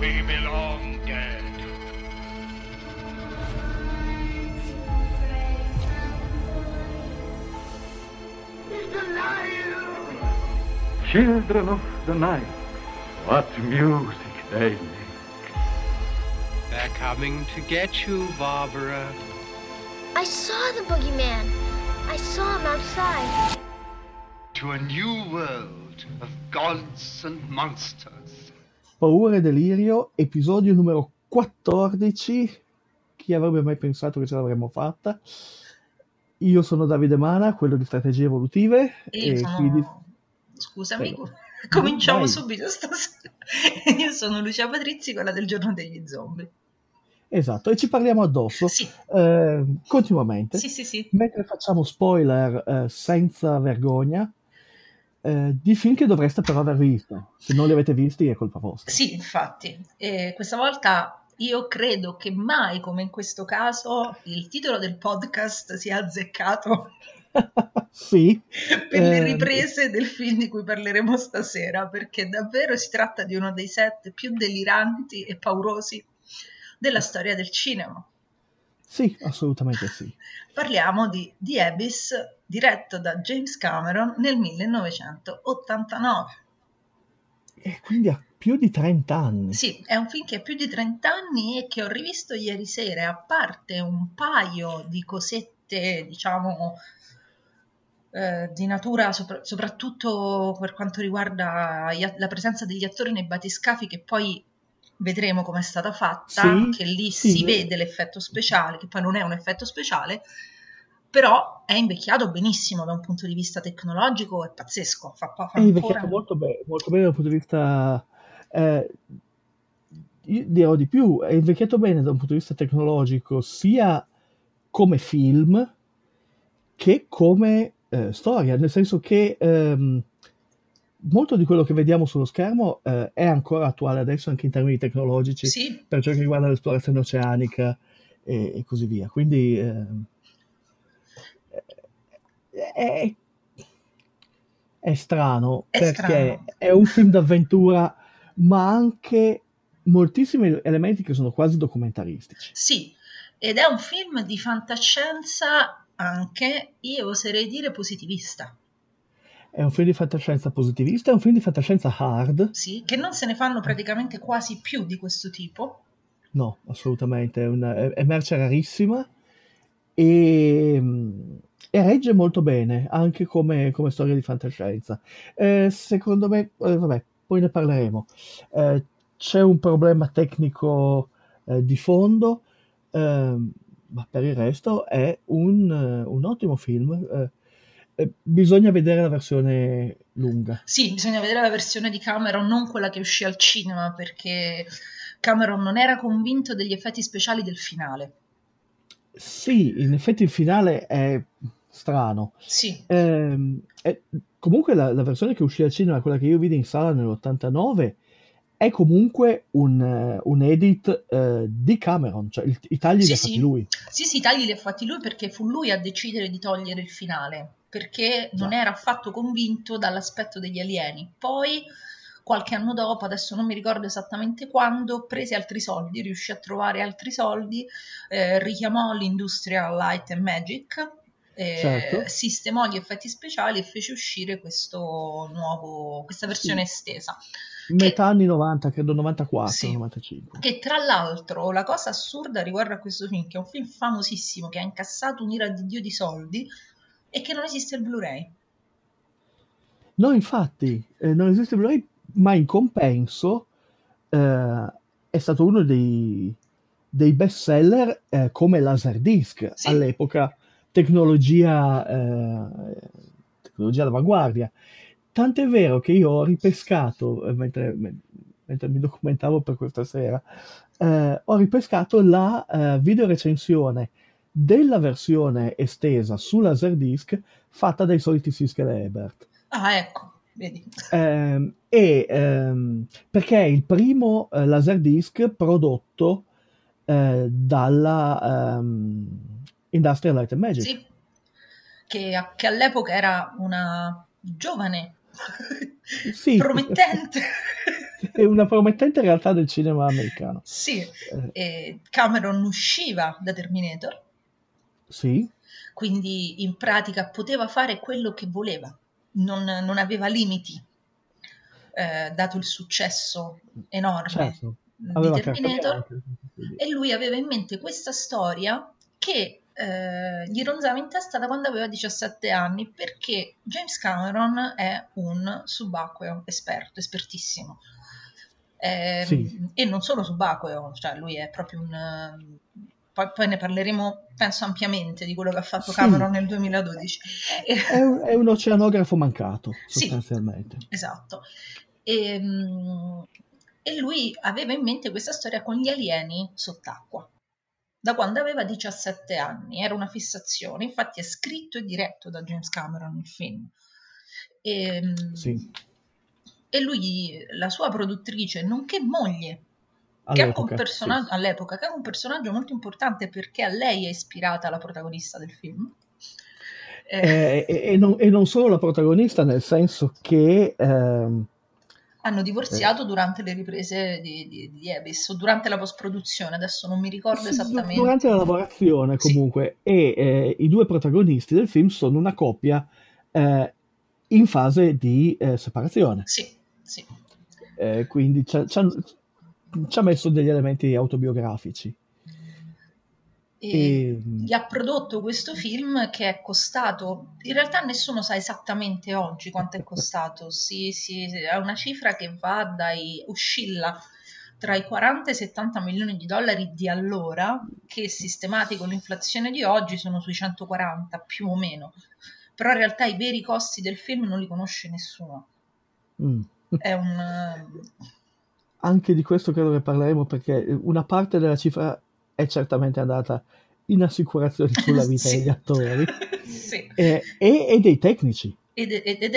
we belong dead. Children of the night, what music they make. They're coming to get you, Barbara. I saw the boogeyman. I saw him outside. To a new world of gods and monsters. Paura e delirio, episodio numero 14. Chi avrebbe mai pensato che ce l'avremmo fatta? Io sono Davide Mana, quello di strategie evolutive. E io sono... quindi... Scusami, Prego. cominciamo Vai. subito stasera. Io sono Lucia Patrizzi, quella del giorno degli zombie. Esatto, e ci parliamo addosso Sì, eh, continuamente, sì, sì, sì. mentre facciamo spoiler eh, senza vergogna eh, di film che dovreste però aver visto. Se non li avete visti è colpa vostra. Sì, infatti. E questa volta io credo che mai come in questo caso il titolo del podcast sia azzeccato sì, per le Eh, riprese del film di cui parleremo stasera, perché davvero si tratta di uno dei set più deliranti e paurosi della storia del cinema. sì, assolutamente sì. Parliamo di The Abyss, diretto da James Cameron nel 1989. E quindi ha più di 30 anni. Sì, è un film che ha più di 30 anni e che ho rivisto ieri sera, a parte un paio di cosette, diciamo, eh, di natura, sopra- soprattutto per quanto riguarda a- la presenza degli attori nei batiscafi, che poi vedremo come è stata fatta, Sì, che lì sì. si vede l'effetto speciale, che poi non è un effetto speciale, però è invecchiato benissimo da un punto di vista tecnologico, è pazzesco, fa, fa È invecchiato molto bene, molto bene dal punto di vista... eh, io dirò di più, è invecchiato bene da un punto di vista tecnologico sia come film che come eh, storia, nel senso che ehm, molto di quello che vediamo sullo schermo eh, è ancora attuale adesso anche in termini tecnologici Sì, per ciò che riguarda l'esplorazione oceanica e, e così via. Quindi ehm, è, è strano È perché strano. è un film d'avventura, ma anche moltissimi elementi che sono quasi documentaristici. Sì, ed è un film di fantascienza anche, io oserei dire, positivista, È un film di fantascienza positivista, è un film di fantascienza hard. sì, che non se ne fanno praticamente quasi più di questo tipo. No, assolutamente, è, una, è, è merce rarissima e, e regge molto bene anche come, come storia di fantascienza. Eh, secondo me, eh, vabbè, poi ne parleremo. Eh, c'è un problema tecnico eh, di fondo, ehm, ma per il resto è un, eh, un ottimo film. eh, bisogna vedere la versione lunga. Sì, bisogna vedere la versione di Cameron, non quella che uscì al cinema, perché Cameron non era convinto degli effetti speciali del finale. Sì, in effetti il finale è strano. Sì, Ehm, e comunque la, la versione che uscì al cinema, quella che io vidi in sala nell'89, è comunque un, eh, un edit eh, di Cameron, cioè il- i tagli Sì, li ha fatti sì. lui. Sì, sì, i tagli li ha fatti lui perché fu lui a decidere di togliere il finale, perché non era affatto convinto dall'aspetto degli alieni. Poi, qualche anno dopo, adesso non mi ricordo esattamente quando, prese altri soldi, riuscì a trovare altri soldi, eh, richiamò l'Industrial Light and Magic, eh, Certo. sistemò gli effetti speciali e fece uscire questo nuovo, questa versione estesa. Metà anni 90, credo 94, Sì. 95. Che tra l'altro la cosa assurda riguardo a questo film, che è un film famosissimo, che ha incassato un'ira di Dio di soldi, è che non esiste il Blu-ray. No, infatti, eh, non esiste Blu-ray, ma in compenso eh, è stato uno dei, dei best seller eh, come Laserdisc Sì. all'epoca, tecnologia, eh, tecnologia d'avanguardia. Tant'è vero che io ho ripescato, eh, mentre, mentre mi documentavo per questa sera, eh, ho ripescato la eh, videorecensione della versione estesa su Laserdisc fatta dai soliti Siskel e Ebert. Ah, ecco, vedi. Ehm, e, ehm, perché è il primo eh, Laserdisc prodotto eh, dalla ehm, Industrial Light and Magic. Sì, che, a- che all'epoca era una giovane Sì. promettente. È una promettente realtà del cinema americano. sì, Eh, e Cameron usciva da Terminator, sì, quindi in pratica poteva fare quello che voleva, non, non aveva limiti, eh, dato il successo enorme certo. di Terminator. bianche. e lui aveva in mente questa storia che eh, gli ronzava in testa da quando aveva 17 anni perché James Cameron è un subacqueo esperto, espertissimo. Ehm, Sì. E non solo subacqueo, cioè lui è proprio un... eh, Poi, poi ne parleremo, penso, ampiamente di quello che ha fatto Sì. Cameron nel 2012. E- È un, è un oceanografo mancato, Sì. sostanzialmente. Esatto. E, mm, e lui aveva in mente questa storia con gli alieni sott'acqua. Da quando aveva 17 anni, era una fissazione, infatti è scritto e diretto da James Cameron il film. E, mm, Sì, e lui, la sua produttrice, nonché moglie, che è anche un all'epoca. personaggio, sì. all'epoca, che è un personaggio molto importante perché a lei è ispirata la protagonista del film. Eh, Eh, e, e non, e non solo la protagonista, nel senso che ehm, hanno divorziato durante le riprese di, di, di Abyss o durante la post-produzione, adesso non mi ricordo Sì, esattamente. Durante la lavorazione, Sì. comunque, e eh, i due protagonisti del film sono una coppia eh, in fase di eh, separazione. Sì, sì. Eh, quindi ci ha messo degli elementi autobiografici. E E, gli ha prodotto questo film che è costato, in realtà nessuno sa esattamente oggi quanto è costato, sì, sì, è una cifra che va dai, oscilla tra i 40 e i 70 milioni di dollari di allora, che sistemati con l'inflazione di oggi sono sui 140 più o meno, però in realtà i veri costi del film non li conosce nessuno. mm. È un... Anche di questo credo che parleremo perché una parte della cifra è certamente andata in assicurazioni sulla vita Sì. degli attori sì. eh, e, e dei tecnici. è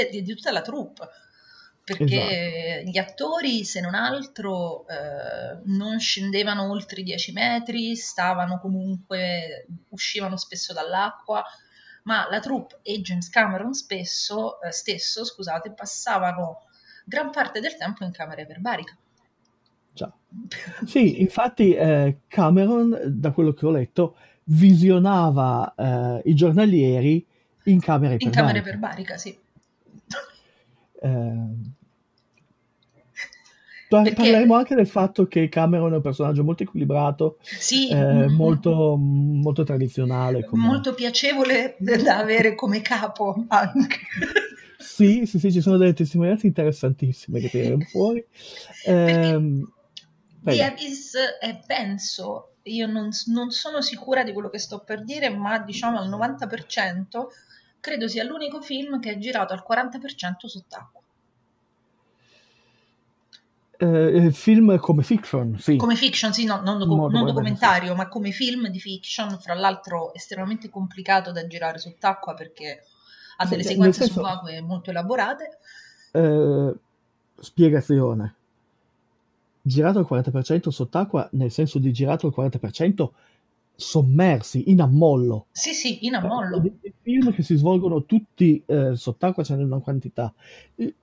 di tutta la troupe perché gli attori se non altro eh, non scendevano oltre i 10 metri stavano comunque uscivano spesso dall'acqua ma la troupe e James Cameron spesso, eh, stesso scusate passavano gran parte del tempo in camera iperbarica. Sì, infatti eh, Cameron, da quello che ho letto, visionava eh, i giornalieri in camera in camera iperbarica. iperbarica sì Eh, Perché- parleremo anche del fatto che Cameron è un personaggio molto equilibrato, sì eh, molto, molto tradizionale. come- molto piacevole da avere come capo anche Sì, sì, sì, ci sono delle testimonianze interessantissime che tireremo fuori. Ehm, The prego. Abyss è, penso, io non, non sono sicura di quello che sto per dire, ma diciamo al 90% credo sia l'unico film che è girato al 40% sott'acqua. Eh, film come fiction, sì. Come fiction, sì, no, non, docu- non documentario, ma come film di fiction, fra l'altro estremamente complicato da girare sott'acqua perché ha Sì, delle nel sequenze senso- subacquee molto elaborate. Eh, spiegazione. Girato al 40% sott'acqua, nel senso di girato al 40% sommersi, in ammollo. Sì, sì, in ammollo. Dei film che si svolgono tutti eh, sott'acqua ce n'è una quantità.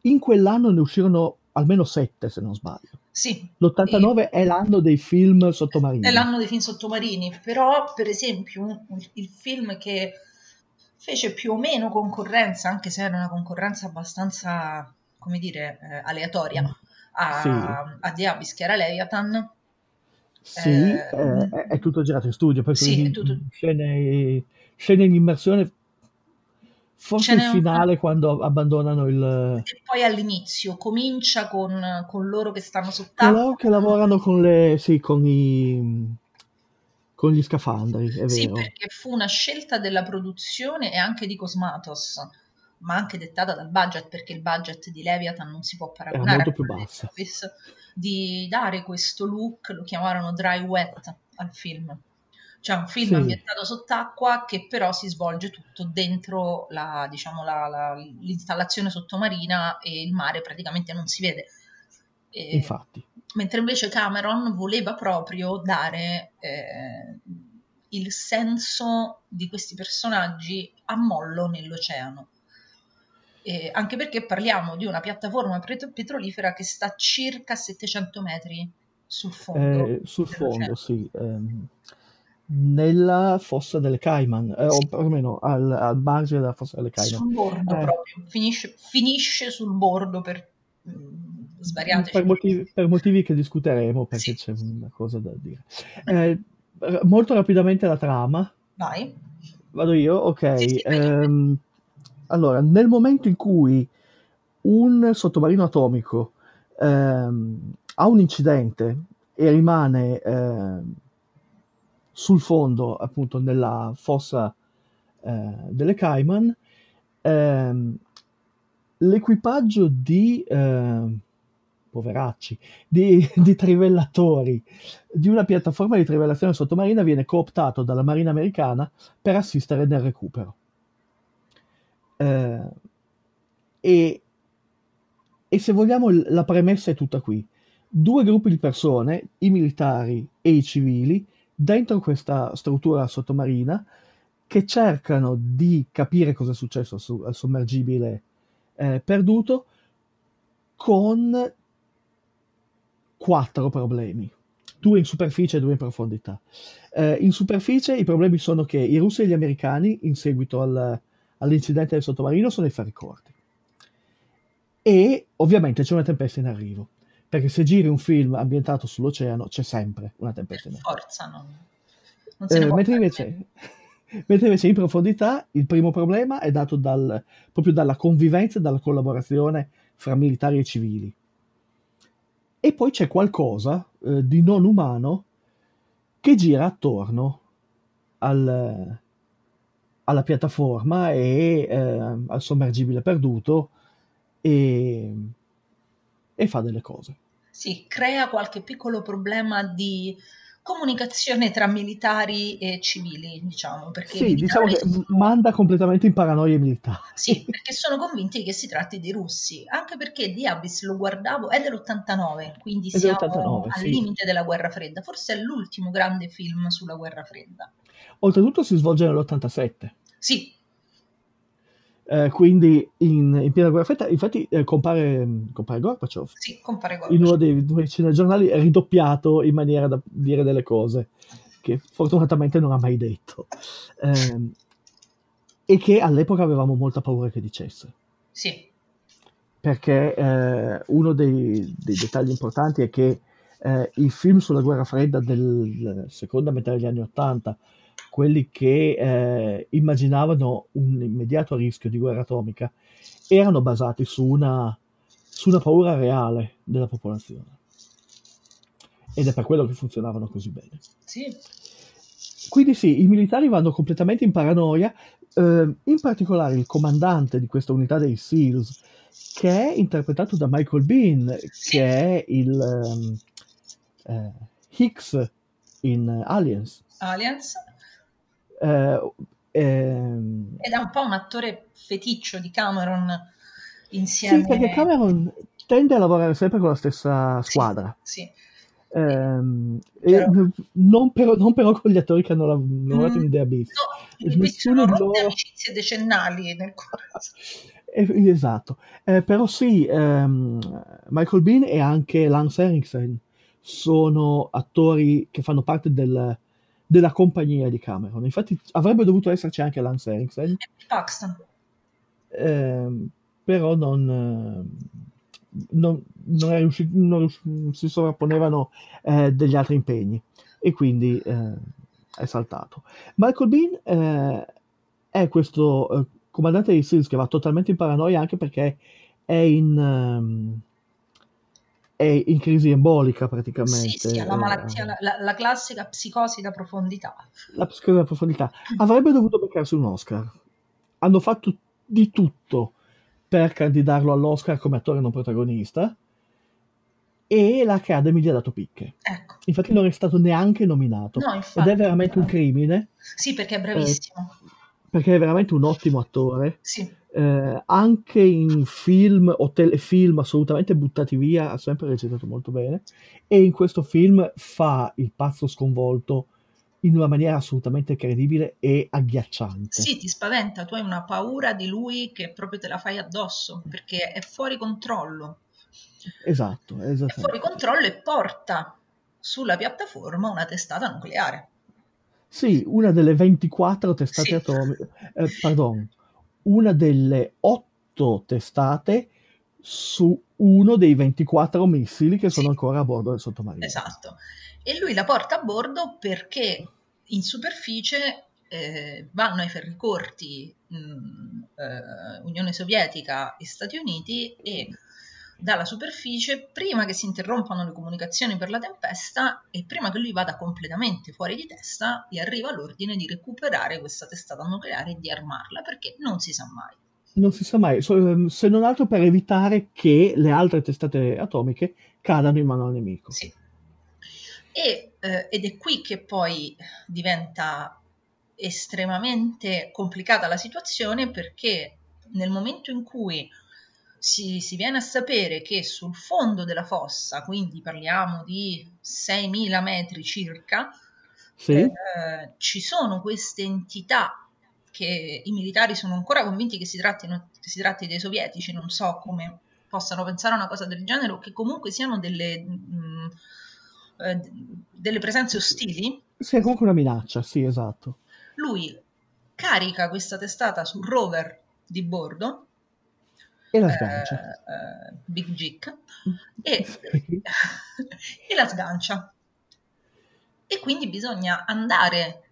In quell'anno ne uscirono almeno sette, se non sbaglio. Sì, L'89 è l'anno dei film sottomarini. è l'anno dei film sottomarini, però per esempio un- il film che fece più o meno concorrenza, anche se era una concorrenza abbastanza, come dire, eh, aleatoria, a, Sì. a Abyss, che era Leviathan. Sì, Eh, eh, è, è tutto girato in studio, poi Sì, tutto- scene, scene in immersione, forse il un- finale quando abbandonano il... E poi all'inizio comincia con, con loro che stanno sott'acqua. Coloro che lavorano con le... sì, con i... con gli scafandri, è Sì, vero. perché fu una scelta della produzione e anche di Cosmatos, ma anche dettata dal budget, perché il budget di Leviathan non si può paragonare a quello di di dare questo look, lo chiamarono dry wet al film. Cioè un film Sì. ambientato sott'acqua che però si svolge tutto dentro la, diciamo, la- la- l'installazione sottomarina e il mare praticamente non si vede. E- Infatti. mentre invece Cameron voleva proprio dare eh, il senso di questi personaggi a mollo nell'oceano. Eh, anche perché parliamo di una piattaforma pet- petrolifera che sta circa a 700 metri sul fondo. Eh, sul fondo, sì. ehm, nella fossa delle Cayman, eh, Sì. o perlomeno al, al margine della fossa delle Cayman. Sul bordo Eh. proprio, finisce, finisce sul bordo per mm, svariate per motivi, per motivi che discuteremo, perché Sì. c'è una cosa da dire. Eh, molto rapidamente la trama. Vai. Vado io? Ok. Sì, ehm, allora, nel momento in cui un sottomarino atomico ehm, ha un incidente e rimane ehm, sul fondo, appunto, nella fossa eh, delle Cayman, ehm, l'equipaggio di ehm, poveracci, di, di trivellatori di una piattaforma di trivellazione sottomarina viene cooptato dalla Marina americana per assistere nel recupero. Eh, e, e se vogliamo, la premessa è tutta qui. Due gruppi di persone, i militari e i civili, dentro questa struttura sottomarina che cercano di capire cosa è successo al, su- al sommergibile eh, perduto con quattro problemi, due in superficie e due in profondità. Eh, in superficie i problemi sono che i russi e gli americani, in seguito al- all'incidente del sottomarino, sono ai ferri corti. E ovviamente c'è una tempesta in arrivo, perché se giri un film ambientato sull'oceano c'è sempre una tempesta in arrivo. forza, non, non se ne Eh, può mentre, invece, mentre invece in profondità il primo problema è dato dal- proprio dalla convivenza e dalla collaborazione fra militari e civili. E poi c'è qualcosa eh, di non umano che gira attorno al- alla piattaforma e eh, al sommergibile perduto e, e fa delle cose. Sì, crea qualche piccolo problema di comunicazione tra militari e civili, diciamo, perché Sì, diciamo che sono- manda completamente in paranoia i militari. Sì, perché sono convinti che si tratti dei russi, anche perché The Abyss lo guardavo, è dell'89, quindi È siamo dell'89, al sì. limite della guerra fredda, forse è l'ultimo grande film sulla guerra fredda. Oltretutto si svolge nell'87. Sì, Eh, quindi in, in piena guerra fredda, infatti eh, compare, compare Gorbaciov sì, compare in Gorbaciov. uno dei due cinegiornali ridoppiato in maniera da dire delle cose che fortunatamente non ha mai detto. Ehm, e che all'epoca avevamo molta paura che dicesse. Sì, perché eh, uno dei, dei dettagli importanti è che eh, i film sulla guerra fredda del seconda metà degli anni Ottanta, quelli che eh, immaginavano un immediato rischio di guerra atomica, erano basati su una, su una paura reale della popolazione. Ed è per quello che funzionavano così bene. sì, Quindi sì, i militari vanno completamente in paranoia, eh, in particolare il comandante di questa unità dei SEALs, che è interpretato da Michael Bean, che è il ehm, eh, Hicks in Aliens. Aliens, Eh, ehm, ed è un po' un attore feticcio di Cameron insieme... sì, perché Cameron tende a lavorare sempre con la stessa squadra. Sì, Ehm, e Però- non, però, non però con gli attori che hanno lav- lavorato Mm, in The Abyss. no, Nessuno sono loro- amicizie decennali nel corso. Eh, esatto, Eh, però sì, ehm, Michael Bean e anche Lance Henriksen sono attori che fanno parte del- della compagnia di Cameron. Infatti avrebbe dovuto esserci anche Lance Henriksen, Paxton, ehm, però non, ehm, non, non è riuscito- non si sovrapponevano eh, degli altri impegni e quindi eh, è saltato. Michael Bean eh, è questo eh, comandante dei SEALs che va totalmente in paranoia anche perché è in, ehm, è in crisi embolica praticamente. sì, sì, la eh, malattia, la, la- la classica psicosi da profondità. la psicosi della profondità. Avrebbe dovuto beccarsi un Oscar. Hanno fatto di tutto per candidarlo all'Oscar come attore non protagonista e l'Academy gli ha dato picche. Ecco, Infatti non è stato neanche nominato. no, Ed infatti. è veramente un crimine Sì, perché è bravissimo. perché è veramente un ottimo attore. Sì, Eh, anche in film o telefilm assolutamente buttati via ha sempre recitato molto bene e in questo film fa il pazzo sconvolto in una maniera assolutamente credibile e agghiacciante. Sì, ti spaventa, tu hai una paura di lui che proprio te la fai addosso, perché è fuori controllo. Esatto, È fuori controllo e porta sulla piattaforma una testata nucleare. Sì, una delle 24 testate Sì. atomiche, eh, pardon, una delle 8 testate su uno dei 24 missili che sono Sì. ancora a bordo del sottomarino. Esatto. E lui la porta a bordo perché in superficie eh, vanno ai ferri corti mh, eh, Unione Sovietica e Stati Uniti e dalla superficie, prima che si interrompano le comunicazioni per la tempesta e prima che lui vada completamente fuori di testa, gli arriva l'ordine di recuperare questa testata nucleare e di armarla perché non si sa mai. Non si sa mai, ehm, se non altro per evitare che le altre testate atomiche cadano in mano al nemico. Sì. E, eh, ed è qui che poi diventa estremamente complicata la situazione perché nel momento in cui si, si viene a sapere che sul fondo della fossa, quindi parliamo di 6.000 metri circa, Sì, eh, ci sono queste entità che i militari sono ancora convinti che si, trattino, che si tratti dei sovietici, non so come possano pensare a una cosa del genere o che comunque siano delle, mh, eh, delle presenze ostili. sì, è comunque una minaccia, sì, esatto. Lui carica questa testata sul rover di bordo, E la sgancia. eh, Big Jig, e, Sì. e la sgancia. E quindi bisogna andare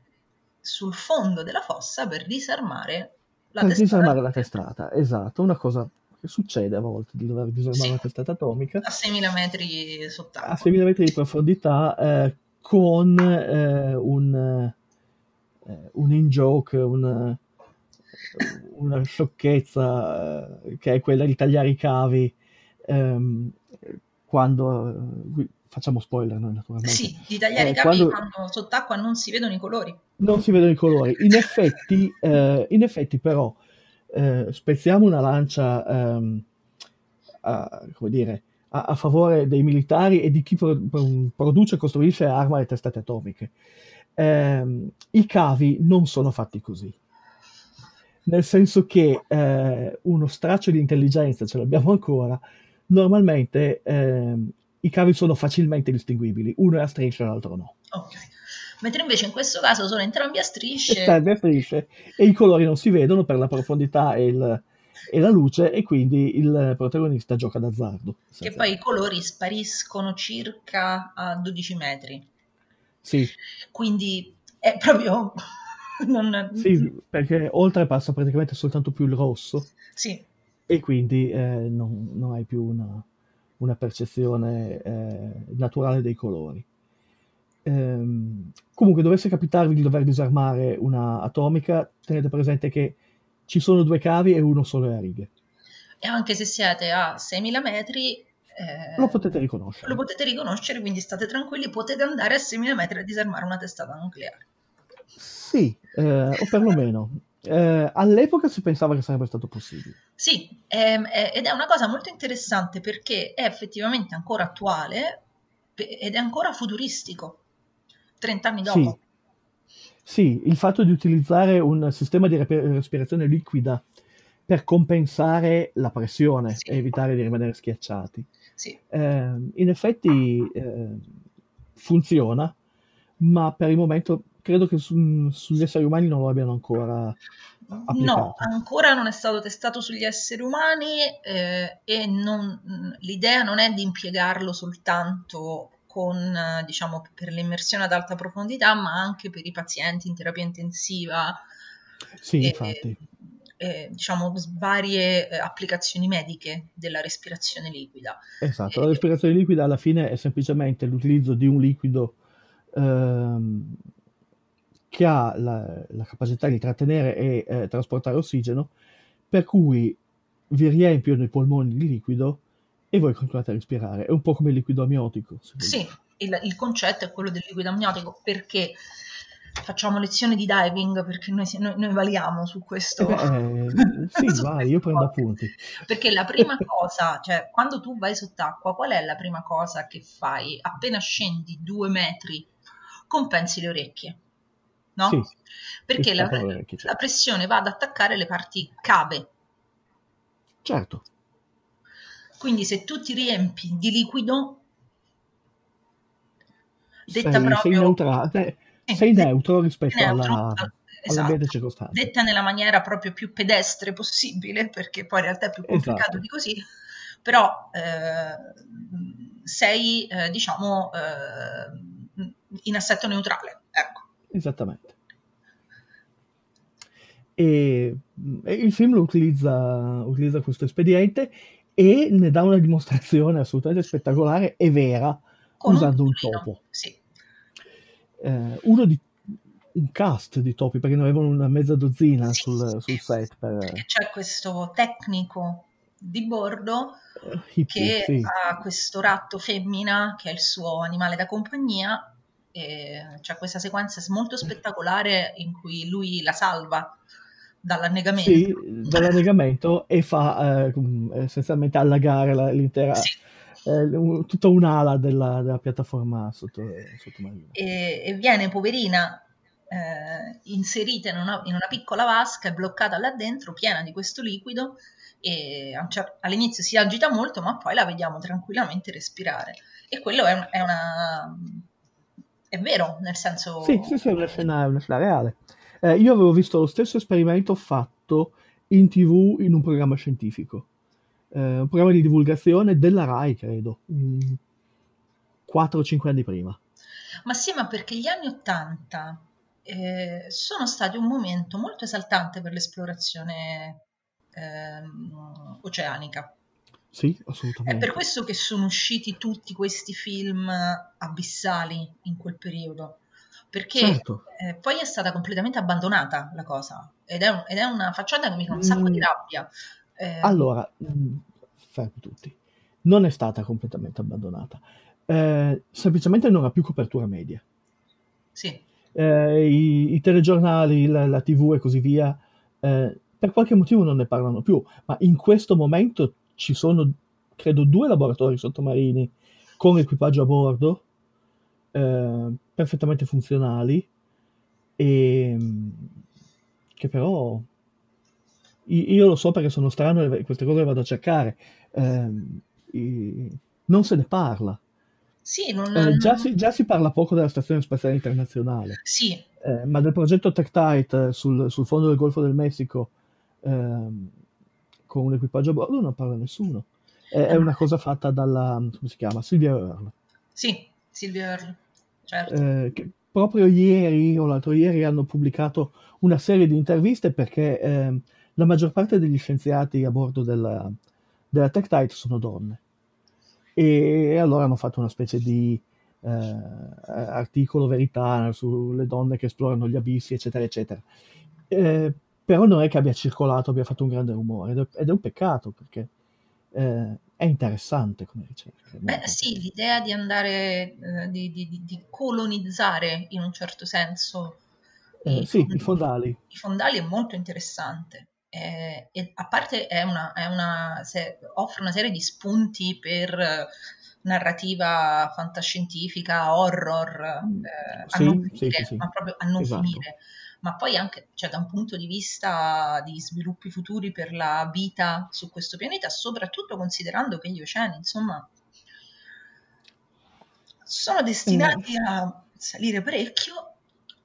sul fondo della fossa per disarmare la Per testata. disarmare la testata, esatto, una cosa che succede a volte di dover disarmare Sì. una testata atomica a 6.000 metri a sott'acqua. 6.000 metri di profondità eh, con eh, un, eh, un in-joke, un, una sciocchezza eh, che è quella di tagliare i cavi ehm, quando eh, facciamo spoiler noi naturalmente Sì, di tagliare Eh, i cavi quando- quando sott'acqua non si vedono i colori. non si vedono i colori. In effetti, eh, in effetti però, eh, spezziamo una lancia ehm, a, come dire, a, a favore dei militari e di chi pro- pro- produce e costruisce e arma le testate atomiche. Ehm, I cavi non sono fatti così. Nel senso che eh, uno straccio di intelligenza ce l'abbiamo ancora, normalmente ehm, i cavi sono facilmente distinguibili, uno è a striscia e l'altro no. Ok. Mentre invece in questo caso sono entrambi a strisce. serve a strisce e i colori non si vedono per la profondità e, il- e la luce e quindi il protagonista gioca d'azzardo. che poi i colori spariscono circa a 12 metri. Sì, Quindi è proprio... non- sì, perché oltrepassa praticamente soltanto più il rosso Sì, e quindi eh, non, non hai più una, una percezione eh, naturale dei colori. Ehm, comunque, dovesse capitarvi di dover disarmare una atomica, tenete presente che ci sono due cavi e uno solo è a righe. e anche se siete a 6.000 metri... eh, Lo potete riconoscere. lo potete riconoscere, quindi state tranquilli, potete andare a 6.000 metri a disarmare una testata nucleare. Sì, eh, o perlomeno. eh, all'epoca si pensava che sarebbe stato possibile. Sì, ehm, è- ed è una cosa molto interessante perché è effettivamente ancora attuale ed è ancora futuristico. 30 anni Sì. dopo. Sì, il fatto di utilizzare un sistema di respirazione liquida per compensare la pressione Sì. e evitare di rimanere schiacciati. Sì, Eh, in effetti eh, funziona, ma per il momento credo che su- sugli esseri umani non lo abbiano ancora no, applicato. ancora non è stato testato sugli esseri umani eh, e non- l'idea non è di impiegarlo soltanto con, eh, diciamo, per l'immersione ad alta profondità, ma anche per i pazienti in terapia intensiva, Sì, e- infatti. eh, diciamo, varie eh, applicazioni mediche della respirazione liquida. Esatto, Eh, la respirazione liquida alla fine è semplicemente l'utilizzo di un liquido ehm, che ha la, la capacità di trattenere e eh, trasportare ossigeno, per cui vi riempiono i polmoni di liquido e voi continuate a respirare. È un po' come il liquido amniotico. Sì, il, il concetto è quello del liquido amniotico perché facciamo lezioni di diving perché noi, noi- noi valiamo su questo. Eh sì, su vai, io questo prendo podcast. appunti. Perché la prima cosa, cioè quando tu vai sott'acqua, qual è la prima cosa che fai? Appena scendi due metri, compensi le orecchie. No? Sì, Perché la, la pressione va ad attaccare le parti cave. Certo, Quindi se tu ti riempi di liquido, detta sei, sei, proprio neutra- eh, eh, sei neutro rispetto neutro, alla- esatto. circostante. detta nella maniera proprio più pedestre possibile, perché poi in realtà è più complicato Esatto. di così, però eh, sei, eh, diciamo, eh, in assetto neutrale. Esattamente. E, e il film lo utilizza, utilizza questo espediente e ne dà una dimostrazione assolutamente spettacolare e vera Con usando un topo. Sì. Eh, uno di un cast di topi perché ne avevano una mezza dozzina Sì, sul, sì, sul set per c'è questo tecnico di bordo eh, hippie, che ha questo ratto femmina che è il suo animale da compagnia e c'è questa sequenza molto spettacolare in cui lui la salva dall'annegamento. Sì, dall'annegamento e fa eh, com- essenzialmente allagare la- l'intera, Sì. eh, tutta un'ala della, della piattaforma sotto, sottomarina. e, e viene poverina eh, inserita in una, in una piccola vasca e bloccata là dentro, piena di questo liquido. E all'inizio si agita molto, ma poi la vediamo tranquillamente respirare. E quello è, un- è una. È vero, nel senso. Sì, sì, sì, è una scena, è una scena reale. Eh, io avevo visto lo stesso esperimento fatto in TV in un programma scientifico, Eh, un programma di divulgazione della RAI, credo, mm, 4 o 5 anni prima. Ma sì, ma perché gli anni Ottanta eh, sono stati un momento molto esaltante per l'esplorazione ehm, oceanica. Sì, È assolutamente. per questo che sono usciti tutti questi film abissali in quel periodo, perché Certo. eh, poi è stata completamente abbandonata la cosa ed è, un- ed è una facciata che mi fa un sacco di Mm. rabbia. Eh, Allora, mh, fermi tutti. Non è stata completamente abbandonata. Eh, semplicemente non ha più copertura media. sì, Eh, i, i telegiornali, la, la TV e così via, eh, per qualche motivo non ne parlano più, ma in questo momento ci sono, credo, due laboratori sottomarini con equipaggio a bordo, eh, perfettamente funzionali, e che però io lo so perché sono strano e queste cose le vado a cercare. i- non se ne parla. sì, non, Eh, già, si, già si parla poco della Stazione Spaziale Internazionale, sì, eh, ma del progetto TechTite sul, sul fondo del Golfo del Messico ehm, con un equipaggio a bordo non parla nessuno. È, è una cosa fatta dalla, come si chiama? Sylvia Earle, sì, Silvia Earle, certo. eh, che proprio ieri o l'altro ieri hanno pubblicato una serie di interviste perché ehm, la maggior parte degli scienziati a bordo della, della TechTite sono donne. E, e allora hanno fatto una specie di eh, articolo verità sulle donne che esplorano gli abissi, eccetera, eccetera. Eh, però non è che abbia circolato, abbia fatto un grande rumore, ed è, ed è un peccato perché eh, è interessante come ricerca. Beh, sì, l'idea di andare, eh, di, di- di- colonizzare in un certo senso Eh, i, sì, i fondali. i fondali è molto interessante. Eh, e a parte è una, è una- se- offre una serie di spunti per eh, narrativa fantascientifica, horror, eh, a Sì, non sì, finire, sì. ma proprio a non Esatto. finire. Ma poi anche, cioè, da un punto di vista di sviluppi futuri per la vita su questo pianeta, soprattutto considerando che gli oceani, insomma, sono destinati a salire parecchio.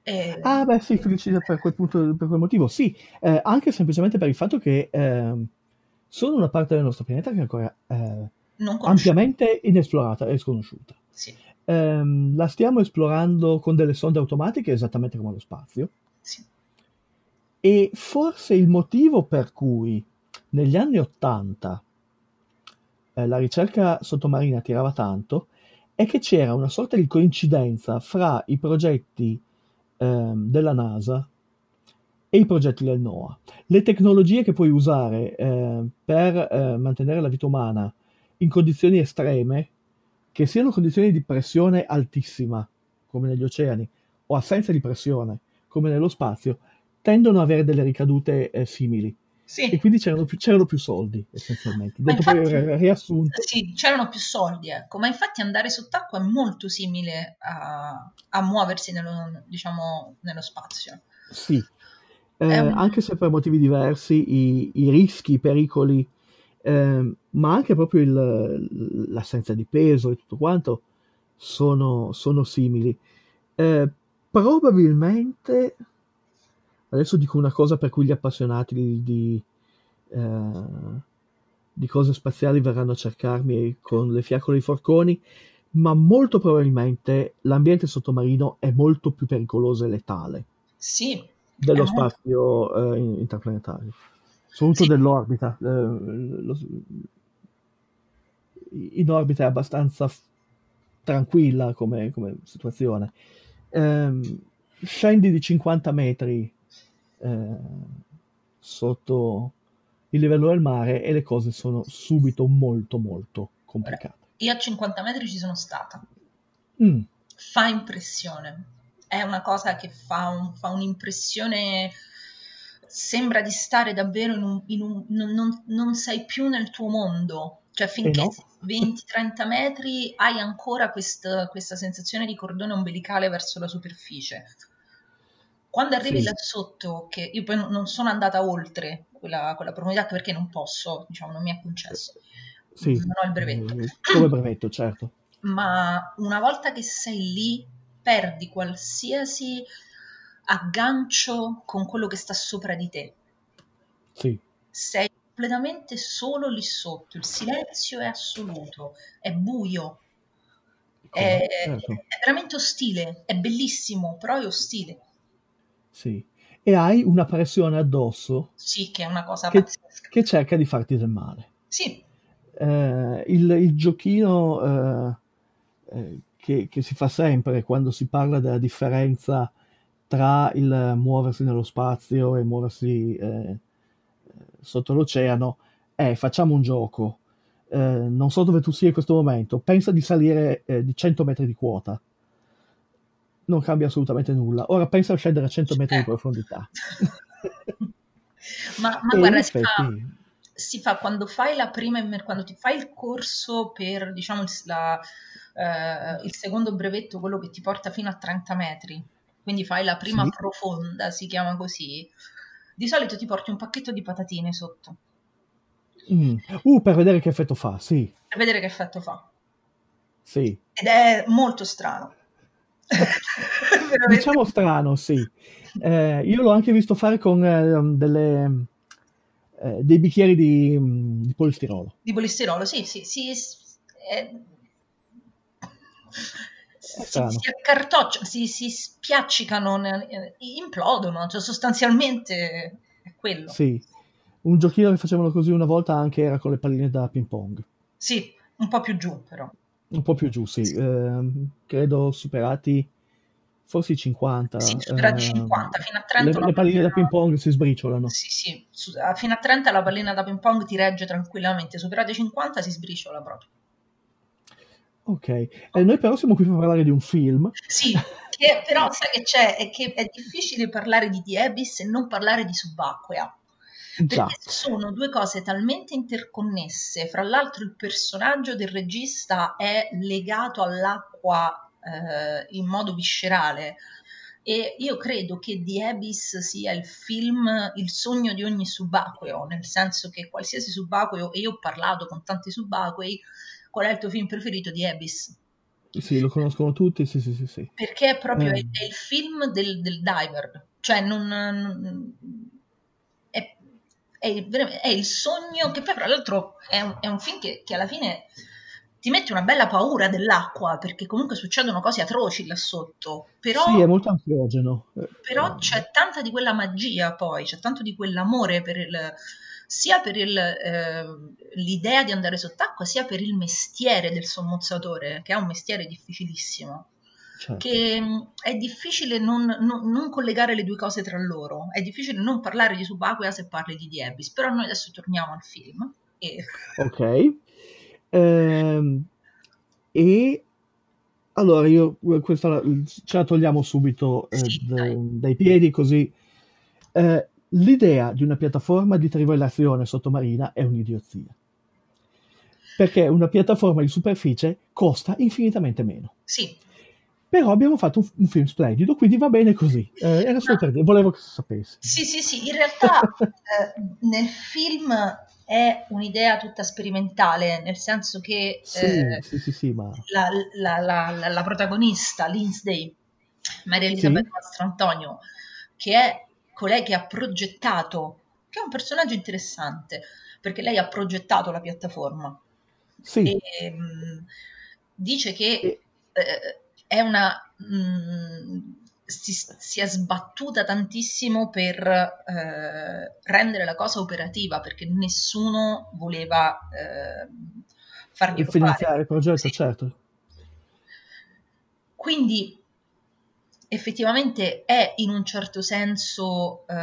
E... Ah, beh, sì, felicità per quel punto, per quel motivo, sì, eh, anche semplicemente per il fatto che ehm, sono una parte del nostro pianeta che è ancora eh, ampiamente inesplorata e sconosciuta. Sì, Ehm, la stiamo esplorando con delle sonde automatiche esattamente come lo spazio sì. e forse il motivo per cui negli anni 80 eh, la ricerca sottomarina tirava tanto è che c'era una sorta di coincidenza fra i progetti ehm, della NASA e i progetti del NOAA. Le tecnologie che puoi usare eh, per eh, mantenere la vita umana in condizioni estreme, che siano condizioni di pressione altissima, come negli oceani, o assenza di pressione, come nello spazio, tendono ad avere delle ricadute eh, simili. E Sì, quindi c'erano più, c'erano più soldi, essenzialmente. Detto poi infatti ri- riassunto, sì, c'erano più soldi, ecco, ma infatti andare sott'acqua è molto simile a, a muoversi nello, diciamo, nello spazio. sì. Eh, un- anche se per motivi diversi, i, i rischi, i pericoli, ehm, ma anche proprio il- l'assenza di peso e tutto quanto sono, sono simili. Eh, probabilmente, adesso dico una cosa per cui gli appassionati di, di, eh, di cose spaziali verranno a cercarmi con le fiaccole e i forconi, ma molto probabilmente l'ambiente sottomarino è molto più pericoloso e letale Sì, dello molto, spazio eh, in- interplanetario, soprattutto sì, dell'orbita. Eh, lo- in orbita è abbastanza f- tranquilla come, come situazione. Ehm, scendi di 50 metri eh, sotto il livello del mare e le cose sono subito molto molto complicate. io a 50 metri ci sono stata. Mm, Fa impressione. È una cosa che fa, un- fa un'impressione. Sembra di stare davvero in un. in un- non, non- non sei più nel tuo mondo. Cioè, finché no, 20-30 metri hai ancora quest- questa sensazione di cordone ombelicale verso la superficie. Quando arrivi sì, là sotto, che io poi non sono andata oltre quella, quella profondità perché non posso, diciamo, non mi è concesso, sì, non ho il brevetto. eh, come brevetto, certo. Ma una volta che sei lì, perdi qualsiasi aggancio con quello che sta sopra di te. Sì, Sei completamente solo lì sotto, il silenzio è assoluto, è buio, è, certo. è veramente ostile, è bellissimo, però è ostile. Sì. E hai una pressione addosso Sì, che è una cosa che, pazzesca. che cerca di farti del male. Sì, Eh, il, il giochino eh, eh, che, che si fa sempre quando si parla della differenza tra il muoversi nello spazio e muoversi eh, sotto l'oceano è facciamo un gioco. Eh, non so dove tu sia in questo momento, pensa di salire eh, di 100 metri di quota, non cambia assolutamente nulla. Ora pensa a scendere a 100 metri di eh. profondità. Ma, ma guarda, si fa, si fa quando fai la prima, quando ti fai il corso per, diciamo, il, la- eh, il secondo brevetto, quello che ti porta fino a 30 metri, quindi fai la prima sì, profonda, si chiama così, di solito ti porti un pacchetto di patatine sotto, Mm. Uh, per vedere che effetto fa, sì, per vedere che effetto fa. sì. Ed è molto strano. Diciamo strano, sì. Eh, io l'ho anche visto fare con eh, delle, eh, dei bicchieri di, mm, di polistirolo. Di polistirolo, sì, sì, sì, è- Si, si accartocciano, si, si spiaccicano, ne- implodono, cioè sostanzialmente è quello. Sì. Un giochino che facevano così una volta anche era con le palline da ping pong. Sì, un po' più giù però. Un po' più giù, sì. Ehm, credo superati forse i 50. Sì, superati i ehm, 50, fino a le, 30 la le palline da ping pong si sbriciolano. Sì, sì, su- fino a 30 la pallina da ping pong ti regge tranquillamente, superati i 50 si sbriciola proprio. Ok. Eh, noi però siamo qui per parlare di un film. Sì, che però sai che c'è, è che è difficile parlare di The Abyss e non parlare di subacquea. Già. Perché sono due cose talmente interconnesse. Fra l'altro, il personaggio del regista è legato all'acqua eh, in modo viscerale. E io credo che The Abyss sia il film, il sogno di ogni subacqueo, nel senso che qualsiasi subacqueo, e io ho parlato con tanti subacquei, qual è il tuo film preferito di Abyss? Sì, lo conoscono tutti, sì, sì, sì, sì. Perché è proprio Eh, è il film del, del diver, cioè non, non- è, è è il sogno che poi tra l'altro è un, è un film che, che alla fine ti mette una bella paura dell'acqua perché comunque succedono cose atroci là sotto, però, sì, è molto ansiogeno. Però c'è tanta di quella magia poi, c'è tanto di quell'amore per il, sia per il, eh, l'idea di andare sott'acqua, sia per il mestiere del sommozzatore, che è un mestiere difficilissimo certo. che mh, è difficile non, non- non collegare le due cose tra loro, è difficile non parlare di Subacquea se parli di Abyss, però noi adesso torniamo al film e Ok. Ehm, e allora io questa la- ce la togliamo subito eh, sì, dai, dai piedi così. Eh, l'idea di una piattaforma di trivellazione sottomarina è un'idiozia. Perché una piattaforma di superficie costa infinitamente meno. Sì, Però abbiamo fatto un, un film splendido, quindi va bene così. Eh, era solo No. per dire, volevo che si sapesse. Sì, sì, sì, in realtà eh, nel film è un'idea tutta sperimentale, nel senso che Sì, eh, sì, sì, sì, ma... la, la- la- la- protagonista, Lindsay, Maria Elisabeth Sì. Mastrantonio, che è colei che ha progettato, che è un personaggio interessante, perché lei ha progettato la piattaforma Sì, e mh, dice che eh, è una mh, si, si è sbattuta tantissimo per eh, rendere la cosa operativa perché nessuno voleva eh, farglielo finanziare il progetto, Sì. certo. Quindi effettivamente è in un certo senso eh,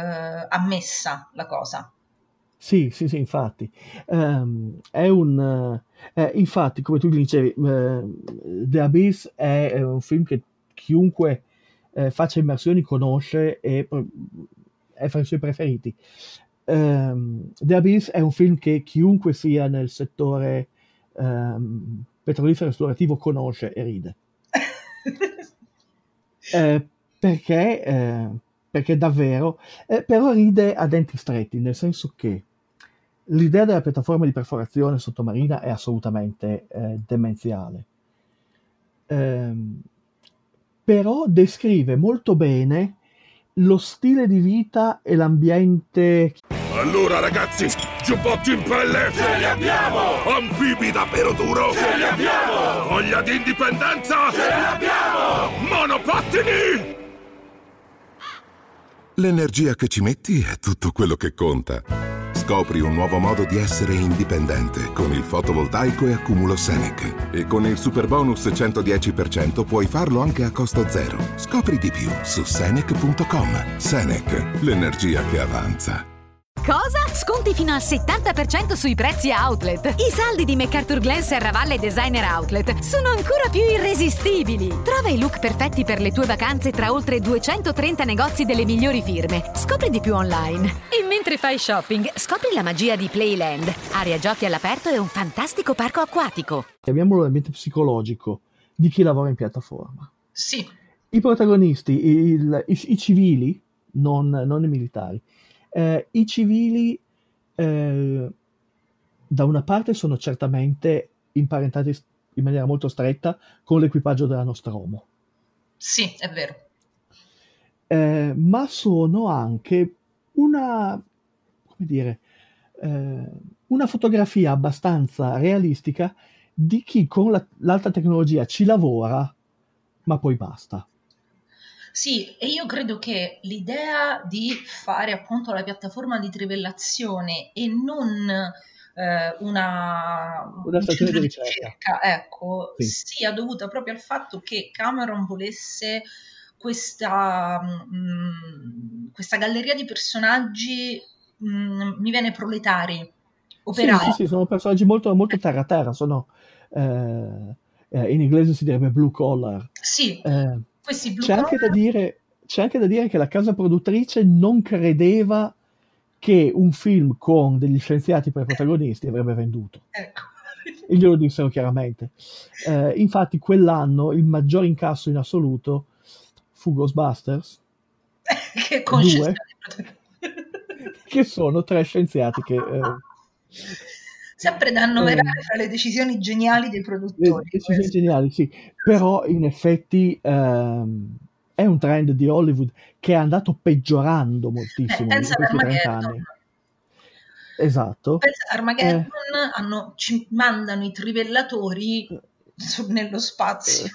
ammessa la cosa. Sì, sì, sì, infatti. Ehm, è un... eh, eh, infatti, come tu dicevi, eh, The Abyss è, è un film che chiunque eh, faccia immersioni conosce e è fra i suoi preferiti. Ehm, The Abyss è un film che chiunque sia nel settore ehm, petrolifero esplorativo conosce e ride. Eh, perché, eh, perché davvero, eh, però ride a denti stretti, nel senso che l'idea della piattaforma di perforazione sottomarina è assolutamente eh, demenziale. Ehm, però descrive molto bene lo stile di vita e l'ambiente Allora ragazzi, giubbotti in pelle! Ce li abbiamo! Anfibi davvero duro! Ce li abbiamo! Voglia di indipendenza! Ce li abbiamo! Monopattini! L'energia che ci metti è tutto quello che conta. Scopri un nuovo modo di essere indipendente con il fotovoltaico e accumulo Senec. E con il super bonus 110% puoi farlo anche a costo zero. Scopri di più su Senec.com. Senec, l'energia che avanza. Cosa? Sconti fino al 70% sui prezzi outlet. I saldi di MacArthur Glen Serravalle Designer Outlet sono ancora più irresistibili. Trova i look perfetti per le tue vacanze tra oltre 230 negozi delle migliori firme. Scopri di più online. E mentre fai shopping, scopri la magia di Playland. Area giochi all'aperto e un fantastico parco acquatico. abbiamo l'ambiente psicologico di chi lavora in piattaforma. Sì, I protagonisti, il- i, i civili, non, non i militari, eh, i civili eh, da una parte sono certamente imparentati in maniera molto stretta con l'equipaggio della Nostromo, sì, è vero. eh, ma sono anche una, come dire, eh, una fotografia abbastanza realistica di chi con la- l'alta tecnologia ci lavora, ma poi basta. Sì, e io credo che l'idea di fare appunto la piattaforma di trivellazione e non eh, una, Una un stazione di ricerca. ecco, Sì. sia dovuta proprio al fatto che Cameron volesse questa, mm, questa galleria di personaggi, mm, mi viene proletari, Sì, operai. sì, sì, sono personaggi molto, molto terra terra, sono eh, eh, in inglese si direbbe blue collar. Sì, Eh, questi blue c'è, anche da dire, c'è anche da dire che la casa produttrice non credeva che un film con degli scienziati per protagonisti avrebbe venduto. ecco. E glielo dissero chiaramente. Eh, infatti, quell'anno il maggior incasso in assoluto fu Ghostbusters, che con Due. che sono tre scienziati che eh, Sempre da annoverare Eh. fra le decisioni geniali dei Le produttori. decisioni questo. geniali, sì, però in effetti ehm, è un trend di Hollywood che è andato peggiorando Eh, moltissimo in pensa ad questi 30 Armageddon. anni. Esatto. Pensa Armageddon Eh. hanno- ci mandano i trivellatori su- nello spazio.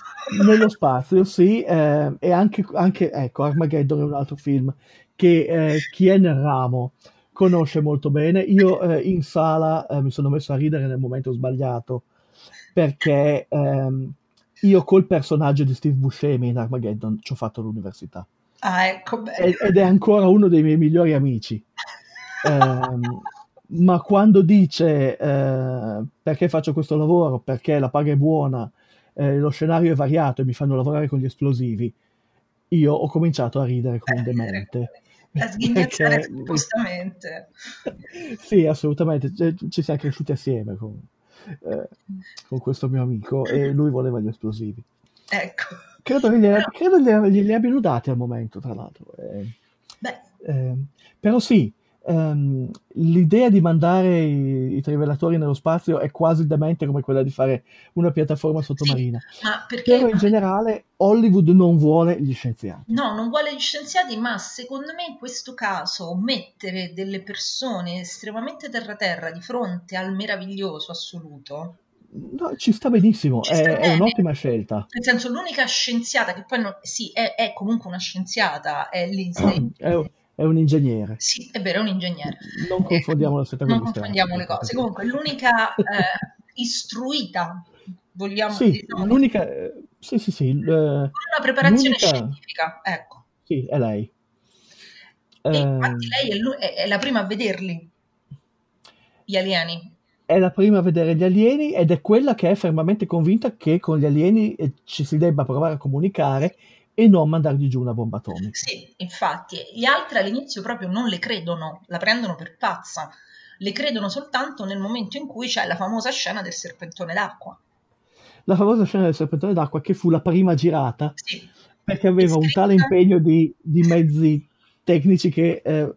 Nello spazio, sì, eh, e anche, anche, ecco, Armageddon è un altro film che eh, chi è nel ramo conosce molto bene. Io eh, in sala eh, mi sono messo a ridere nel momento sbagliato perché ehm, io col personaggio di Steve Buscemi in Armageddon ci ho fatto l'università. Ah, ecco, beh. ed è ancora uno dei miei migliori amici. Ehm, ma quando dice eh, perché faccio questo lavoro, perché la paga è buona, eh, lo scenario è variato e mi fanno lavorare con gli esplosivi, io ho cominciato a ridere come un demente. A sghignazzare Perché- giustamente. Sì, assolutamente, Cioè, ci siamo cresciuti assieme con, eh, con questo mio amico e lui voleva gli esplosivi. Ecco. Credo che glieli, glieli- glieli abbiano dati al momento, tra l'altro. Eh, Beh, eh, però sì, ehm, l'idea di mandare i, i trivelatori nello spazio è quasi demente come quella di fare una piattaforma sottomarina. ma perché... Però in generale Hollywood non vuole gli scienziati. No, non vuole gli scienziati, ma secondo me in questo caso mettere delle persone estremamente terra-terra di fronte al meraviglioso assoluto, No, ci sta benissimo, Ci è, sta è un'ottima scelta. nel senso l'unica scienziata che poi non, sì, è, è comunque una scienziata, è Lindsay. È, un- è un ingegnere. Sì, è vero, è un ingegnere. Non confondiamo la seta con Non confondiamo le cose. Comunque, l'unica eh, istruita, vogliamo Sì, diciamo, l'unica... eh, Sì, sì, sì. il- eh, con una preparazione l'unica- scientifica, ecco. Sì, è lei. E Eh, infatti lei è, è- la prima a vederli, gli alieni. è la prima a vedere gli alieni ed è quella che è fermamente convinta che con gli alieni eh, ci si debba provare a comunicare e non mandargli giù una bomba atomica. Sì, infatti, gli altri all'inizio proprio non le credono, la prendono per pazza. Le credono soltanto nel momento in cui c'è la famosa scena del serpentone d'acqua. La famosa scena del serpentone d'acqua che fu la prima girata Sì, perché aveva un tale impegno di, di mezzi tecnici che eh,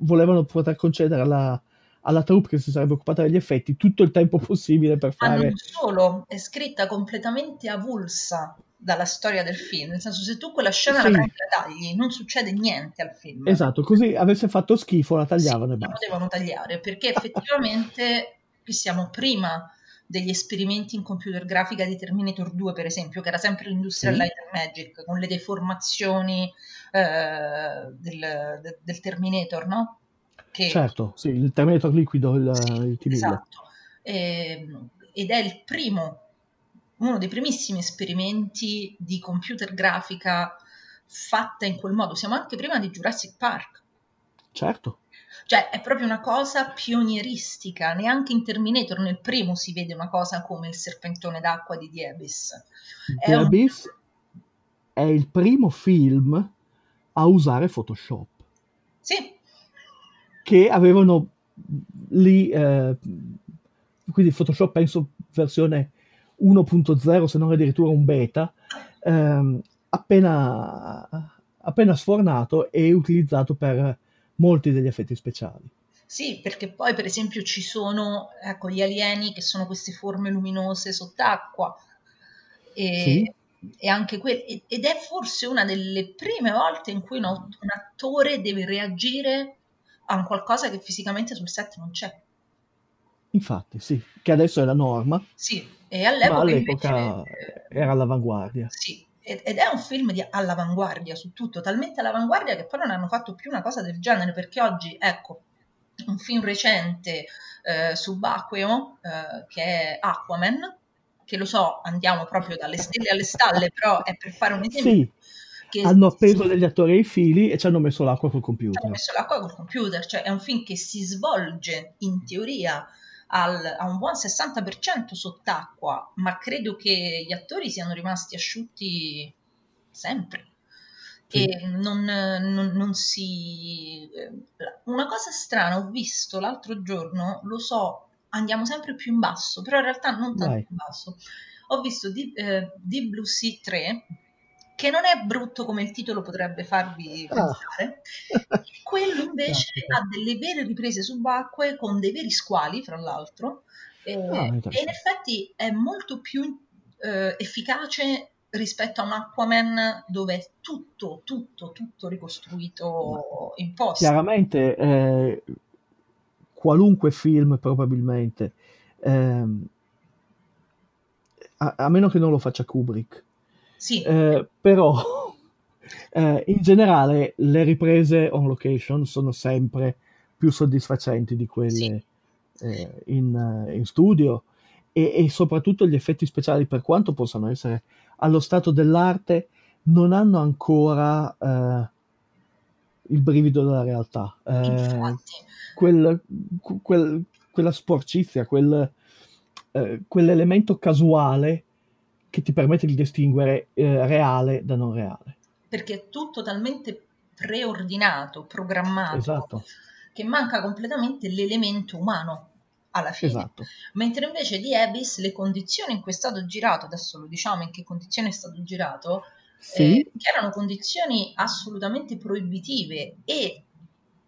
volevano poter concedere alla, alla troupe che si sarebbe occupata degli effetti tutto il tempo possibile per ma fare... non solo, è scritta completamente avulsa dalla storia del film. Nel senso, se tu quella scena Sì. la prendi e la tagli, non succede niente al film. Esatto, così avesse fatto schifo la tagliavano e Sì, la basta. potevano tagliare perché effettivamente qui siamo prima degli esperimenti in computer grafica di Terminator 2 per esempio che era sempre l'Industrial Sì. Light Magic con le deformazioni eh, del, de- del Terminator no? Che, Certo, sì, il Terminator liquido, il, sì, il T-1000. esatto Ehm, ed è il primo uno dei primissimi esperimenti di computer grafica fatta in quel modo siamo anche prima di Jurassic Park Certo. cioè è proprio una cosa pionieristica, neanche in Terminator nel primo si vede una cosa come il serpentone d'acqua di Abyss. È The un- è il primo film a usare Photoshop, Sì, che avevano lì, eh, quindi Photoshop penso versione 1.0, se non addirittura un beta, ehm, appena, appena sfornato e utilizzato per molti degli effetti speciali. sì, perché poi per esempio ci sono ecco, gli alieni che sono queste forme luminose sott'acqua e, Sì. e anche que- ed- è forse una delle prime volte in cui un attore deve reagire a un qualcosa che fisicamente sul set non c'è. Infatti, sì, che adesso è la norma, Sì, e all'epoca all'epoca invece era all'avanguardia. Sì, ed è un film di all'avanguardia su tutto, talmente all'avanguardia che poi non hanno fatto più una cosa del genere, perché oggi, ecco, un film recente eh, subacqueo eh, che è Aquaman, che lo so, andiamo proprio dalle stelle alle stalle, però è per fare un esempio. Sì, che hanno appeso degli attori ai fili e ci hanno messo l'acqua col ci hanno computer. messo l'acqua col computer, cioè è un film che si svolge in teoria al- a un buon 60% sott'acqua, ma credo che gli attori siano rimasti asciutti sempre. Sì. E non, non- non si... eh, Una cosa strana ho visto l'altro giorno, lo so, andiamo sempre più in basso, però in realtà non tanto Vai. in basso. Ho visto Deep, eh, Deep Blue Sea 3, che non è brutto come il titolo potrebbe farvi Ah. pensare. Quello invece Caspita. ha delle vere riprese subacquee con dei veri squali, fra l'altro, eh, Ah, e in effetti è molto più eh, efficace rispetto a un Aquaman dove è tutto, tutto, tutto ricostruito in post. Chiaramente, eh, qualunque film probabilmente, ehm, a, a meno che non lo faccia Kubrick, Sì, eh, però eh, in generale le riprese on location sono sempre più soddisfacenti di quelle Sì. eh, in, eh, in studio e, e soprattutto gli effetti speciali, per quanto possano essere allo stato dell'arte, non hanno ancora eh, il brivido della realtà. Eh, quel- quel- quella sporcizia, quel, quell'elemento casuale che ti permette di distinguere eh, reale da non reale. perché è tutto talmente preordinato, programmato, Esatto, che manca completamente l'elemento umano alla fine. esatto. Mentre invece di Abyss le condizioni in cui è stato girato, adesso lo diciamo in che condizioni è stato girato, Sì, eh, che erano condizioni assolutamente proibitive e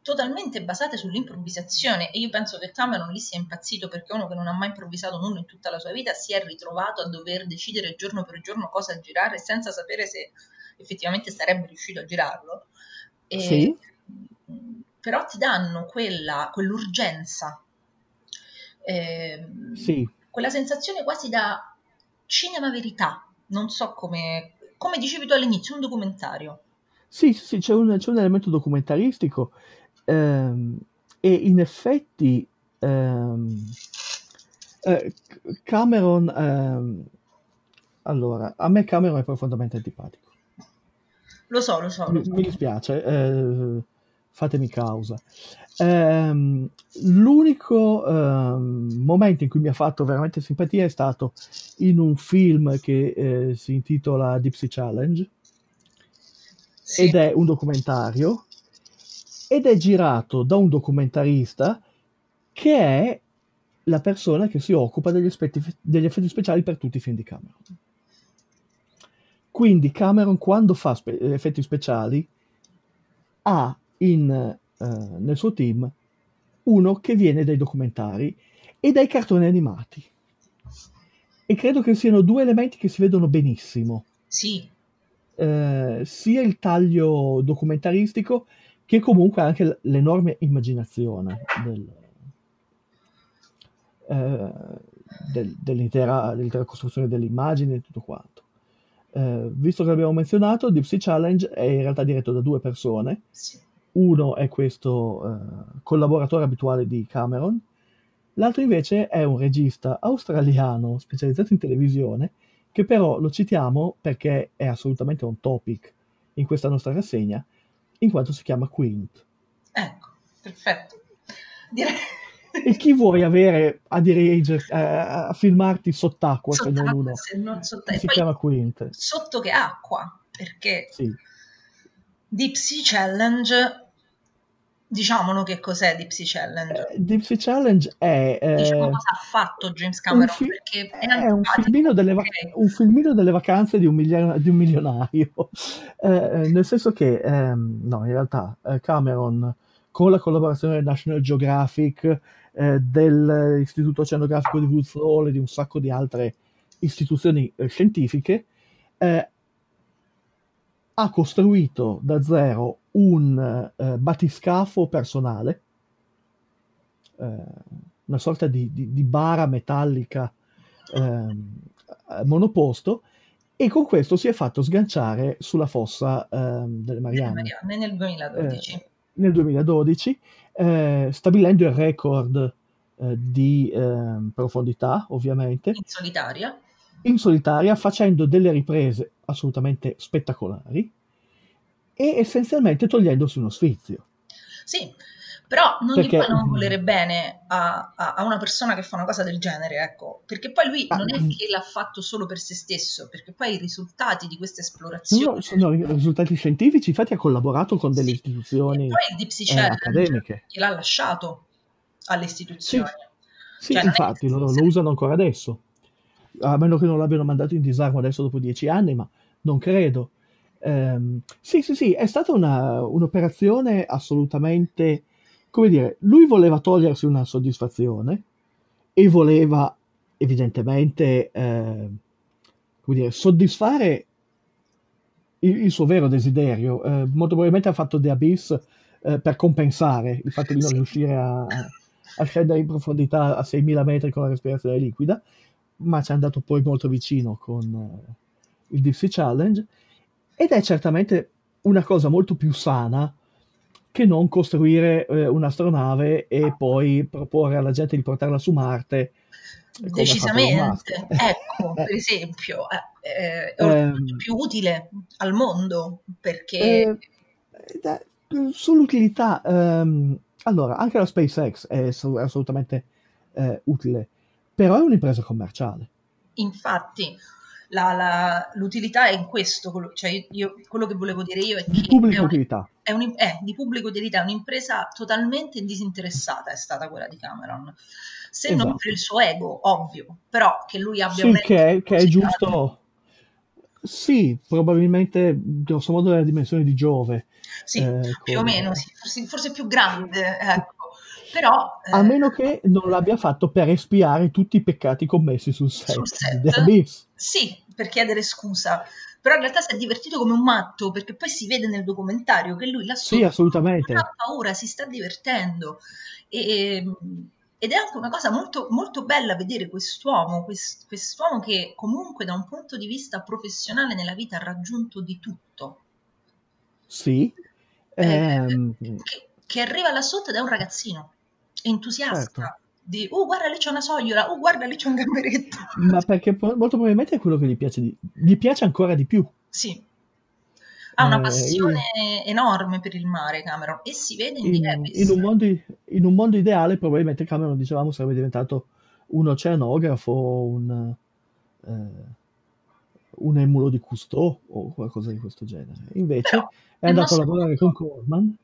totalmente basate sull'improvvisazione e io penso che Cameron lì sia impazzito perché uno che non ha mai improvvisato nulla in tutta la sua vita si è ritrovato a dover decidere giorno per giorno cosa girare senza sapere se effettivamente sarebbe riuscito a girarlo. E- Sì. Però ti danno quella, quell'urgenza, ehm, sì. quella sensazione quasi da cinema verità, non so come, come dicevi tu all'inizio, un documentario. Sì, sì, sì, c'è un, c'è un elemento documentaristico ehm, e in effetti ehm, eh, Cameron, ehm, allora, a me Cameron è profondamente antipatico. Lo so, lo so, lo Mi, so. mi dispiace, eh, fatemi causa. Ehm, l'unico ehm, momento in cui mi ha fatto veramente simpatia è stato in un film che eh, si intitola Dipsy Challenge Sì. ed è un documentario ed è girato da un documentarista che è la persona che si occupa degli, aspetti- degli effetti speciali per tutti i film di Cameron. Quindi Cameron quando fa spe- effetti speciali ha in, eh, nel suo team uno che viene dai documentari e dai cartoni animati. E credo che siano due elementi che si vedono benissimo Sì, eh, sia il taglio documentaristico che comunque anche l- l'enorme immaginazione del- eh, del- dell'intera, dell'intera costruzione delle immagini e tutto quanto. Eh, visto che l'abbiamo menzionato, Deep Sea Challenge è in realtà diretto da due persone. sì. Uno è questo eh, collaboratore abituale di Cameron, l'altro invece è un regista australiano specializzato in televisione, che però lo citiamo perché è assolutamente un topic in questa nostra rassegna, in quanto si chiama Quint. Ecco, perfetto. Direi... E chi vuoi avere a dirigere, a, a filmarti sott'acqua se non Sott'acqua, uno se non sotto- che e si poi chiama Quint? sotto che acqua, perché Sì. Deep Sea Challenge, diciamolo che cos'è Deep Sea Challenge, Eh, Deep Sea Challenge è... eh, diciamo cosa ha fatto James Cameron, fi- perché è è un filmino, delle va- ok? un filmino delle vacanze di un, milio- di un milionario, Eh, eh, nel senso che, ehm, no, in realtà eh, Cameron, con la collaborazione del National Geographic, eh, dell'Istituto Oceanografico di Woods Hole e di un sacco di altre istituzioni scientifiche, eh, ha costruito da zero un eh, battiscafo personale, eh, una sorta di, di- di bara metallica ehm, eh, monoposto, e con questo si è fatto sganciare sulla fossa ehm, delle Marianne nel 2012. eh, nel 2012, eh, stabilendo il record eh, di ehm, profondità, ovviamente, in solitaria. In solitaria, facendo delle riprese assolutamente spettacolari e essenzialmente togliendosi uno sfizio. Sì, però non Perché- gli puoi non volere bene a, a- a una persona che fa una cosa del genere, ecco, perché poi lui Ah, non è mm. che l'ha fatto solo per se stesso, perché poi i risultati di queste No, esplorazioni sono ri- risultati scientifici, infatti ha collaborato con delle Sì. istituzioni e poi il Deep Sea eh, accademiche. gliel'ha lasciato alle istituzioni. Sì, Cioè, infatti lo, lo usano ancora adesso, a meno che non l'abbiano mandato in disarmo adesso dopo dieci anni, ma non credo. Ehm, sì, sì, sì, è stata una- un'operazione assolutamente, come dire, lui voleva togliersi una soddisfazione e voleva evidentemente, eh, come dire, soddisfare il, il suo vero desiderio. Eh, molto probabilmente ha fatto The Abyss eh, per compensare il fatto di non riuscire a, a scendere in profondità a 6.000 metri con la respirazione liquida, ma ci è andato poi molto vicino con eh, il Deep Sea Challenge ed è certamente una cosa molto più sana che non costruire eh, un'astronave e poi proporre alla gente di portarla su Marte. Musk. Decisamente, ecco, per esempio, eh, eh, è molto più utile al mondo perché Eh, da- sull'utilità, ehm, allora, anche la SpaceX è ass- assolutamente eh, utile, però è un'impresa commerciale. infatti la- la- l'utilità è in questo, quello, cioè io- quello che volevo dire io è che Di pubblica è utilità. è un- è di pubblica utilità, è un'impresa totalmente disinteressata è stata quella di Cameron, se non Esatto. per il suo ego, ovvio, però che lui abbia Sì, un che è, che è giusto. Sì, probabilmente grosso modo della dimensione di Giove. Sì, eh, più o come- meno, sì, forse, forse più grande, ecco. Però eh, A meno che non l'abbia fatto per espiare tutti i peccati commessi sul set, sul set, sì, per chiedere scusa, però in realtà si è divertito come un matto, perché poi si vede nel documentario che lui lassù Sì, assolutamente. non ha paura, si sta divertendo. E- ed è anche una cosa molto, molto bella vedere quest'uomo, quest- quest'uomo che comunque da un punto di vista professionale nella vita ha raggiunto di tutto, Sì. Eh, Ehm, che, che arriva là sotto ed è un ragazzino, entusiasta. Certo. Di, oh guarda lì c'è una sogliola, oh guarda lì c'è un gamberetto. ma perché molto probabilmente è quello che gli piace, di- gli piace ancora di più. Sì. Ha una Eh, passione enorme per il mare Cameron e si vede in, In, Abyss. in un mondo, in un mondo ideale, probabilmente Cameron, dicevamo, sarebbe diventato un oceanografo, un, eh, un emulo di Cousteau o qualcosa di questo genere. Invece Però, è andato a lavorare con Corman,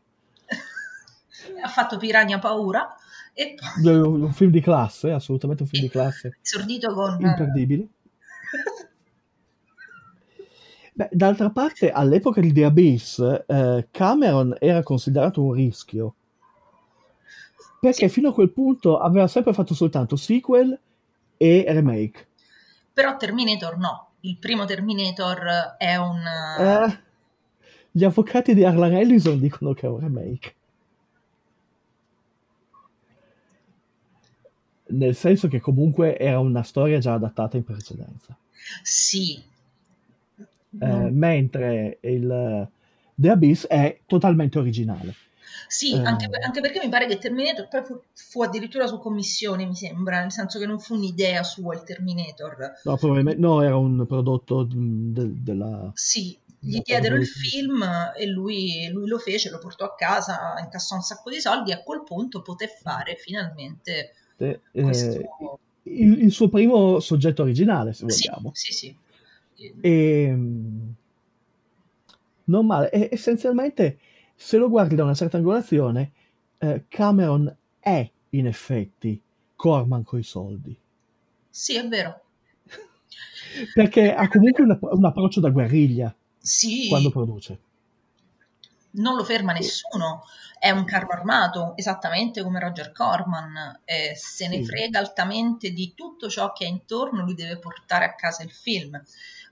ha fatto Piranha Paura e poi un film di classe, assolutamente un film di classe esordito con imperdibile. Beh, d'altra parte, all'epoca di The Abyss, eh, Cameron era considerato un rischio. Perché fino a quel punto aveva sempre fatto soltanto sequel e remake. però Terminator no. Il primo Terminator è un Eh, gli avvocati di Arlan Ellison dicono che è un remake. Nel senso che comunque era una storia già adattata in precedenza. sì. Eh, mentre il The Abyss è totalmente originale. Sì, Eh. anche, anche perché mi pare che Terminator poi fu, fu addirittura su commissione, mi sembra, nel senso che non fu un'idea sua il Terminator. No, probabilmente no, era un prodotto mm, del- della... Sì, gli diedero il film e lui, lui lo fece, lo portò a casa, incassò un sacco di soldi e a quel punto poté fare finalmente eh, il, il suo primo soggetto originale, se Sì, vogliamo. sì, sì. E, mm, non male. E essenzialmente, se lo guardi da una certa angolazione, eh, Cameron è in effetti Corman coi soldi. Sì, è vero. Perché ha comunque un, un approccio da guerriglia Sì, quando produce. Non lo ferma nessuno, è un carro armato, esattamente come Roger Corman, eh, se ne frega altamente di tutto ciò che è intorno, lui deve portare a casa il film.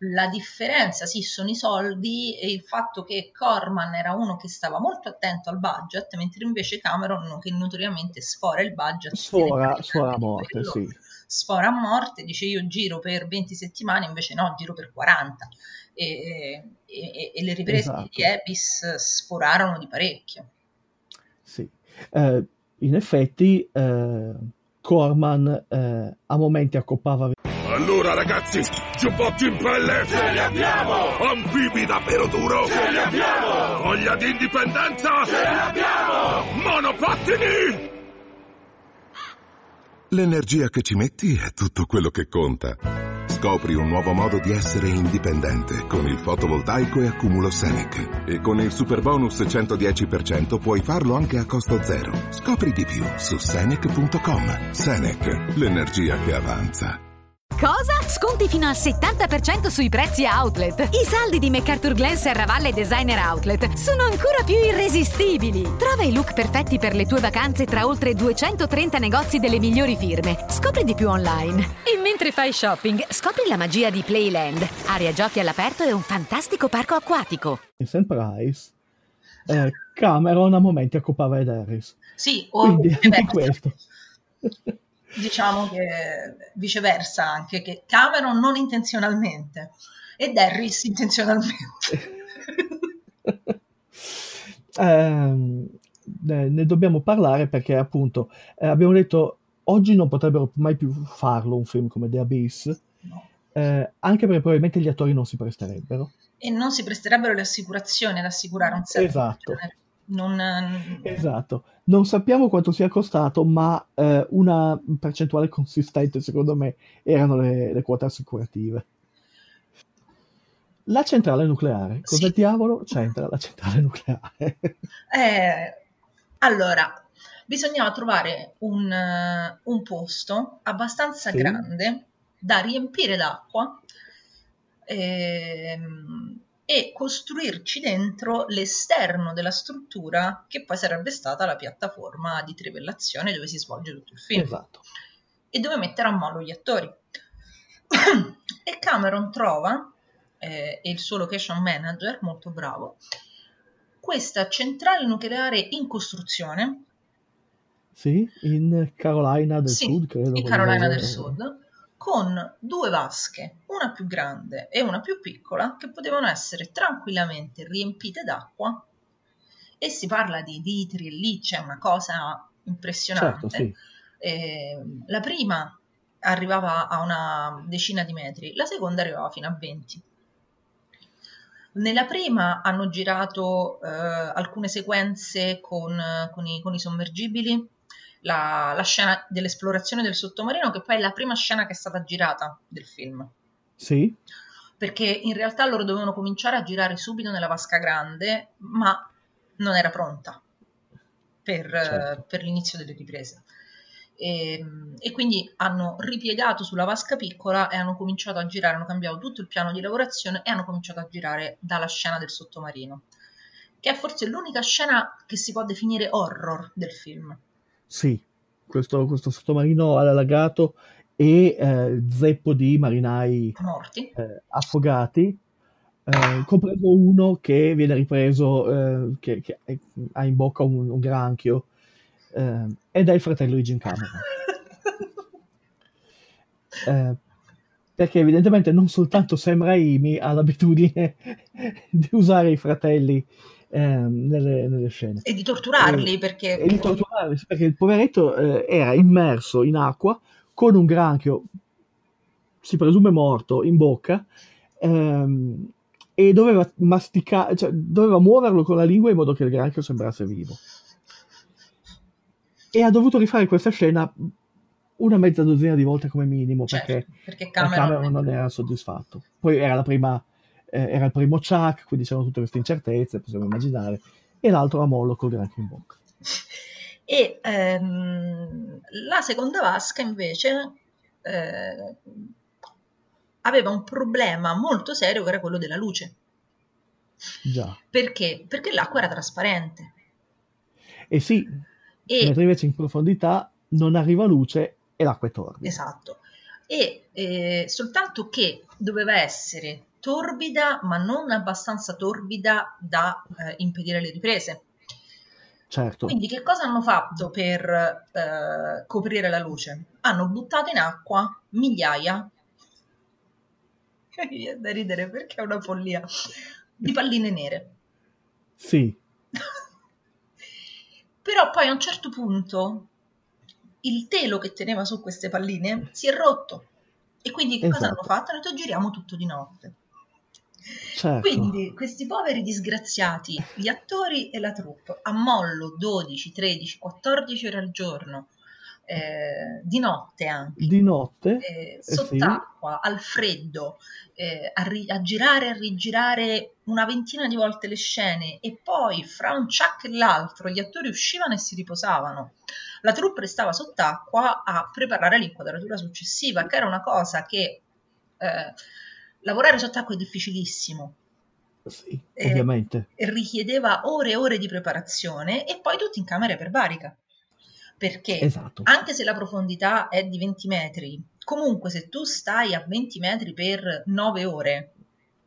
La differenza, sì, sono i soldi e il fatto che Corman era uno che stava molto attento al budget, mentre invece Cameron, che notoriamente sfora il budget, Sfora, sfora a morte, sì. Sfora a morte, dice io giro per 20 settimane, invece no, giro per 40. E, e- e le riprese Esatto. di Abyss sforarono di parecchio. Sì. Eh, in effetti, eh, Corman eh, a momenti accoppava Allora ragazzi, giubbotti in pelle! Ce li abbiamo! Anfibi da pelo duro! Ce li abbiamo! Voglia di indipendenza! Ce li abbiamo! Monopattini! L'energia che ci metti è tutto quello che conta. Scopri un nuovo modo di essere indipendente con il fotovoltaico e accumulo Senec. E con il super bonus 110% puoi farlo anche a costo zero. Scopri di più su Senec.com. Senec, l'energia che avanza. Cosa? Sconti fino al 70% sui prezzi outlet. I saldi di MacArthur Glen Serravalle Designer Outlet sono ancora più irresistibili. Trova i look perfetti per le tue vacanze tra oltre 230 negozi delle migliori firme. Scopri di più online. E mentre fai shopping, scopri la magia di Playland. Area giochi all'aperto e un fantastico parco acquatico. Vincent Price, eh, Cameron a momenti accoppava Ed Harris. Sì, o Quindi anche questo. Diciamo che viceversa anche, che Cameron non intenzionalmente e Harris intenzionalmente. Ehm, ne, dobbiamo parlare perché appunto eh, abbiamo detto oggi non potrebbero mai più farlo un film come The Abyss No. eh, anche perché probabilmente gli attori non si presterebbero E non si presterebbero le assicurazioni ad assicurare un set. Esatto. Non, esatto non sappiamo quanto sia costato ma eh, una percentuale consistente secondo me erano le, le quote assicurative La centrale nucleare. Cosa Sì. diavolo c'entra la centrale nucleare? Eh, allora, bisognava trovare un, eh, un posto abbastanza Sì. grande da riempire d'acqua ehm, e costruirci dentro l'esterno della struttura che poi sarebbe stata la piattaforma di trivellazione dove si svolge tutto il film esatto. e dove mettere a mano gli attori. e Cameron trova, eh, e il suo location manager, molto bravo, questa centrale nucleare in costruzione, Sì, in Carolina del sì, Sud, credo. in Carolina del Sud, con due vasche, una più grande e una più piccola, che potevano essere tranquillamente riempite d'acqua. E si parla di litri, e lì c'è una cosa impressionante. Certo, sì. Eh, la prima arrivava a una decina di metri, la seconda arrivava fino a 20. Nella prima hanno girato eh, alcune sequenze con, con i, con i sommergibili, la, la scena dell'esplorazione del sottomarino, che poi è la prima scena che è stata girata del film Sì, perché in realtà loro dovevano cominciare a girare subito nella vasca grande, ma non era pronta per, Certo. per l'inizio delle riprese. E, e quindi hanno ripiegato sulla vasca piccola e hanno cominciato a girare, hanno cambiato tutto il piano di lavorazione e hanno cominciato a girare dalla scena del sottomarino, che è forse l'unica scena che si può definire horror del film. Sì. Questo, questo sottomarino allagato e eh, zeppo di marinai Morti. eh, affogati, eh, compreso uno che viene ripreso, eh, che, che ha in bocca un, un granchio, eh, ed è il fratello di Jim Cameron. Eh, perché evidentemente non soltanto Sam Raimi ha l'abitudine di usare i fratelli ehm, nelle, nelle scene. E di torturarli perché... e di torturarli perché il poveretto eh, era immerso in acqua con un granchio si presume morto in bocca ehm, e doveva masticare cioè doveva muoverlo con la lingua in modo che il granchio sembrasse vivo. E ha dovuto rifare questa scena una mezza dozzina di volte come minimo Certo, perché perché Cameron, Cameron... non era soddisfatto. Poi era la prima eh, era il primo Chuck quindi c'erano tutte queste incertezze possiamo immaginare e l'altro a mollo col granchio in bocca E ehm, la seconda vasca invece eh, aveva un problema molto serio che era quello della luce. già Perché? Perché l'acqua era trasparente E sì, e mentre invece in profondità non arriva luce e l'acqua è torbida. esatto. E eh, soltanto che doveva essere torbida, ma non abbastanza torbida da eh, impedire le riprese. Certo, Quindi che cosa hanno fatto per eh, coprire la luce? Hanno buttato in acqua migliaia, da ridere perché è una follia, di palline nere. sì, Però poi a un certo punto il telo che teneva su queste palline si è rotto. E quindi che cosa Esatto. hanno fatto? Hanno detto giriamo tutto di notte. Certo. Quindi questi poveri disgraziati, gli attori e la troupe, a mollo 12, 13, 14 ore al giorno, eh, di notte anche, Di notte, eh, sì. sott'acqua, al freddo, eh, a, ri- a girare e a rigirare una ventina di volte le scene e poi fra un ciak e l'altro gli attori uscivano e si riposavano. La troupe restava sott'acqua a preparare l'inquadratura successiva, che era una cosa che eh, lavorare sott'acqua è difficilissimo sì, eh, ovviamente. richiedeva ore e ore di preparazione e poi tutti in camera iperbarica. Perché Esatto. anche se la profondità è di 20 metri, comunque se tu stai a 20 metri per 9 ore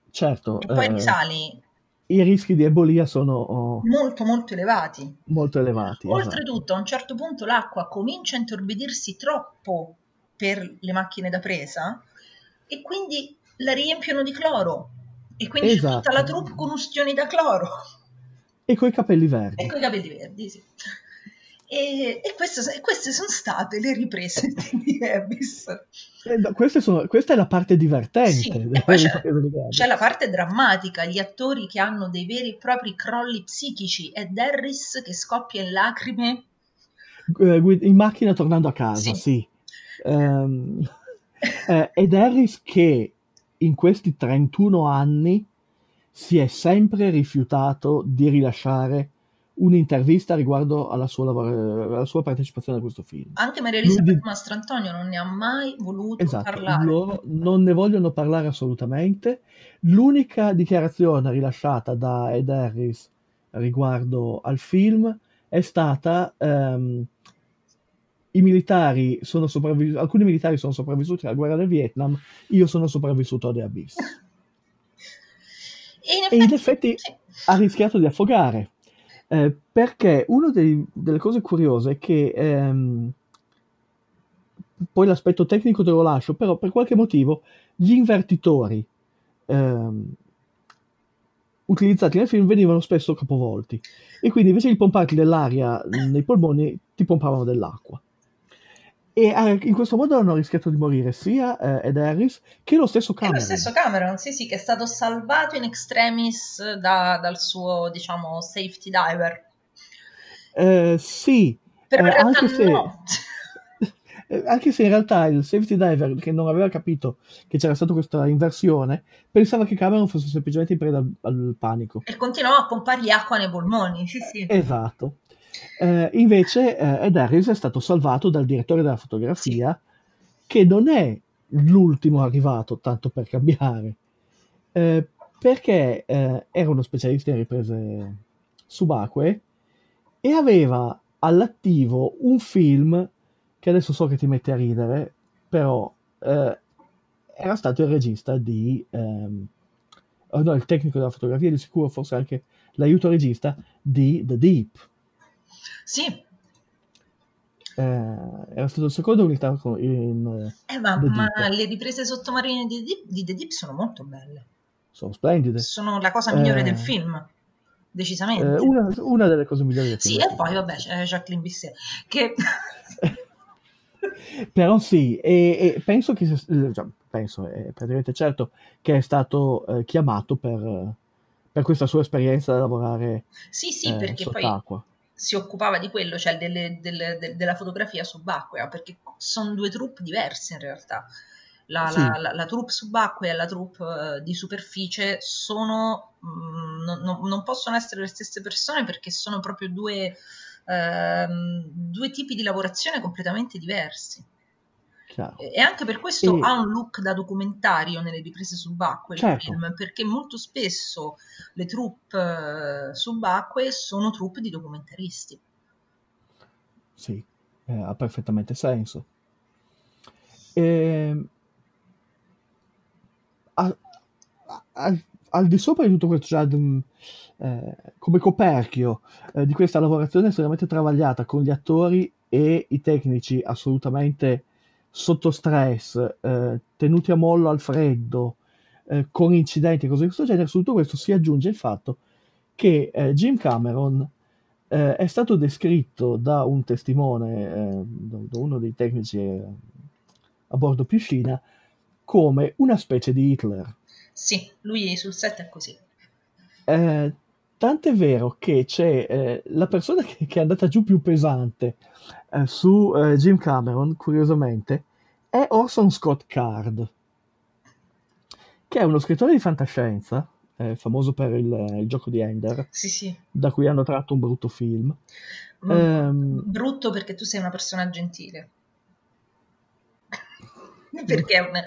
Certo, e poi eh, risali i rischi di embolia sono oh, molto molto elevati, molto elevati. esatto. oltretutto a un certo punto l'acqua comincia a intorbidirsi troppo per le macchine da presa e quindi la riempiono di cloro e quindi Esatto. tutta la troupe con ustioni da cloro. E coi capelli verdi. E con i capelli verdi, sì. E, e queste, e queste sono state le riprese di Abyss. Eh, sono- questa è la parte divertente. Sì, poi c'è, c'è la parte drammatica, gli attori che hanno dei veri e propri crolli psichici, Ed Harris che scoppia in lacrime. Eh, in macchina tornando a casa, Sì. sì. Ehm, eh, ed Harris che in questi 31 anni si è sempre rifiutato di rilasciare un'intervista riguardo alla sua, lavoro- alla sua partecipazione a questo film. Anche Maria Elisabeth Lui di- Mastrantonio non ne ha mai voluto Esatto, parlare. loro non ne vogliono parlare assolutamente. L'unica dichiarazione rilasciata da Ed Harris riguardo al film è stata ehm, militari sono sopravvissuti, alcuni militari sono sopravvissuti alla guerra del Vietnam, io sono sopravvissuto a The Abyss. E in effetti, ha rischiato di affogare. Eh, perché una delle cose curiose è che ehm, poi l'aspetto tecnico te lo lascio, però per qualche motivo gli invertitori ehm, utilizzati nel film venivano spesso capovolti e quindi invece di pomparti dell'aria nei polmoni ti pompavano dell'acqua. E eh, in questo modo hanno rischiato di morire sia eh, Ed Harris che lo stesso È lo Cameron. stesso Cameron, sì, sì, che è stato salvato in extremis da- dal suo, diciamo, safety diver. Eh, sì, Però eh, anche se... no. Anche se in realtà il safety diver che non aveva capito che c'era stata questa inversione pensava che Cameron fosse semplicemente in preda al, al panico. E continuava a pompargli acqua nei polmoni, sì, sì. Esatto. Eh, invece eh, Ed Harris è stato salvato dal direttore della fotografia che non è l'ultimo arrivato, tanto per cambiare, eh, perché eh, era uno specialista in riprese subacquee e aveva all'attivo un film che adesso so che ti mette a ridere, però eh, era stato il regista di... ehm, oh no, il tecnico della fotografia, di sicuro forse anche l'aiuto regista di The Deep. Sì, Eh, era stato il secondo con- in, eh, ma, The ma Deep. le riprese sottomarine di, Deep- di The Deep sono molto belle. sono splendide. Sono la cosa migliore Eh, del film, decisamente. Eh, una, una delle cose migliori del Sì, film. e poi vabbè c'è Jacqueline Bisset, che Però sì, e, e penso che, eh, già, penso, è praticamente certo che è stato eh, chiamato per, per questa sua esperienza da lavorare sì, sì, eh, perché poi sott'acqua. Si occupava di quello, cioè delle- delle- de- della fotografia subacquea, perché sono due troupe diverse in realtà. La, Sì. la, la, la troupe subacquea e la troupe eh, di superficie sono, mm, non, non- non possono essere le stesse persone perché sono proprio due, ehm, due tipi di lavorazione completamente diversi. Chiaro. E anche per questo E- ha un look da documentario nelle riprese subacquee Certo. film, perché molto spesso le troupe eh, subacquee sono troupe di documentaristi. Sì, eh, ha perfettamente senso. Ehm, a- a- al, al di sopra di tutto questo, cioè, eh, come coperchio eh, di questa lavorazione estremamente travagliata con gli attori e i tecnici assolutamente sotto stress, eh, tenuti a mollo al freddo, eh, con incidenti e cose di questo genere, su tutto questo si aggiunge il fatto che eh, Jim Cameron eh, è stato descritto da un testimone, eh, da uno dei tecnici eh, a bordo piscina, come una specie di Hitler. Sì, lui sul set è così. Eh, tant'è vero che c'è eh, la persona che, che è andata giù più pesante eh, su eh, Jim Cameron, curiosamente, è Orson Scott Card, che è uno scrittore di fantascienza, eh, famoso per il, il gioco di Ender, Sì, sì. da cui hanno tratto un brutto film. Mm, Ehm, Brutto perché tu sei una persona gentile. perché è un,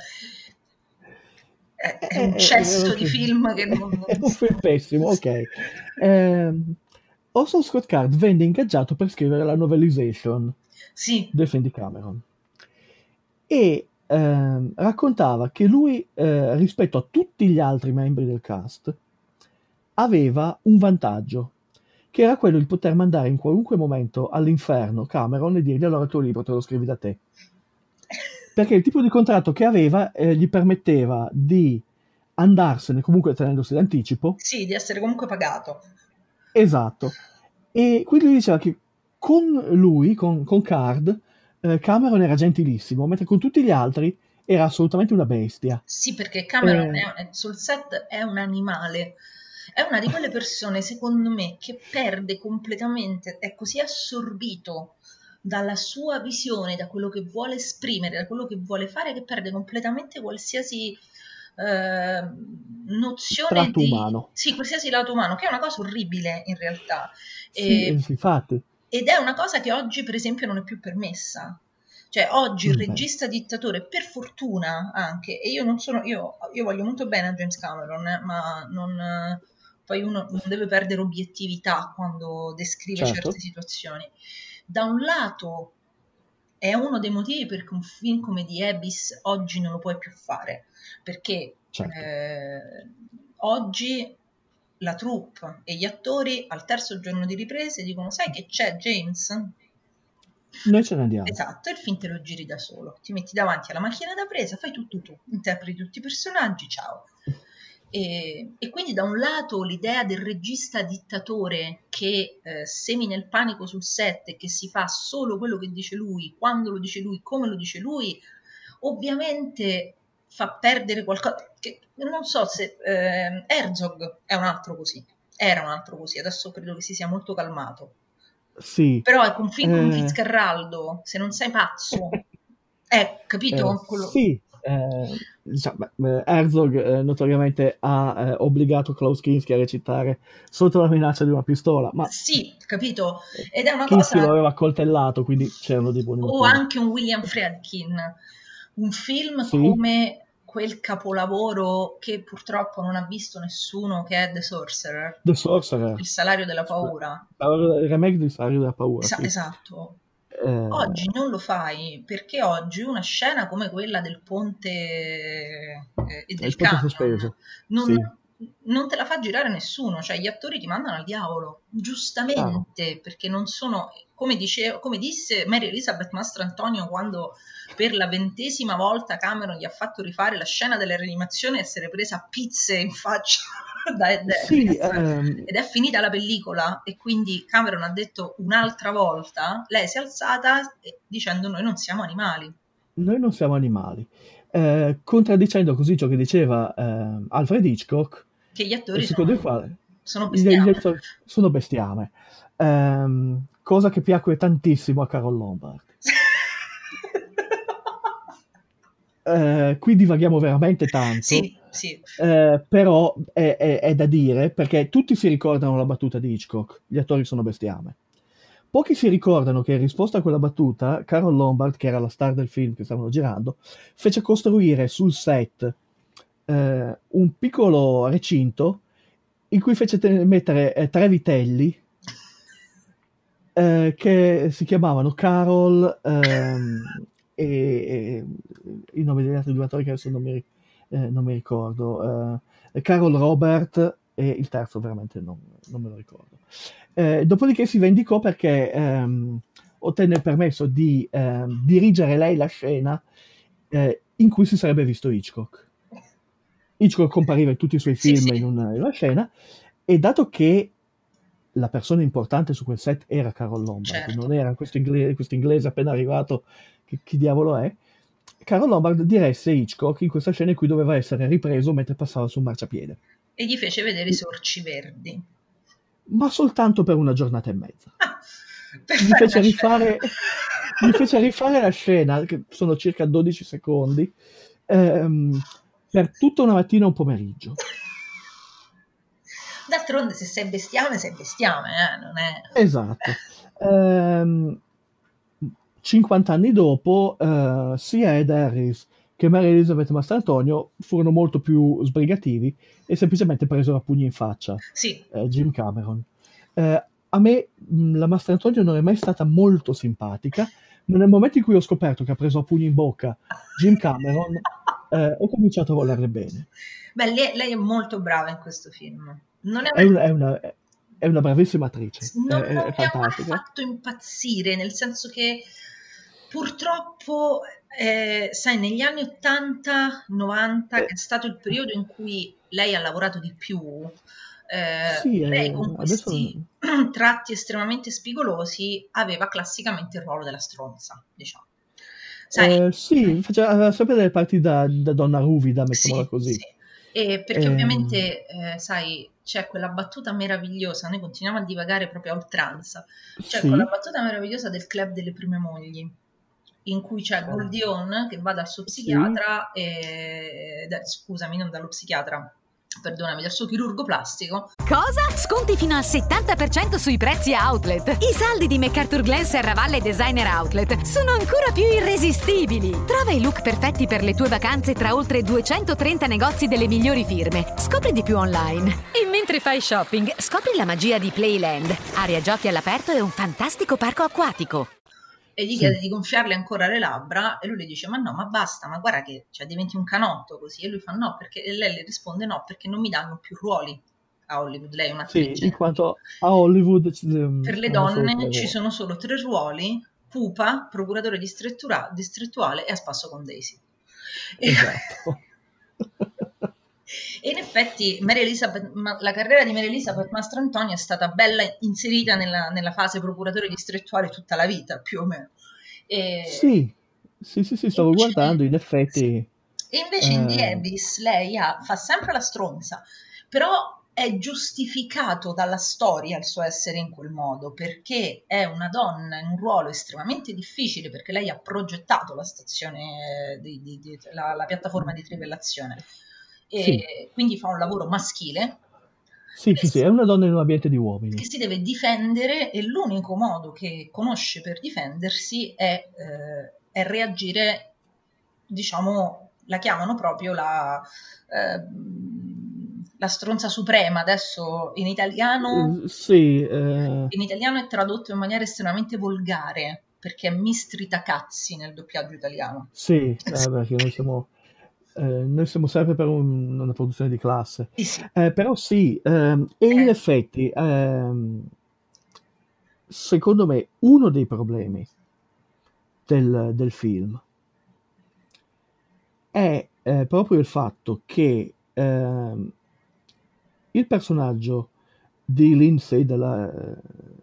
è- è un Eh, cesso eh, di film che non... È un film pessimo, ok. Ehm, Orson Scott Card venne ingaggiato per scrivere la novelization Sì, del film di Cameron e ehm, raccontava che lui, eh, rispetto a tutti gli altri membri del cast, aveva un vantaggio, che era quello di poter mandare in qualunque momento all'inferno Cameron e dirgli allora il tuo libro te lo scrivi da te. Perché il tipo di contratto che aveva eh, gli permetteva di andarsene comunque tenendosi d'anticipo sì, di essere comunque pagato. Esatto. E quindi diceva che con lui, con, con Card, eh, Cameron era gentilissimo, mentre con tutti gli altri era assolutamente una bestia. Sì, perché Cameron Eh. è- sul set è un animale. È una di quelle persone, secondo me, che perde completamente, è così assorbito dalla sua visione, da quello che vuole esprimere, da quello che vuole fare, che perde completamente qualsiasi eh, nozione Tratto di... umano. Sì, qualsiasi lato umano, che è una cosa orribile in realtà. Sì, E- sì, infatti. ed è una cosa che oggi, per esempio, non è più permessa. Cioè, oggi il Mm, regista dittatore, per fortuna anche, e io non sono, io, io voglio molto bene a James Cameron, eh, ma non, eh, poi uno non deve perdere obiettività quando descrive Certo. certe situazioni. Da un lato è uno dei motivi per cui un film come The Abyss oggi non lo puoi più fare, perché Certo. eh, oggi la troupe e gli attori al terzo giorno di riprese dicono sai che c'è James? Noi ce ne andiamo. Esatto, il film te lo giri da solo, ti metti davanti alla macchina da presa, fai tutto tu, interpreti tutti i personaggi, ciao. E, e quindi da un lato l'idea del regista dittatore che eh, semina il panico sul set e che si fa solo quello che dice lui, quando lo dice lui, come lo dice lui, ovviamente fa perdere qualcosa. Che, non so se eh, Herzog è un altro così, era un altro così, adesso credo che si sia molto calmato. Sì. Però ecco, un film con Eh. Fitzcarraldo, se non sei pazzo, eh, capito? Eh, Quello- Sì, diciamo, eh, Herzog eh, notoriamente ha eh, obbligato Klaus Kinski a recitare sotto la minaccia di una pistola, ma Sì, capito? Ed è una Kinski lo cosa... aveva accoltellato, quindi c'erano dei buoni O motivi. anche un William Friedkin, un film Sì. come quel capolavoro che purtroppo non ha visto nessuno, che è The Sorcerer, The Sorcerer, il salario della paura. il remake di Salario della paura. Esa- sì. esatto. Eh, Oggi non lo fai perché oggi una scena come quella del ponte eh, e del camion non, Sì. non te la fa girare nessuno, cioè gli attori ti mandano al diavolo, giustamente, perché non sono, come, dice, come disse Mary Elizabeth Mastrantonio quando per la ventesima volta Cameron gli ha fatto rifare la scena della rianimazione e essere presa a pizze in faccia da Ed Sì, Harris. ehm, ed è finita la pellicola e quindi Cameron ha detto un'altra volta, lei si è alzata dicendo noi non siamo animali. noi non siamo animali. Eh, contraddicendo così ciò che diceva ehm, Alfred Hitchcock, Che gli attori il sono, quale sono bestiame. attori sono bestiame. Ehm, cosa che piacque tantissimo a Carol Lombard. Eh, qui divaghiamo veramente tanto, Sì, sì. eh, però è, è- è da dire perché tutti si ricordano la battuta di Hitchcock, gli attori sono bestiame. Pochi si ricordano che in risposta a quella battuta, Carol Lombard, che era la star del film che stavano girando, fece costruire sul set eh, un piccolo recinto in cui fece te- mettere eh, tre vitelli eh, che si chiamavano Carol ehm, e, e i nomi degli altri due attori che adesso non mi, ri- eh, non mi ricordo. eh, Carol Robert e il terzo veramente non, non me lo ricordo. Eh, dopodiché si vendicò perché ehm, ottenne il permesso di ehm, dirigere lei la scena eh, in cui si sarebbe visto Hitchcock. Hitchcock compariva in tutti i suoi Sì, film sì. in una, in una scena e dato che la persona importante su quel set era Carol Lombard, Certo. non era questo inglese, questo inglese appena arrivato, che chi diavolo è, Carol Lombard diresse Hitchcock in questa scena in cui doveva essere ripreso mentre passava sul marciapiede, E gli fece vedere i sorci verdi. ma soltanto per una giornata e mezza. Ah, Gli fare fece rifare, gli fece rifare la scena, che sono circa 12 secondi, ehm, per tutta una mattina e un pomeriggio. D'altronde, se sei bestiame, sei bestiame, eh? non è... Esatto. Ehm, 50 anni dopo, eh, sia Ed Harris che Mary Elizabeth Mastrantonio furono molto più sbrigativi e semplicemente presero a pugni in faccia Sì, eh, Jim Cameron. Eh, a me mh, la Mastrantonio non è mai stata molto simpatica, ma nel momento in cui ho scoperto che ha preso a pugni in bocca Jim Cameron, eh, ho cominciato a volerle bene. beh, lei, lei è molto brava in questo film. Non è, È una, è una- è una bravissima attrice, non, è, non è mi ha fantastica. fatto impazzire, nel senso che purtroppo, eh, sai, negli anni 80-90, che è stato il periodo in cui lei ha lavorato di più, eh, Sì, eh, lei con adesso- questi tratti estremamente spigolosi aveva classicamente il ruolo della stronza, diciamo. Sai, Eh, sì, faceva, sempre delle parti da, da donna ruvida, mettiamola Sì, così. sì. E perché Ehm. ovviamente, eh, sai, c'è quella battuta meravigliosa, noi continuiamo a divagare proprio a oltranza, c'è Sì. quella battuta meravigliosa del club delle prime mogli, in cui c'è Goldion che va dal suo psichiatra, e, da- scusami, non dallo psichiatra, perdonami, dal suo chirurgo plastico. Cosa? Sconti fino al 70% sui prezzi outlet. I saldi di MacArthur Glen Serravalle Designer Outlet sono ancora più irresistibili. Trova i look perfetti per le tue vacanze tra oltre 230 negozi delle migliori firme. Scopri di più online. E mentre fai shopping, scopri la magia di Playland. Area giochi all'aperto e un fantastico parco acquatico. E gli Sì. chiede di gonfiarle ancora le labbra e lui le dice ma no, ma basta, ma guarda che cioè, diventi un canotto così. E lui fa no, perché e lei le risponde no, perché non mi danno più ruoli a Hollywood. Lei è Sì, un'attrice. in quanto a Hollywood ehm, Per le donne ci sono solo tre ruoli, pupa, procuratore distrettuale e a spasso con Daisy. Esatto. e in effetti la carriera di Mary Elizabeth Mastrantonio è stata bella inserita nella, nella fase procuratore distrettuale tutta la vita, più o meno. E, Sì, sì, sì, sì, stavo Invece- guardando, in effetti... e invece in The Eh. Abyss lei ha- fa sempre la stronza, però è giustificato dalla storia il suo essere in quel modo, perché è una donna in un ruolo estremamente difficile, perché lei ha progettato la stazione, eh, di- di- di- la, la piattaforma di trivellazione, Sì. quindi fa un lavoro maschile Sì, sì, sì, è una donna in un ambiente di uomini. che si deve difendere e l'unico modo che conosce per difendersi è, eh, è reagire, diciamo, la chiamano proprio la, eh, la stronza suprema. Adesso in italiano, Eh, Sì, eh, in italiano è tradotto in maniera estremamente volgare perché è mistrita cazzi nel doppiaggio italiano. sì, eh, perché noi siamo, eh, noi siamo sempre per un- una produzione di classe. Eh, però sì, ehm, e in Eh. effetti, ehm, secondo me, uno dei problemi del, del film è eh, proprio il fatto che ehm, il personaggio di Lindsay della,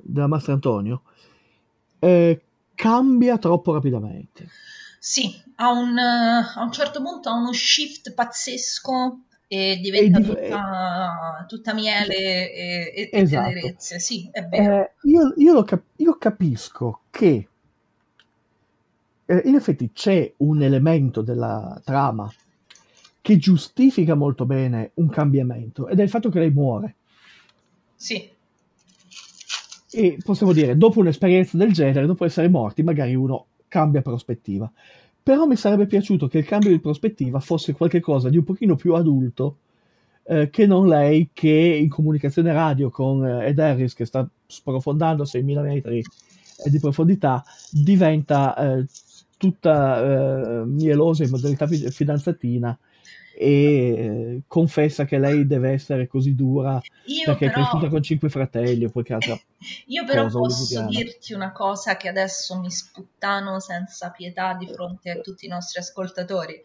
della Mastrantonio eh, cambia troppo rapidamente. Sì, a un, eh, a un certo punto ha uno shift pazzesco e diventa E div- tutta, tutta miele e, e- e Esatto. tenerezze. Sì, è vero. Eh, io, io lo cap- io capisco che eh, in effetti c'è un elemento della trama che giustifica molto bene un cambiamento ed è il fatto che lei muore. Sì, E possiamo dire, dopo un'esperienza del genere, dopo essere morti, magari uno cambia prospettiva. Però mi sarebbe piaciuto che il cambio di prospettiva fosse qualcosa di un pochino più adulto eh, che non lei che in comunicazione radio con eh, Ed Harris che sta sprofondando a 6.000 metri eh, di profondità diventa eh, tutta eh, mielosa in modalità fi- fidanzatina e eh, confessa che lei deve essere così dura io perché è però, cresciuta con cinque fratelli o qualche altra io però posso hollywoodiana. dirti una cosa che adesso mi sputtano senza pietà di fronte a tutti i nostri ascoltatori.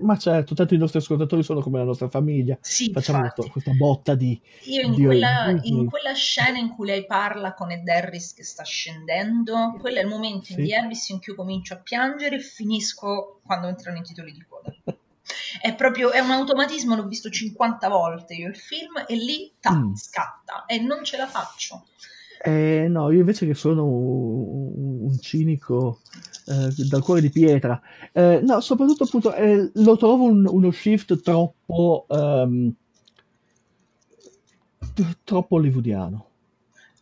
Ma certo, tanto i nostri ascoltatori sono come la nostra famiglia. Sì, Facciamo infatti. questo- questa botta di... Io in di- quella, in quella scena in cui lei parla con Ed Harris che sta scendendo, quello è il momento in Sì. The Abyss in cui io comincio a piangere e finisco quando entrano i titoli di coda. È proprio è un automatismo, l'ho visto 50 volte io il film e lì tac, Mm. scatta e non ce la faccio. Eh, no, io invece che sono un, cinico eh, dal cuore di pietra, eh, no, soprattutto appunto eh, lo trovo un- uno shift troppo, ehm, t- troppo hollywoodiano.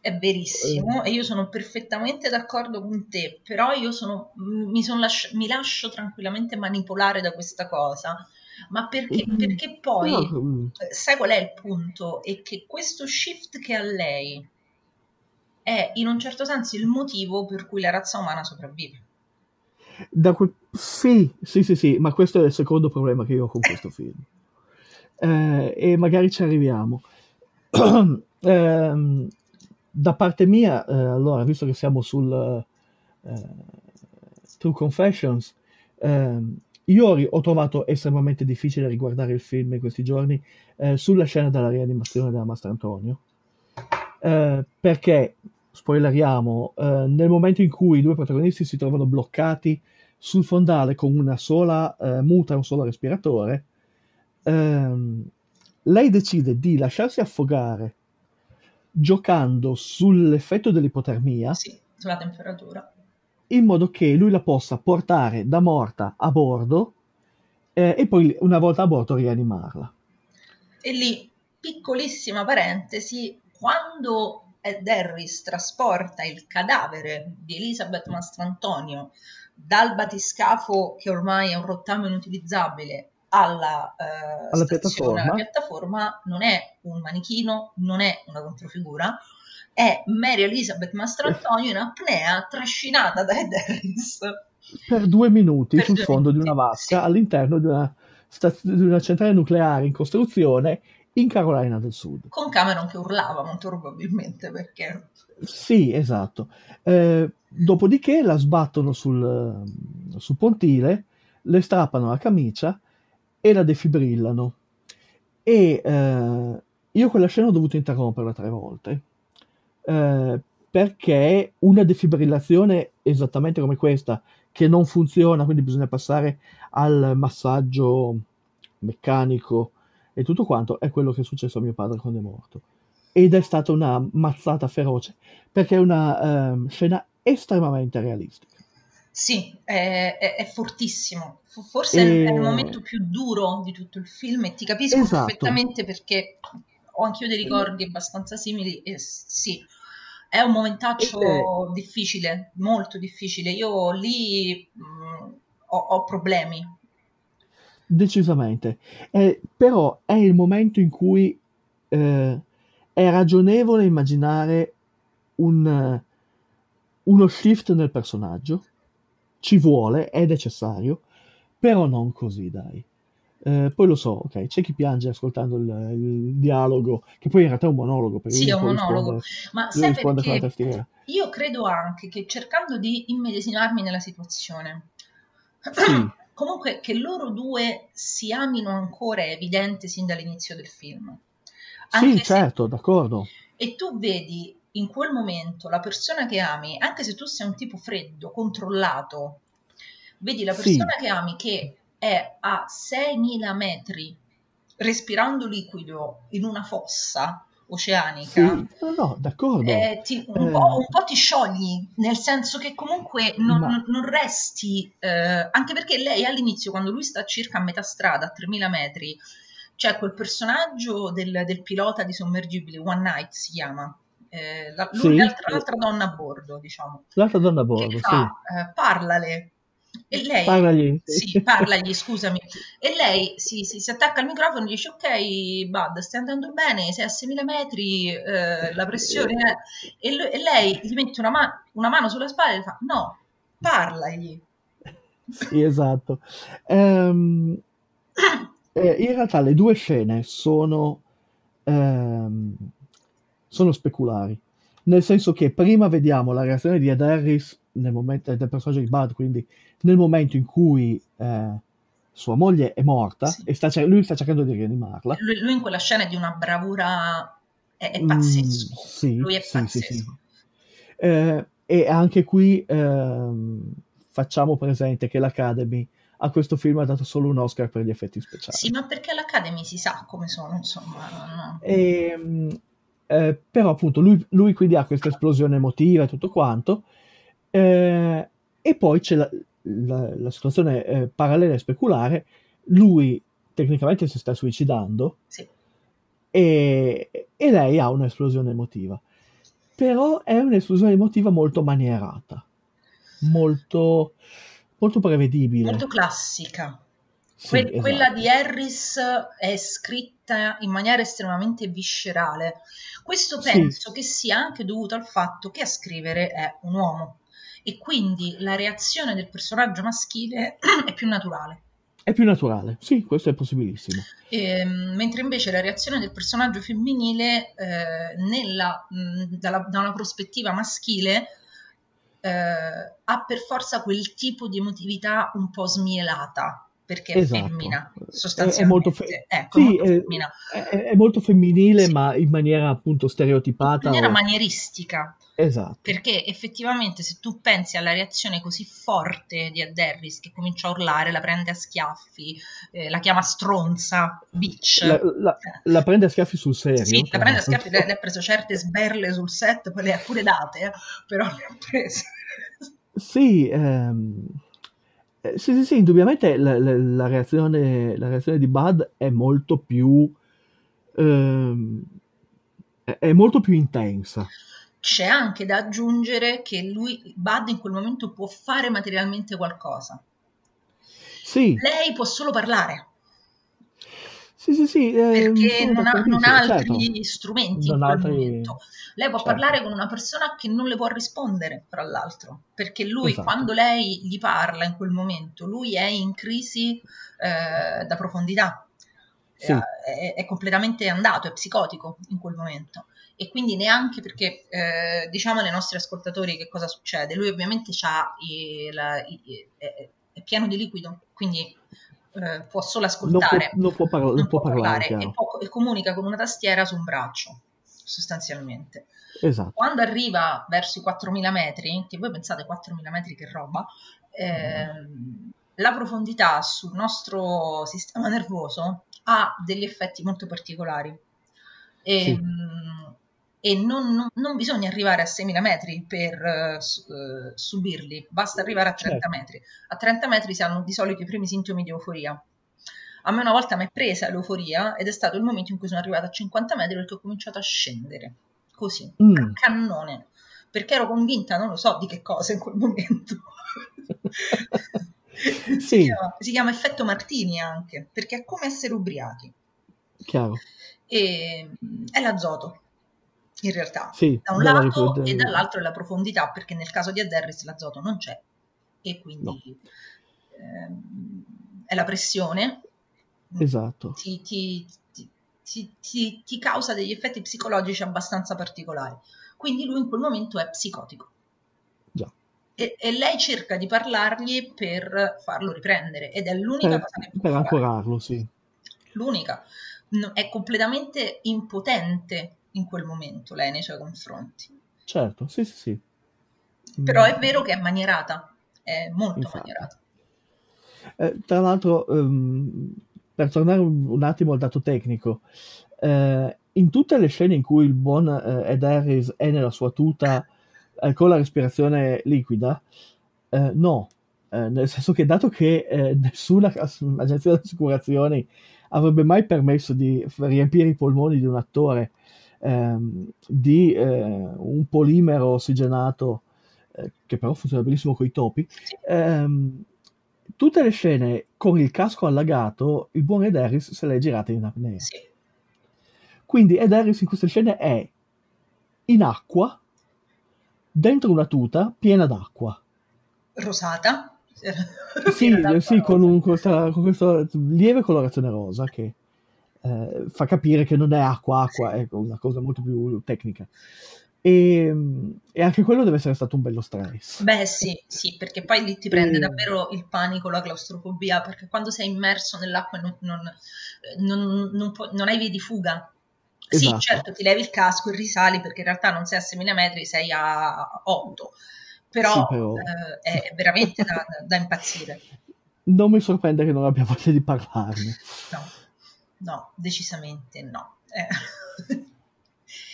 È verissimo e io sono perfettamente d'accordo con te, però io sono, mi, son lasci- mi lascio tranquillamente manipolare da questa cosa. Ma perché? Mm. Perché poi, mm, eh, sai qual è il punto? È che questo shift che ha lei è in un certo senso il motivo per cui la razza umana sopravvive. Da quel- Sì, sì, sì, sì, ma questo è il secondo problema che io ho con questo film. Eh, e magari ci arriviamo. Ehm, da parte mia, eh, allora, visto che siamo sul eh, True Confessions, ehm, io ho trovato estremamente difficile riguardare il film in questi giorni eh, sulla scena della rianimazione della Mastrantonio. Eh, perché, spoileriamo, eh, nel momento in cui i due protagonisti si trovano bloccati sul fondale con una sola eh, muta un solo respiratore, ehm, lei decide di lasciarsi affogare giocando sull'effetto dell'ipotermia Sì, sulla temperatura. in modo che lui la possa portare da morta a bordo eh, e poi una volta a bordo rianimarla. E lì, piccolissima parentesi, quando Ed Harris trasporta il cadavere di Elizabeth Mastrantonio dal batiscafo che ormai è un rottame inutilizzabile alla, eh, Alla stazione, alla piattaforma. piattaforma, non è un manichino, non è una controfigura, è Mary Elizabeth Mastrantonio in apnea trascinata da Ed Harris. per due minuti Per sul due fondo di minuti, una vasca sì. all'interno di una, staz- di una centrale nucleare in costruzione in Carolina del Sud. Con Cameron che urlava molto probabilmente perché Sì, esatto. Eh, dopodiché la sbattono sul, sul pontile, le strappano la camicia e la defibrillano. E eh, io quella scena ho dovuto interromperla tre volte eh, perché una defibrillazione esattamente come questa, che non funziona, quindi bisogna passare al massaggio meccanico e tutto quanto, è quello che è successo a mio padre quando è morto. Ed è stata una mazzata feroce perché è una ehm, scena estremamente realistica. Sì, è, è- è fortissimo. Forse E- è il momento più duro di tutto il film e ti capisco Esatto. perfettamente perché ho anch'io dei ricordi abbastanza simili e sì, è un momentaccio Ed difficile, molto difficile. Io lì mh, ho, ho problemi. Decisamente. Eh, però è il momento in cui eh, è ragionevole immaginare un, eh, uno shift nel personaggio. Ci vuole, è necessario, però non così, dai. Eh, poi lo so, ok, c'è chi piange ascoltando il, il dialogo, che poi in realtà è un monologo, Sì, è un monologo, ma sai perché io credo anche che cercando di immedesimarmi nella situazione, Sì, comunque che loro due si amino ancora è evidente sin dall'inizio del film. Anche sì, se- certo, d'accordo. e tu vedi in quel momento la persona che ami, anche se tu sei un tipo freddo, controllato, vedi la Sì. persona che ami che è a 6.000 metri respirando liquido in una fossa oceanica. Sì, no, no, d'accordo. eh, ti- un, Eh. po', un po' ti sciogli, nel senso che comunque non, Ma- non- resti, eh, anche perché lei all'inizio, quando lui sta circa a metà strada, a 3000 metri, c'è quel personaggio del, del pilota di sommergibili, One Night si chiama, eh, la- Sì. l'altra, l'altra donna a bordo, diciamo, L'altra donna a bordo, sì. fa, eh, parlale. E lei, Parlagli. sì, parlagli, scusami. E lei si, si- si attacca al microfono e dice: Ok, Bud, stai andando bene, sei a 6.000 metri, eh, la pressione è. E, lo- e lei gli mette una, ma- una mano sulla spalla e fa: No, parlagli. Sì, esatto. Eh, in realtà le due scene sono, ehm, sono speculari, nel senso che prima vediamo la reazione di Ed Harris nel momento, del personaggio di Bud, quindi nel momento in cui eh, sua moglie è morta Sì. e sta lui sta cercando di rianimarla. Lui, lui in quella scena è di una bravura. È, è Mm, pazzesco. sì, lui è sì, pazzesco. Eh, e anche qui ehm, facciamo presente che l'Academy a questo film ha dato solo un Oscar per gli effetti speciali. Sì, ma perché l'Academy si sa come sono, insomma. no? E, mh, eh, però appunto lui, lui quindi ha questa esplosione emotiva e tutto quanto eh, e poi c'è la, la- la situazione eh, parallela e speculare. Lui tecnicamente si sta suicidando. Sì. e, e lei ha un'esplosione emotiva. Però è un'esplosione emotiva molto manierata. Molto, molto prevedibile. Molto classica. Sì, Que- esatto. Quella di Harris è scritta in maniera estremamente viscerale. Questo Sì. penso che sia anche dovuto al fatto che a scrivere è un uomo e quindi la reazione del personaggio maschile è più naturale. è più naturale sì questo è possibilissimo Ehm, mentre invece la reazione del personaggio femminile eh, nella- mh, dalla- da una prospettiva maschile eh, ha per forza quel tipo di emotività un po' smielata perché è Esatto. femmina È- è sostanzialmente molto fe- ecco, sì, molto è- femmina. È, è molto femminile, Sì. ma in maniera appunto in stereotipata. maniera o- manieristica Esatto. perché effettivamente se tu pensi alla reazione così forte di Ed Harris che comincia a urlare, la prende a schiaffi, eh, la chiama stronza, bitch La, la- la prende a schiaffi sul serio. Sì, la tra prende a schiaffi, lei, lei ha preso certe sberle sul set, poi le ha pure date, eh, però le ha prese. Sì, ehm, eh, sì, sì, sì, indubbiamente la, la- la reazione, la reazione di Bud è molto più, ehm, è è molto più intensa. C'è anche da aggiungere che lui, Bud, in quel momento può fare materialmente qualcosa. Sì, Lei può solo parlare sì, sì, sì, ehm, perché non ha, non ha certo. altri strumenti in Non quel altri, momento. Lei può certo, parlare con una persona che non le può rispondere, tra l'altro, perché lui, esatto, quando lei gli parla in quel momento, lui è in crisi eh, da profondità, sì, Eh, è, è completamente andato, è psicotico in quel momento. E quindi neanche perché, eh, diciamo ai nostri ascoltatori che cosa succede, lui ovviamente c'ha il- il- è, è pieno di liquido, quindi eh, può solo non può, ascoltare, non può parla- non può parlare, parlare e, può- e comunica con una tastiera su un braccio, sostanzialmente. esatto, Quando arriva verso i 4.000 metri, che voi pensate 4.000 metri che roba, ehm, la profondità sul nostro sistema nervoso ha degli effetti molto particolari. E, sì, mm, e non, non- non bisogna arrivare a 6.000 metri per eh, subirli, basta arrivare a 30 certo, metri. A 30 metri si hanno di solito i primi sintomi di euforia. A me una volta mi è presa l'euforia ed è stato il momento in cui sono arrivata a 50 metri perché ho cominciato a scendere, così, a Mm, cannone, perché ero convinta, non lo so di che cosa in quel momento. Si sì, chiama, si chiama effetto Martini anche, perché è come essere ubriachi. chiaro, E, è l'azoto, in realtà, sì, da un lato ripro- e dall'altro è la profondità, perché nel caso di Aderris l'azoto non c'è. E no, quindi ehm, è la pressione, esatto, ti, ti- ti- ti- causa degli effetti psicologici abbastanza particolari. Quindi lui in quel momento è psicotico. Già, e, e lei cerca di parlargli per farlo riprendere ed è l'unica per, cosa che può per fare. ancorarlo, sì, L'unica. No- è completamente impotente in quel momento lei nei suoi confronti. certo, sì, sì, sì, Però Mm, è vero che è manierata, è molto infatti. manierata. Eh, tra l'altro, ehm, per tornare un, un attimo al dato tecnico, eh, in tutte le scene in cui il buon eh, Ed Harris è nella sua tuta eh, con la respirazione liquida, eh, no, Eh, nel senso che dato che nessuna agenzia di assicurazioni avrebbe mai permesso di riempire i polmoni di un attore ehm, di eh, un polimero ossigenato, eh, che però funziona benissimo con i topi, ehm, tutte le scene con il casco allagato, il buon Ed Harris se l'è girata in apnea. Sì. Quindi Ed Harris in queste scene è in acqua, dentro una tuta piena d'acqua. Rosata. Sì, sì, con, un- questa, con questa lieve colorazione rosa che eh, fa capire che non è acqua, acqua Sì. è una cosa molto più tecnica. E, e anche quello deve essere stato un bello stress. Beh, sì, sì, perché poi lì ti prende E- davvero il panico, la claustrofobia, perché quando sei immerso nell'acqua non, non, non- non non hai vie di fuga. Sì, Esatto. certo, ti levi il casco e risali perché in realtà non sei a 6.000 metri, sei a 8, però, Sì, però- eh, è veramente da, da impazzire. Non mi sorprende che non abbia voglia di parlarne. No, no, decisamente no. Eh.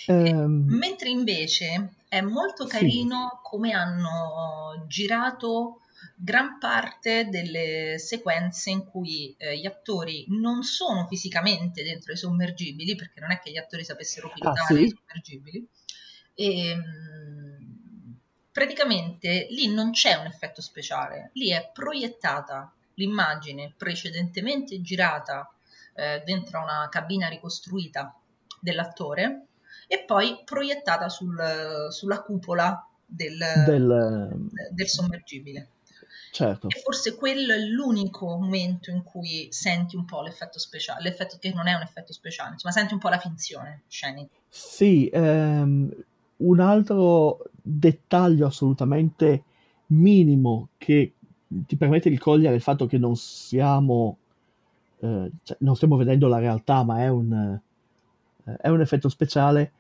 Ehm, Mentre invece è molto Sì. carino come hanno girato gran parte delle sequenze in cui eh, gli attori non sono fisicamente dentro i sommergibili, perché non è che gli attori sapessero pilotare Ah, sì? i sommergibili, e, mm, praticamente lì non c'è un effetto speciale, lì è proiettata l'immagine precedentemente girata eh, dentro una cabina ricostruita dell'attore e poi proiettata sul- sulla cupola del, del, del sommergibile. certo. E forse quello è l'unico momento in cui senti un po' l'effetto speciale, l'effetto che non è un effetto speciale, insomma, senti un po' la finzione scenica. Sì, ehm, un altro dettaglio assolutamente minimo che ti permette di cogliere il fatto che non siamo, eh, cioè, non stiamo vedendo la realtà, ma è un, eh, è un effetto speciale,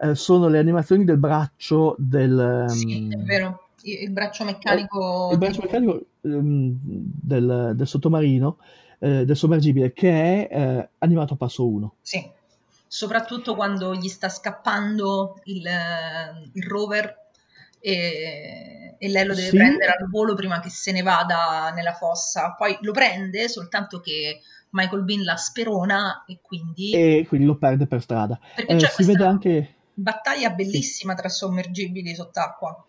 eh, sono le animazioni del braccio del, Sì, è ehm, vero, il braccio meccanico il braccio meccanico ehm, del, del sottomarino, eh, del sommergibile, che è eh, animato a passo 1. Sì, soprattutto quando gli sta scappando il, eh, il rover e, e lei lo deve Sì. prendere al volo prima che se ne vada nella fossa. Poi lo prende, soltanto che Michael Bean la sperona e quindi E quindi lo perde per strada. Perché Eh, c'è si vede anche... battaglia bellissima tra sommergibili sott'acqua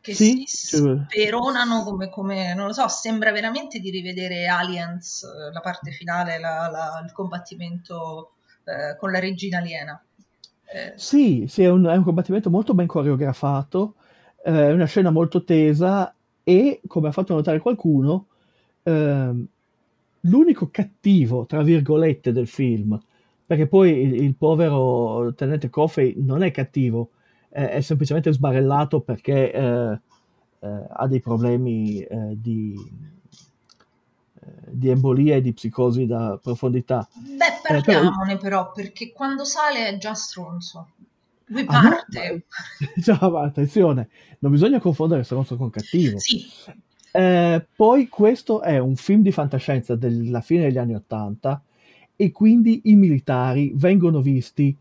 che Sì, si speronano come, come, non lo so, sembra veramente di rivedere Aliens, eh, la parte finale, la- la- il combattimento eh, con la regina aliena. Eh, Sì, sì, è un, è un combattimento molto ben coreografato, eh, è una scena molto tesa e, come ha fatto notare qualcuno, ehm, l'unico cattivo, tra virgolette, del film, perché poi il, il povero tenente Coffey non è cattivo, è, è semplicemente sbarellato perché eh, eh, ha dei problemi eh, di, eh, di embolia e di psicosi da profondità. beh, Eh, però- parliamone però, perché quando sale è già stronzo. Lui Ah, no? parte. Cioè, ma attenzione, non bisogna confondere stronzo con cattivo. Sì, Eh, poi questo è un film di fantascienza della fine degli anni Ottanta e quindi i militari vengono visti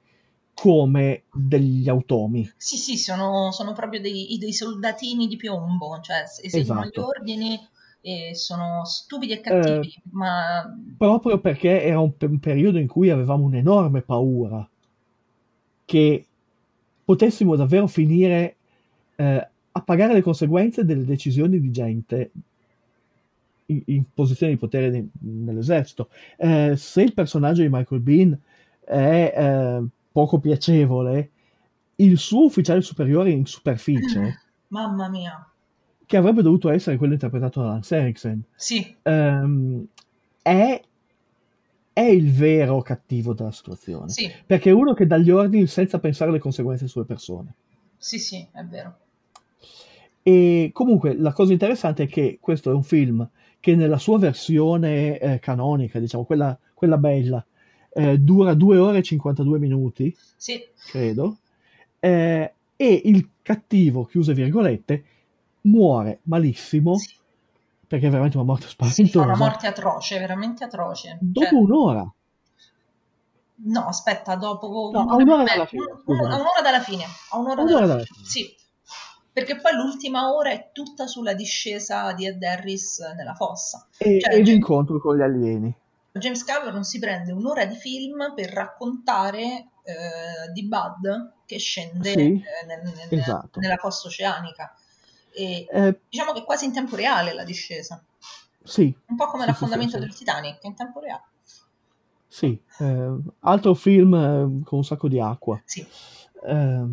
come degli automi. sì, sì, sono, sono proprio dei, dei soldatini di piombo, cioè eseguono Esatto. gli ordini e sono stupidi e cattivi, Eh, ma proprio perché era un, un periodo in cui avevamo un'enorme paura che potessimo davvero finire eh, a pagare le conseguenze delle decisioni di gente in, in posizione di potere ne- nell'esercito. Eh, se il personaggio di Michael Bean è eh, poco piacevole, il suo ufficiale superiore in superficie, mamma mia, che avrebbe dovuto essere quello interpretato da Lance Eriksen, sì, ehm, è, è il vero cattivo della situazione. sì, Perché è uno che dà gli ordini senza pensare alle conseguenze sulle persone. sì, sì, è vero. E comunque la cosa interessante è che questo è un film che nella sua versione eh, canonica, diciamo quella, quella bella, eh, dura 2 ore e 52 minuti, Sì, credo, eh, e il cattivo, chiuse virgolette, muore malissimo, sì, perché è veramente una morte sì, fa una spaventosa, morte atroce, veramente atroce. dopo Cioè, un'ora. no, aspetta, dopo No, un'ora un'ora dalla fine, un- scusami. a un'ora dalla fine, a un'ora un'ora dalla fine. sì. Perché poi l'ultima ora è tutta sulla discesa di Ed Harris nella fossa. E, Cioè, e l'incontro con gli alieni. James Cameron si prende un'ora di film per raccontare eh, di Bud che scende Sì, eh, nel- nel- esatto. nella fossa oceanica. E Eh, diciamo che è quasi in tempo reale la discesa, sì, un po' come Sì, l'affondamento sì, del Titanic, in tempo reale. sì. eh, altro film eh, con un sacco di acqua. Sì, e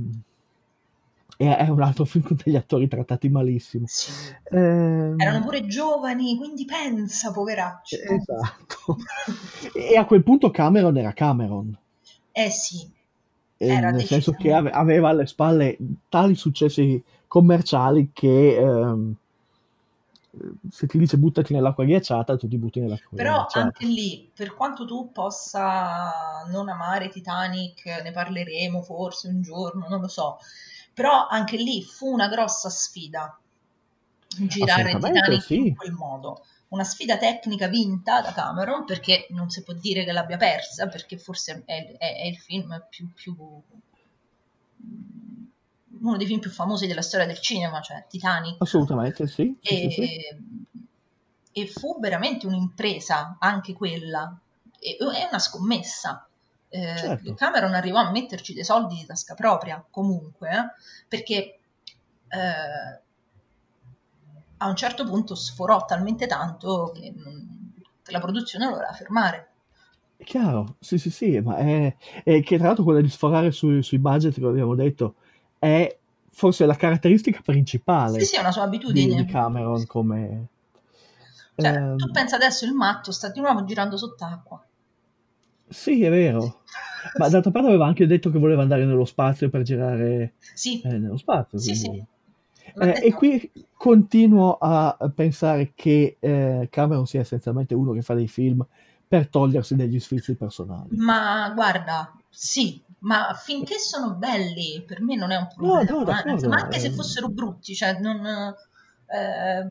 è un altro film con degli attori trattati malissimo. sì. Ehm, Erano pure giovani, quindi pensa, poveracci. Esatto. e a quel punto Cameron era Cameron, Eh sì, eh, Era nel senso che aveva alle spalle tali successi commerciali che ehm, se ti dice buttati nell'acqua ghiacciata, tu ti butti nell'acqua Però ghiacciata. anche lì, per quanto tu possa non amare Titanic, ne parleremo forse un giorno, non lo so, però anche lì fu una grossa sfida girare Titanic sì. in quel modo. Una sfida tecnica vinta da Cameron perché non si può dire che l'abbia persa, perché forse è, è- è il film più, più uno dei film più famosi della storia del cinema, cioè Titanic. Assolutamente sì. sì, sì, sì. E, e fu veramente un'impresa anche quella, e- è una scommessa. Eh, Certo. Cameron arrivò a metterci dei soldi di tasca propria comunque, perché eh, a un certo punto sforò talmente tanto che, non- che la produzione lo voleva fermare. È chiaro, sì, sì, sì, ma è, è che tra l'altro quella di sforare sui, sui budget, come abbiamo detto, è forse la caratteristica principale Sì, sì, è una sua di, abitudine. di Cameron come... Cioè, ehm, tu pensa adesso il matto sta di nuovo girando sott'acqua. Sì, è vero, ma d'altra parte aveva anche detto che voleva andare nello spazio per girare Sì, eh, nello spazio. sì, sì. Eh, e qui continuo a pensare che eh, Cameron sia essenzialmente uno che fa dei film per togliersi degli sfizi personali. Ma guarda, sì, ma finché sono belli, per me non è un No, problema. no, eh. d'accordo, Ma anche se eh. fossero brutti, cioè non... eh,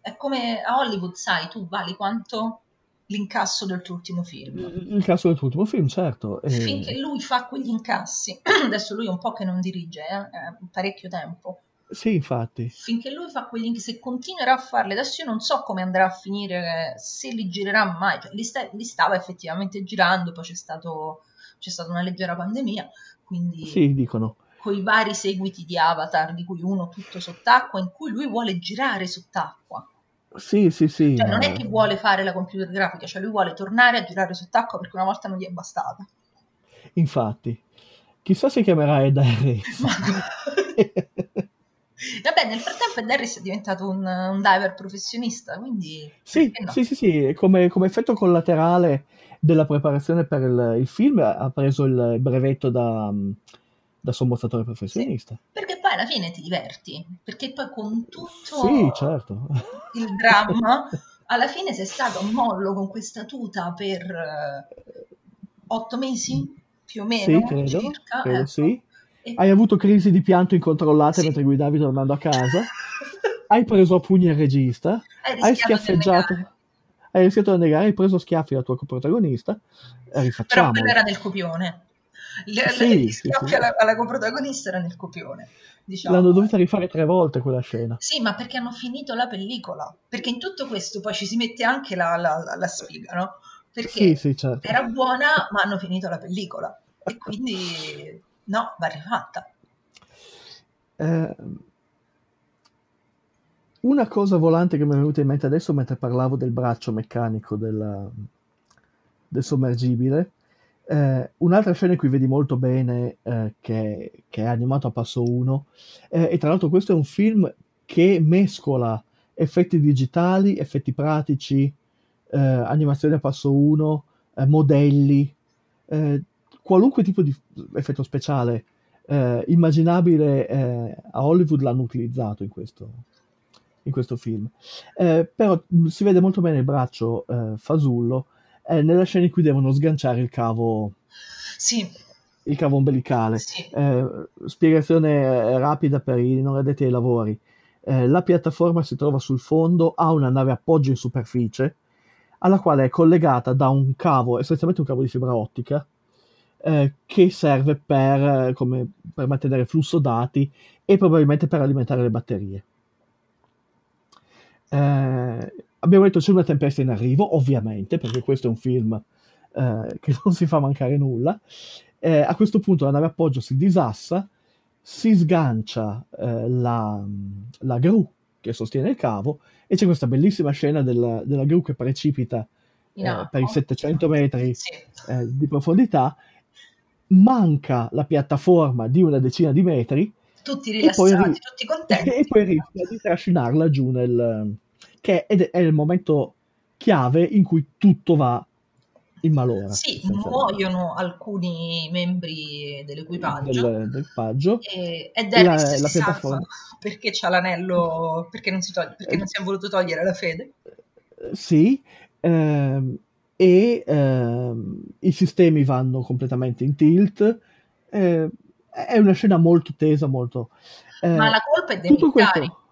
è come a Hollywood, sai, tu vali quanto l'incasso del tuo ultimo film. Il caso del tuo ultimo film, certo. eh, Finché lui fa quegli incassi, adesso lui è un po' che non dirige, eh, è parecchio tempo, Sì, infatti. finché lui fa quegli inch- se continuerà a farli adesso io non so come andrà a finire se li girerà mai cioè, li, sta- li stava effettivamente girando poi c'è stato c'è stata una leggera pandemia quindi Sì, dicono. con i vari seguiti di Avatar di cui uno tutto sott'acqua in cui lui vuole girare sott'acqua Sì, sì, sì. cioè non è che vuole fare la computer grafica cioè lui vuole tornare a girare sott'acqua perché una volta non gli è bastata Infatti. Chissà se chiamerà Ed Harris. vabbè nel frattempo Ed Harris è diventato un, un diver professionista quindi Sì, no? sì, sì, sì, come, come effetto collaterale della preparazione per il, il film ha preso il brevetto da, da sommozzatore professionista. Perché poi alla fine ti diverti, perché poi con tutto Sì, certo. il dramma, alla fine sei stato a mollo con questa tuta per eh, otto mesi, più o meno, Sì, credo, circa. credo ecco. sì. E- Hai avuto crisi di pianto incontrollate Sì. mentre guidavi tornando a casa. Hai preso a pugni il regista. Hai Hai schiaffeggiato. Hai rischiato di negare, hai preso schiaffi al tuo coprotagonista. E Però quello era nel copione. Le, Sì, le- sì, sì. Alla, alla coprotagonista era nel copione. Diciamo. L'hanno dovuta rifare tre volte quella scena. Sì, ma perché hanno finito la pellicola? Perché in tutto questo poi ci si mette anche la, la, la- la sfiga, no? Perché Sì, sì, certo. era buona, ma hanno finito la pellicola. E quindi no, va rifatta. Eh, una cosa volante che mi è venuta in mente adesso mentre parlavo del braccio meccanico della- del sommergibile, eh, un'altra scena in cui vedi molto bene eh, che, che è animato a passo 1, e tra l'altro questo è un film che mescola effetti digitali, effetti pratici, eh, animazione a passo 1, eh, modelli, eh, qualunque tipo di effetto speciale eh, immaginabile eh, a Hollywood l'hanno utilizzato in questo, in questo film. Eh, però si vede molto bene il braccio eh, fasullo eh, nella scena in cui devono sganciare il cavo, Sì, il cavo ombelicale. sì. Eh, spiegazione eh, rapida per i non addetti ai lavori. Eh, la piattaforma si trova sul fondo, ha una nave appoggio in superficie, alla quale è collegata da un cavo, essenzialmente un cavo di fibra ottica, eh, che serve per, eh, come- per mantenere flusso dati e probabilmente per alimentare le batterie. Eh, abbiamo detto c'è una tempesta in arrivo, ovviamente, perché questo è un film eh, che non si fa mancare nulla. Eh, a questo punto la nave appoggio si disassa, si sgancia eh, la, la gru che sostiene il cavo e c'è questa bellissima scena della, della gru che precipita In eh, per i 700 metri Sì. eh, di profondità, manca la piattaforma di una decina di metri Tutti e poi, rilassati, tutti contenti. e poi rischia di trascinarla giù nel... che è, è il momento chiave in cui tutto va in malora. Sì, muoiono alcuni membri dell'equipaggio del, del e, e La- la piattaforma. perché c'ha l'anello, perché non si, toglie, perché non si è voluto togliere la fede. Eh, Sì, ehm, e ehm, i sistemi vanno completamente in tilt. eh, è una scena molto tesa, molto... eh, Ma la colpa è dei militari questo...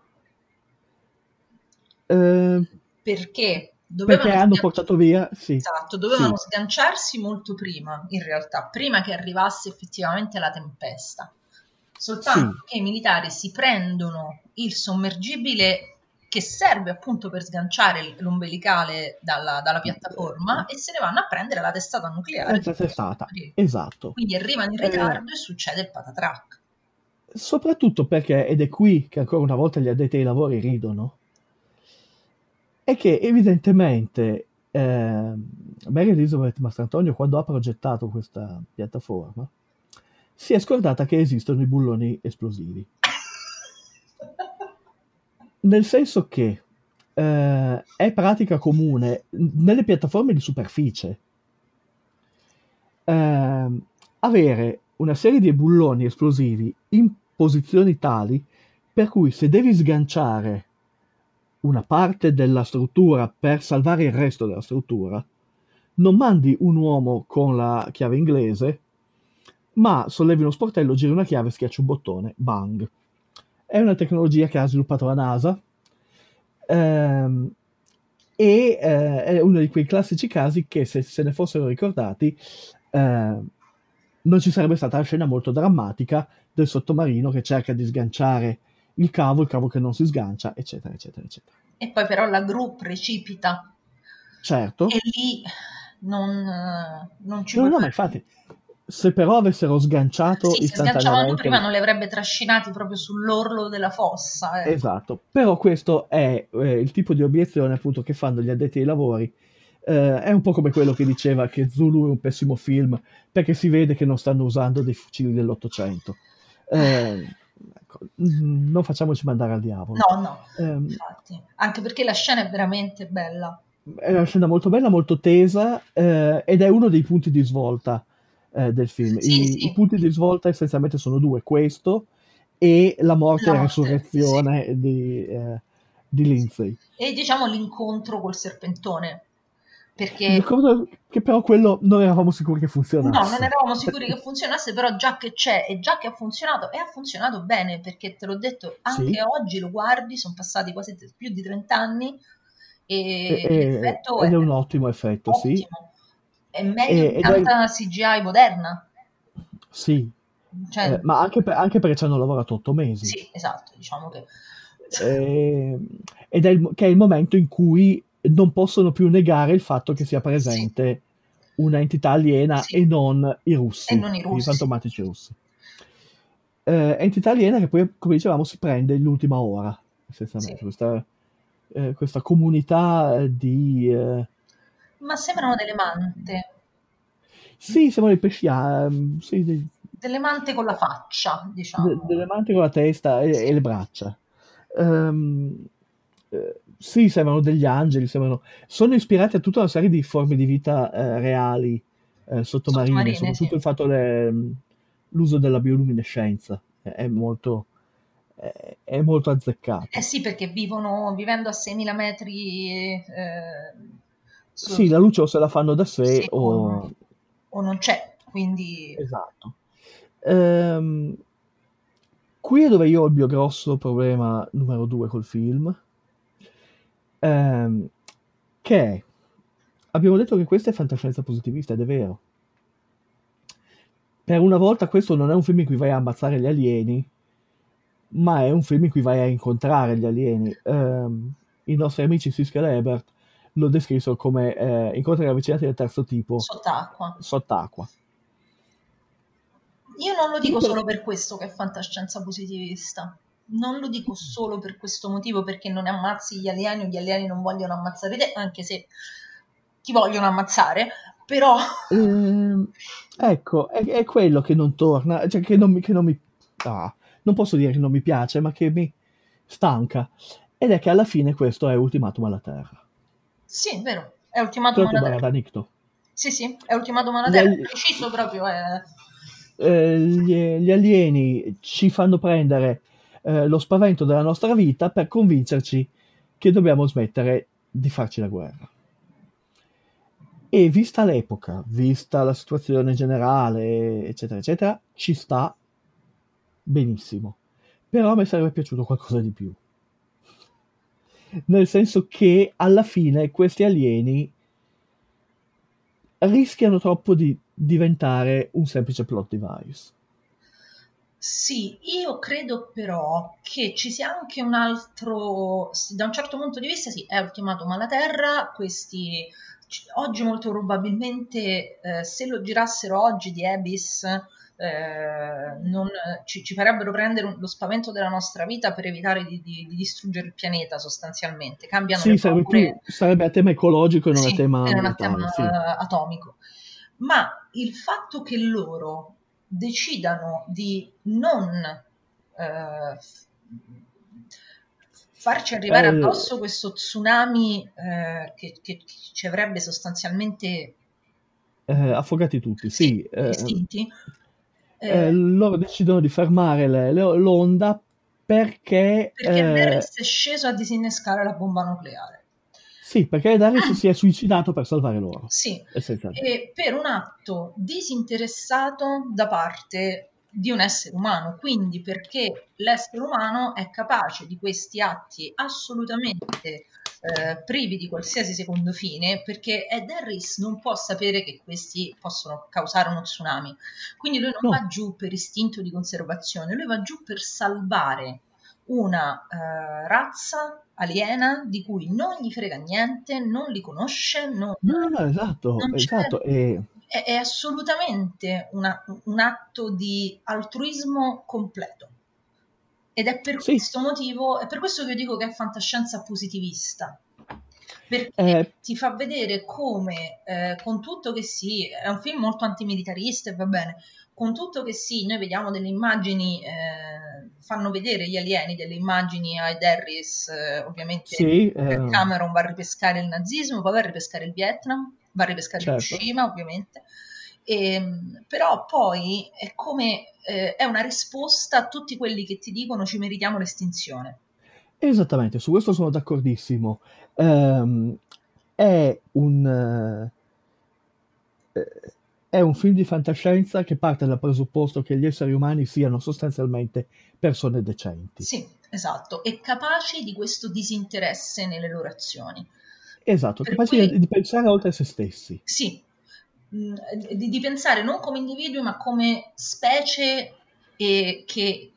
eh, perché dovevano, perché hanno sgan- portato via... Sì, esatto, dovevano sì. sganciarsi molto prima, in realtà, prima che arrivasse effettivamente la tempesta. Soltanto che i militari si prendono il sommergibile che serve appunto per sganciare l'ombelicale dalla, dalla piattaforma e se ne vanno a prendere la testata nucleare. È testata, esatto. Quindi arrivano in Eh, ritardo e succede il patatrac. soprattutto perché, ed è qui che ancora una volta gli addetti ai lavori ridono, è che evidentemente eh, Mary Elizabeth Mastrantonio, quando ha progettato questa piattaforma, si è scordata che esistono i bulloni esplosivi. Nel senso che eh, è pratica comune nelle piattaforme di superficie ehm, avere una serie di bulloni esplosivi in posizioni tali per cui se devi sganciare una parte della struttura per salvare il resto della struttura, non mandi un uomo con la chiave inglese, ma sollevi uno sportello, giri una chiave, schiacci un bottone, bang. È una tecnologia che ha sviluppato la NASA ehm, e eh, è uno di quei classici casi che se se ne fossero ricordati eh, non ci sarebbe stata la scena molto drammatica del sottomarino che cerca di sganciare il cavo, il cavo che non si sgancia, eccetera, eccetera, eccetera. E poi però la gru precipita Certo. e lì non, eh, non ci No, no, ma infatti, se però avessero sganciato Sì, se sganciavano istantaneamente... prima non li avrebbe trascinati proprio sull'orlo della fossa. ecco. Esatto, però questo è eh, il tipo di obiezione appunto che fanno gli addetti ai lavori. Eh, è un po' come quello che diceva che Zulu è un pessimo film perché si vede che non stanno usando dei fucili dell'Ottocento. Eh, non facciamoci mandare al diavolo. No, no, Ehm, infatti. Anche perché la scena è veramente bella. è una scena molto bella, molto tesa eh, ed è uno dei punti di svolta eh, del film. Sì, I, sì. i punti di svolta essenzialmente sono due, questo e la morte La e resurrezione di, eh, di Lindsay. E diciamo l'incontro col serpentone. Perché Ricordo che però quello non eravamo sicuri che no, funzionasse. non eravamo sicuri che funzionasse, però già che c'è e già che ha funzionato, e ha funzionato bene, perché te l'ho detto, anche Sì. oggi lo guardi, sono passati quasi t- più di 30 anni e E- l'effetto ed è è un ottimo effetto, sì. ottimo. È meglio di ed è- tanta CGI moderna. Sì, Cioè, eh, ma anche, per- anche perché ci hanno lavorato otto mesi. sì, esatto, diciamo che... Eh, ed è il, che è il momento in cui non possono più negare il fatto che sia presente una entità aliena Sì. e non i russi, E non i russi. fantomatici russi. Eh, entità aliena che poi, come dicevamo, si prende l'ultima ora, essenzialmente, Sì. questa, eh, questa comunità di... eh, Ma sembrano delle mante, sì, siamo dei pesci, ah, sì, dei- delle mante con la faccia, diciamo. de- delle mante con la testa e, e le braccia. Ehm, eh, sì, sembrano degli angeli, sembrano... sono ispirati a tutta una serie di forme di vita eh, reali eh, sottomarine, Sottomarine, soprattutto sì. il fatto le- l'uso della bioluminescenza è, è molto, è, è molto azzeccato. Eh sì, perché vivono, vivendo a 6.000 metri, eh, su- Sì, la luce o se la fanno da sé Sì, o... o non c'è, quindi Esatto. Ehm, qui è dove io ho il mio grosso problema numero due col film, ehm, che è, abbiamo detto che questa è fantascienza positivista ed è vero. Per una volta questo non è un film in cui vai a ammazzare gli alieni, ma è un film in cui vai a incontrare gli alieni. Ehm, I nostri amici Siska e Ebert lo descrissero come eh, incontri ravvicinati del terzo tipo sott'acqua. sott'acqua. Io non lo dico solo per questo che è fantascienza positivista. Non lo dico solo per questo motivo, perché non ammazzi gli alieni o gli alieni non vogliono ammazzare te, anche se ti vogliono ammazzare, però Ehm, ecco, è, è quello che non torna, cioè che non mi, che non mi ah, non posso dire che non mi piace, ma che mi stanca. Ed è che alla fine questo è Ultimatum alla Terra. sì, è vero, è ultimatum alla terra. Nicto. Sì, sì, è ultimatum alla terra, ali- preciso proprio è... Eh, gli, gli alieni ci fanno prendere eh, lo spavento della nostra vita per convincerci che dobbiamo smettere di farci la guerra. E vista l'epoca, vista la situazione generale, eccetera, eccetera, ci sta benissimo. Però a me sarebbe piaciuto qualcosa di più. Nel senso che alla fine questi alieni rischiano troppo di diventare un semplice plot device. Sì, io credo però che ci sia anche un altro, da un certo punto di vista, sì, è ultimatum alla Terra, questi oggi molto probabilmente eh, se lo girassero oggi di Abyss eh, non- ci, ci farebbero prendere un- lo spavento della nostra vita per evitare di, di- di distruggere il pianeta sostanzialmente, cambiano Sì, sarebbe, più, sarebbe a tema ecologico e non sì, a tema non a tema sì. atomico. Ma il fatto che loro decidano di non eh, farci arrivare addosso questo tsunami eh, che, che ci avrebbe sostanzialmente Eh, affogati tutti, sì. eh, estinti, eh, loro decidono di fermare le- le- l'onda perché... perché eh, è sceso a disinnescare la bomba nucleare. Sì, perché Darius si è suicidato per salvare loro. Sì, e per un atto disinteressato da parte di un essere umano, quindi perché l'essere umano è capace di questi atti assolutamente eh, privi di qualsiasi secondo fine, perché Ed Harris non può sapere che questi possono causare uno tsunami, quindi lui non No. va giù per istinto di conservazione, lui va giù per salvare una eh, razza aliena di cui non gli frega niente, non li conosce, non, No, no, no, esatto, esatto. E è, è assolutamente una- un atto di altruismo completo. Ed è per Sì. questo motivo, è per questo che io dico che è fantascienza positivista. Perché Eh. ti fa vedere come, eh, con tutto che sì, è un film molto antimilitarista e va bene, con tutto che sì, noi vediamo delle immagini, eh, fanno vedere gli alieni delle immagini a Ed Harris, eh, ovviamente sì, eh, Cameron va a ripescare il nazismo, poi va a ripescare il Vietnam, va a ripescare Certo. Hiroshima, ovviamente. Ehm, però poi è come eh, è una risposta a tutti quelli che ti dicono ci meritiamo l'estinzione. esattamente, su questo sono d'accordissimo. Ehm, è un, eh, è un film di fantascienza che parte dal presupposto che gli esseri umani siano sostanzialmente persone decenti. Sì, esatto, e capaci di questo disinteresse nelle loro azioni. Esatto, Per capaci cui- di, pensare oltre se stessi. Sì, mh, di, di pensare non come individui, ma come specie e che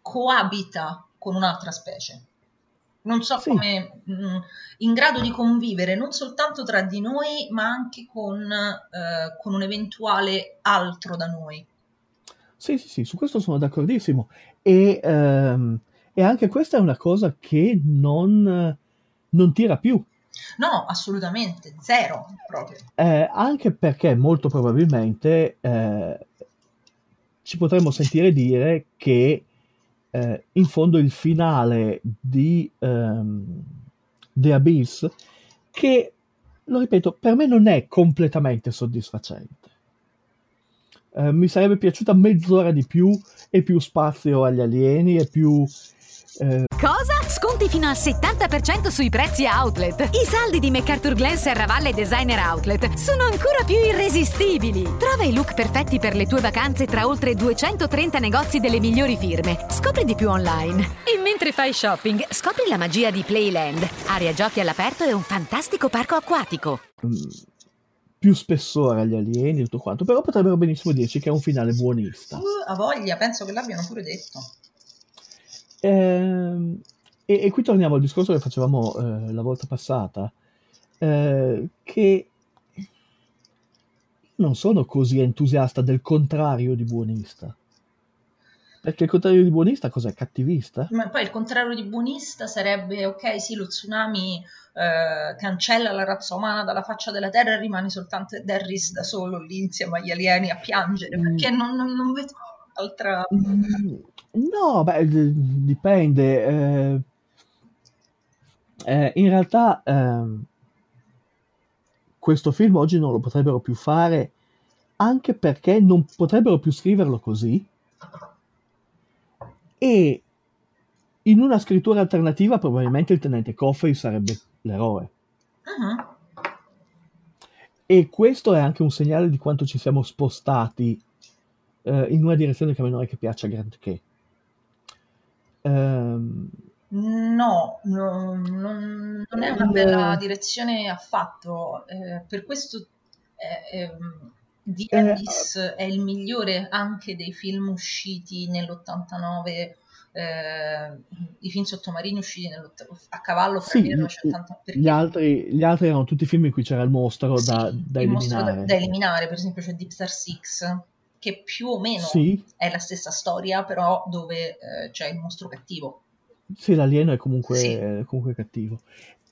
coabita con un'altra specie. Non so Sì. come mh, in grado di convivere non soltanto tra di noi, ma anche con, eh, con un eventuale altro da noi. Sì, sì, sì, su questo sono d'accordissimo. E, ehm, e anche questa è una cosa che non, non tira più. No, assolutamente, zero proprio. Eh, anche perché molto probabilmente eh, ci potremmo sentire dire che eh, in fondo il finale di ehm, The Abyss, che, lo ripeto, per me non è completamente soddisfacente. Eh, mi sarebbe piaciuta mezz'ora di più e più spazio agli alieni e più... eh? Sconti fino al 70% sui prezzi outlet. I saldi di MacArthur Glen Serravalle Designer Outlet sono ancora più irresistibili. Trova i look perfetti per le tue vacanze tra oltre 230 negozi delle migliori firme. Scopri di più online. E mentre fai shopping, scopri la magia di Playland. Area giochi all'aperto e un fantastico parco acquatico. mm, più spessore agli alieni e tutto quanto, però potrebbero benissimo dirci che è un finale buonista. Uh, a voglia, penso che l'abbiano pure detto. Ehm, e, e qui torniamo al discorso che facevamo eh, la volta passata, eh, che non sono così entusiasta del contrario di buonista. Perché il contrario di buonista cos'è? Cattivista? Ma poi il contrario di buonista sarebbe, ok, sì, lo tsunami eh, cancella la razza umana dalla faccia della terra e rimane soltanto Ed Harris da solo lì insieme agli alieni a piangere, Mm. perché non, non- non vedo altra... Mm, No, beh, d- dipende. eh, eh, in realtà ehm, questo film oggi non lo potrebbero più fare anche perché non potrebbero più scriverlo così e in una scrittura alternativa probabilmente il tenente Coffey sarebbe l'eroe Mhm. e questo è anche un segnale di quanto ci siamo spostati eh, in una direzione che a me non è che piaccia granché. Ehm, No, no, non, non è una Il- bella direzione affatto, eh, per questo eh, ehm, The Eh, Abyss è il migliore anche dei film usciti nell'89, eh, i film sottomarini usciti a cavallo fra Sì, il 1980, perché gli altri, gli altri erano tutti film in cui c'era il mostro sì, da, da il mostro da, eliminare. da eliminare, per esempio c'è Deep Star 6, che più o meno Sì, è la stessa storia, però dove eh, c'è il mostro cattivo. Sì, l'alieno è comunque, Sì. è comunque cattivo.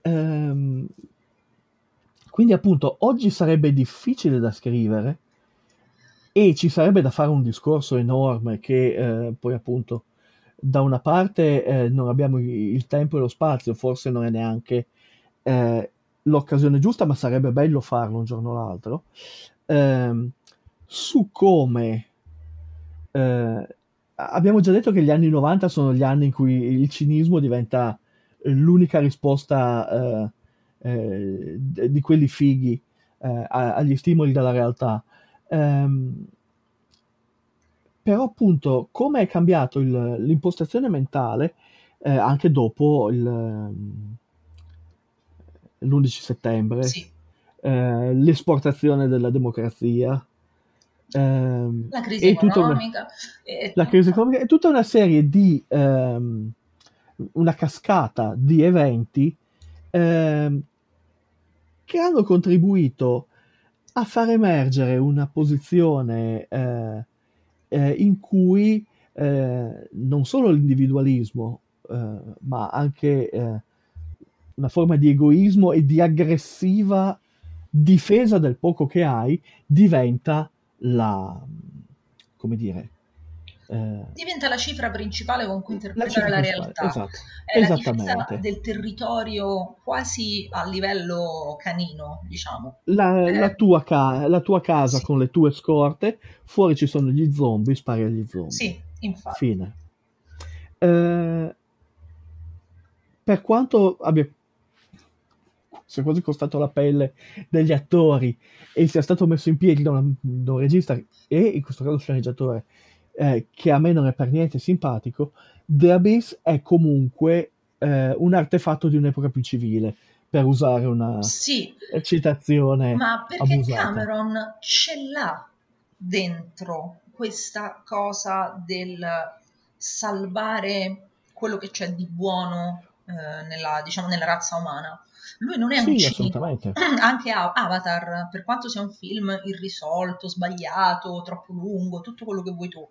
Ehm, quindi appunto oggi sarebbe difficile da scrivere e ci sarebbe da fare un discorso enorme che eh, poi appunto da una parte eh, non abbiamo il tempo e lo spazio, forse non è neanche eh, l'occasione giusta, ma sarebbe bello farlo un giorno o l'altro, ehm, su come eh, abbiamo già detto che gli anni 90 sono gli anni in cui il cinismo diventa l'unica risposta eh, eh, di quelli fighi eh, agli stimoli della realtà. Ehm, però appunto come è cambiato il- l'impostazione mentale eh, anche dopo il, ehm, l'11 settembre, Sì. eh, l'esportazione della democrazia, ehm, La crisi una- economica. e la crisi economica e tutta una serie di, ehm, una cascata di eventi ehm, che hanno contribuito a far emergere una posizione eh, eh, in cui eh, non solo l'individualismo, eh, ma anche eh, una forma di egoismo e di aggressiva difesa del poco che hai diventa la, come dire, eh, Diventa la cifra principale con cui la interpretare la principale, realtà. esatto, È la difesa esattamente. del territorio quasi a livello canino, diciamo. La, Eh, la tua ca- la tua casa sì, con le tue scorte, fuori ci sono gli zombie, spari agli zombie. sì, infatti. Fine. Eh, per quanto abbia sia quasi costato la pelle degli attori e sia stato messo in piedi da, una- da un regista e in questo caso sceneggiatore eh, che a me non è per niente simpatico, The Abyss è comunque eh, un artefatto di un'epoca più civile, per usare una Sì, citazione ma perché abusata. Cameron ce l'ha dentro questa cosa del salvare quello che c'è di buono eh, nella, diciamo, nella razza umana. Lui non è un Sì, cinico, assolutamente. anche Avatar, per quanto sia un film irrisolto, sbagliato, troppo lungo, tutto quello che vuoi tu,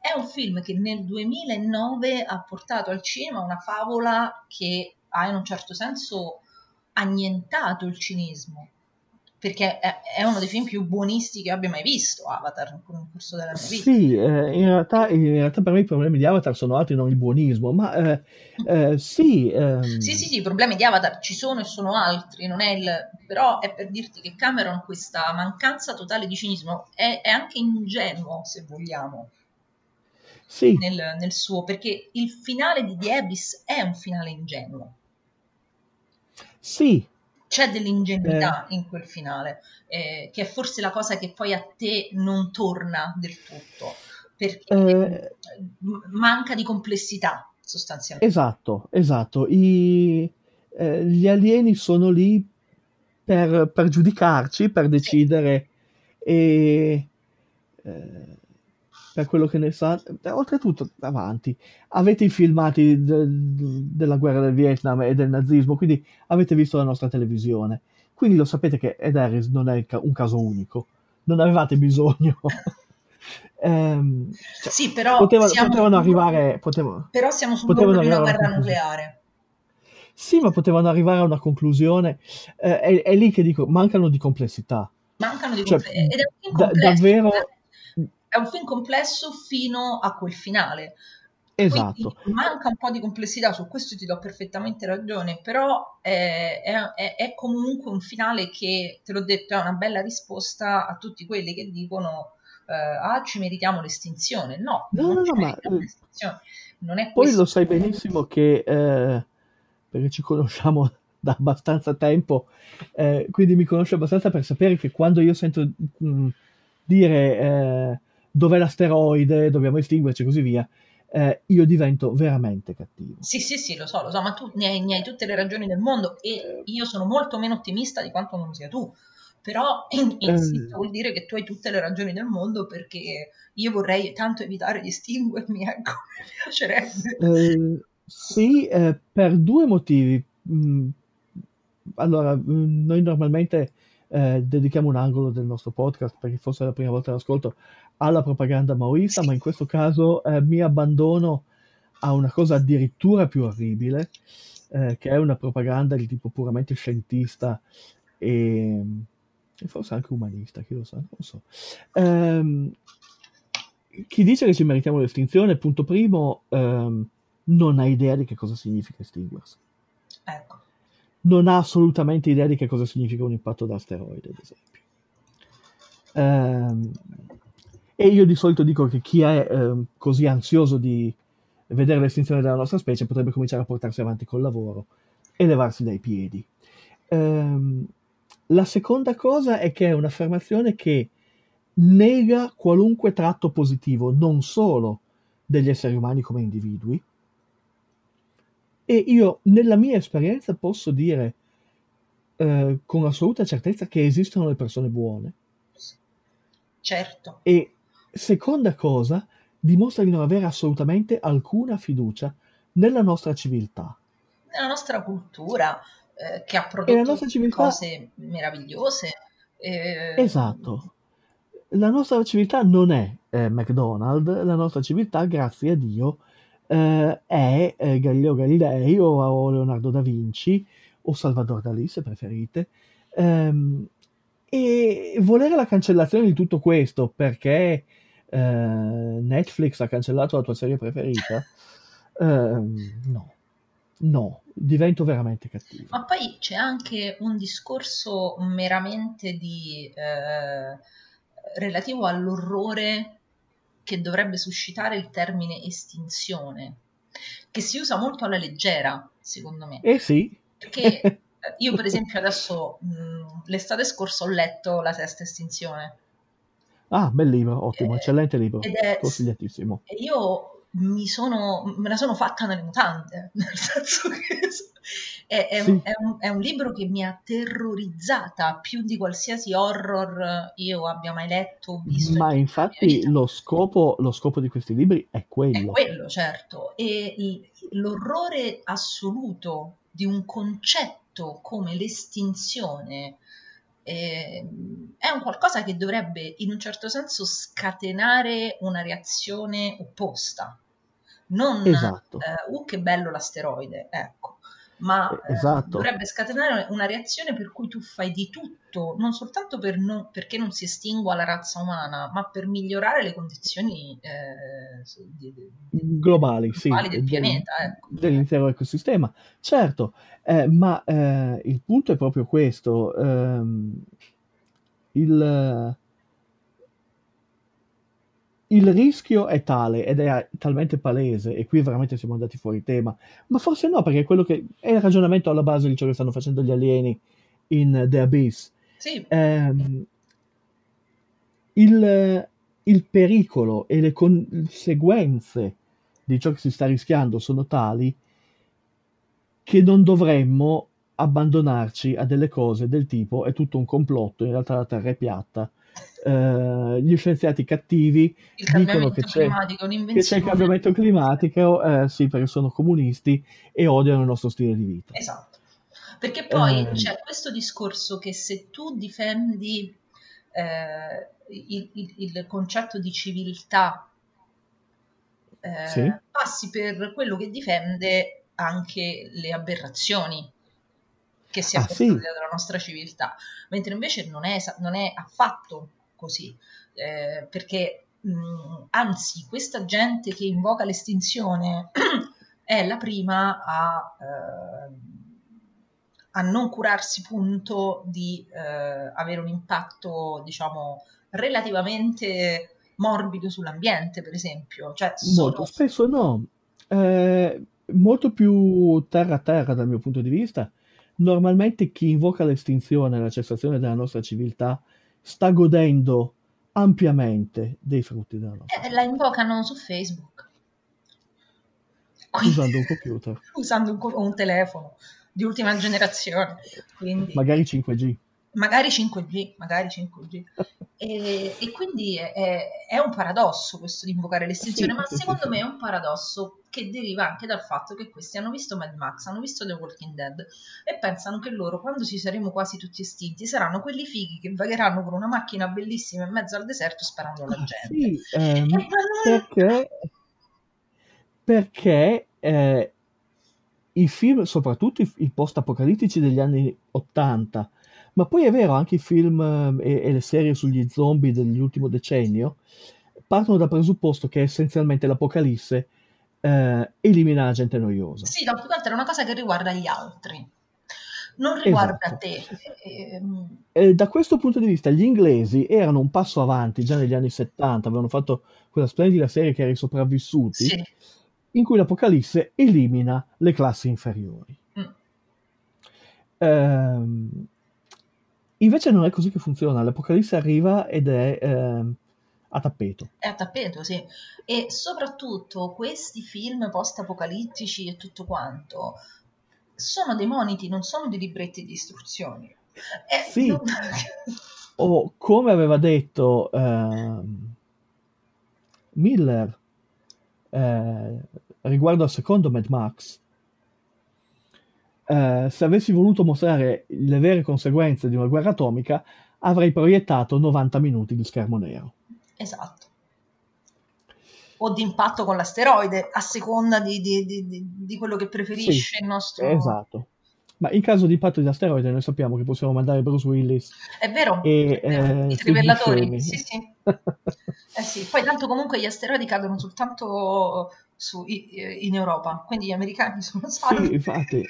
è un film che nel 2009 ha portato al cinema una favola che ha in un certo senso annientato il cinismo, perché è, uno dei film più buonisti che abbia mai visto, Avatar, nel corso della mia vita. Sì, eh, in realtà, in realtà per me i problemi di Avatar sono altri, non il buonismo, ma eh, eh, sì, ehm, Sì, sì, sì, i problemi di Avatar ci sono e sono altri, non è il... però è per dirti che Cameron questa mancanza totale di cinismo è, è anche ingenuo, se vogliamo, sì, nel, nel suo, perché il finale di The Abyss è un finale ingenuo. sì, C'è dell'ingenuità in quel finale, eh, che è forse la cosa che poi a te non torna del tutto, perché Eh. manca di complessità sostanzialmente. esatto, esatto. I- eh, gli alieni sono lì per, per giudicarci, per decidere e eh, per quello che ne sa. eh, Oltretutto, avanti, avete i filmati de- della guerra del Vietnam e del nazismo, quindi avete visto la nostra televisione. Quindi lo sapete che Ed Harris non è un caso unico, non avevate bisogno. Ehm, cioè, Sì, però poteva- siamo, potevano arrivare, potevano, però siamo potevano di una guerra nucleare. Sì, ma potevano arrivare a una conclusione. Eh, è, è lì che dico, mancano di complessità. Mancano di Cioè, comple- ed è da- davvero, è un film complesso fino a quel finale. esatto. Quindi manca un po' di complessità, su questo ti do perfettamente ragione, però è, è- è- comunque un finale che, te l'ho detto, è una bella risposta a tutti quelli che dicono eh, ah, ci meritiamo l'estinzione. No, No, non no, ci no, ma l'estinzione. Non è poi questo. lo sai benissimo che, eh, perché ci conosciamo da abbastanza tempo, eh, quindi mi conosci abbastanza per sapere che quando io sento mm, dire eh, dov'è l'asteroide, dobbiamo estinguerci e così via, eh, io divento veramente cattivo. Sì, sì, sì, lo so, lo so, ma tu ne hai, ne hai tutte le ragioni del mondo e io sono molto meno ottimista di quanto non sia tu. Però, in- insisto, Eh, vuol dire che tu hai tutte le ragioni del mondo perché io vorrei tanto evitare di estinguermi, ecco, mi piacerebbe. Eh, sì, eh, per due motivi. Mm, allora, mm, noi normalmente eh, dedichiamo un angolo del nostro podcast, perché forse è la prima volta che l'ascolto, alla propaganda maoista, ma in questo caso eh, mi abbandono a una cosa addirittura più orribile, eh, che è una propaganda di tipo puramente scientista e, e forse anche umanista, chi lo sa, non lo so. Ehm, chi dice che ci meritiamo l'estinzione, punto primo, ehm, non ha idea di che cosa significa estinguersi. Ecco, Non ha assolutamente idea di che cosa significa un impatto da asteroide, ad esempio. Ehm, e io di solito dico che chi è ehm, così ansioso di vedere l'estinzione della nostra specie potrebbe cominciare a portarsi avanti col lavoro e levarsi dai piedi. Ehm, la seconda cosa è che è un'affermazione che nega qualunque tratto positivo, non solo degli esseri umani come individui, e io nella mia esperienza posso dire eh, con assoluta certezza che esistono le persone buone. certo. E seconda cosa, dimostra di non avere assolutamente alcuna fiducia nella nostra civiltà. Nella nostra cultura, eh, che ha prodotto civiltà cose meravigliose. eh, Esatto. La nostra civiltà non è eh, McDonald's, la nostra civiltà, grazie a Dio, eh, è eh, Galileo Galilei o, o Leonardo da Vinci o Salvador Dalì, se preferite. Ehm, e volere la cancellazione di tutto questo perché eh, Netflix ha cancellato la tua serie preferita, ehm, no, no, divento veramente cattivo. Ma poi c'è anche un discorso meramente di, eh, relativo all'orrore che dovrebbe suscitare il termine estinzione, che si usa molto alla leggera, secondo me. Eh sì, Perché eh, io, per esempio, adesso mh, l'estate scorsa ho letto La sesta estinzione ah, bel libro, ottimo, Eh, eccellente libro, ed è consigliatissimo. e io mi sono, me la sono fatta nelle mutande, nel senso che è, è un, Sì. è un- è un libro che mi ha terrorizzata più di qualsiasi horror io abbia mai letto o visto Ma in infatti lo scopo, lo scopo di questi libri è È quello. quello, certo, e l'orrore assoluto di un concetto come l'estinzione eh, è un qualcosa che dovrebbe in un certo senso scatenare una reazione opposta. Non, Esatto, eh, uh, che bello l'asteroide, ecco, ma eh, eh, esatto. dovrebbe scatenare una reazione per cui tu fai di tutto, non soltanto per non- perché non si estingua la razza umana, ma per migliorare le condizioni eh, di- di- di- Globali, sì, globali del del- pianeta. Ecco. dell'intero ecosistema. Certo, eh, ma eh, il punto è proprio questo. ehm, il, il rischio è tale ed è talmente palese, e qui veramente siamo andati fuori tema, ma forse no, perché quello che è il ragionamento alla base di ciò che stanno facendo gli alieni in The Abyss. Sì, Ehm, il, il pericolo e le conseguenze di ciò che si sta rischiando sono tali che non dovremmo abbandonarci a delle cose del tipo è tutto un complotto, in realtà la Terra è piatta. Eh, gli scienziati cattivi il dicono che c'è, che c'è il cambiamento climatico, eh, sì, perché sono comunisti e odiano il nostro stile di vita. Esatto, perché poi Ehm, c'è questo discorso che se tu difendi eh, il, il- il concetto di civiltà, eh, sì, passi per quello che difende anche le aberrazioni che si ah apportano sì, dalla nostra civiltà, mentre invece non è, non è affatto così, eh, perché mh, anzi questa gente che invoca l'estinzione è la prima a, eh, a non curarsi punto di eh, avere un impatto, diciamo, relativamente morbido sull'ambiente, per esempio. Cioè, molto sono... spesso no. Eh, molto più terra a terra dal mio punto di vista. Normalmente chi invoca l'estinzione la cessazione della nostra civiltà sta godendo ampiamente dei frutti della nostra eh, la invocano su Facebook, quindi, usando un computer, usando un, un telefono di ultima generazione, quindi magari 5G. Magari 5G, magari 5G. E, e quindi è, è- è un paradosso questo di invocare l'estinzione, Sì, ma secondo me è un paradosso che deriva anche dal fatto che questi hanno visto Mad Max, hanno visto The Walking Dead e pensano che loro, quando ci saremo quasi tutti estinti, saranno quelli fighi che vagheranno con una macchina bellissima in mezzo al deserto sparando alla Ah, gente. sì, ehm, perché, perché eh, i film, soprattutto i, i post-apocalittici degli anni 80, ma poi è vero anche i film eh, e, e le serie sugli zombie dell'ultimo decennio, partono dal presupposto che essenzialmente l'apocalisse eh, elimina la gente noiosa. Sì, da più che altro è una cosa che riguarda gli altri, non riguarda Esatto. te. Ehm, E da questo punto di vista, gli inglesi erano un passo avanti già negli anni 70, avevano fatto quella splendida serie che era I sopravvissuti, sì. in cui l'Apocalisse elimina le classi inferiori. Mm. Ehm, invece non è così che funziona, l'Apocalisse arriva ed è ehm, a tappeto. È a tappeto, sì. E soprattutto questi film post-apocalittici e tutto quanto sono dei moniti, non sono dei libretti di istruzioni. E Sì. non- O come aveva detto ehm, Miller, eh, riguardo al secondo Mad Max, eh, se avessi voluto mostrare le vere conseguenze di una guerra atomica, avrei proiettato 90 minuti di schermo nero. Esatto. O di impatto con l'asteroide, a seconda di, di- di- di- quello che preferisce Sì, il nostro... Esatto. Ma in caso di impatto di asteroide noi sappiamo che possiamo mandare Bruce Willis È vero, e è vero, eh, i trivellatori, sì, sì. Eh sì, poi tanto comunque gli asteroidi cadono soltanto su- i- in Europa, quindi gli americani sono salvi. Sì, infatti.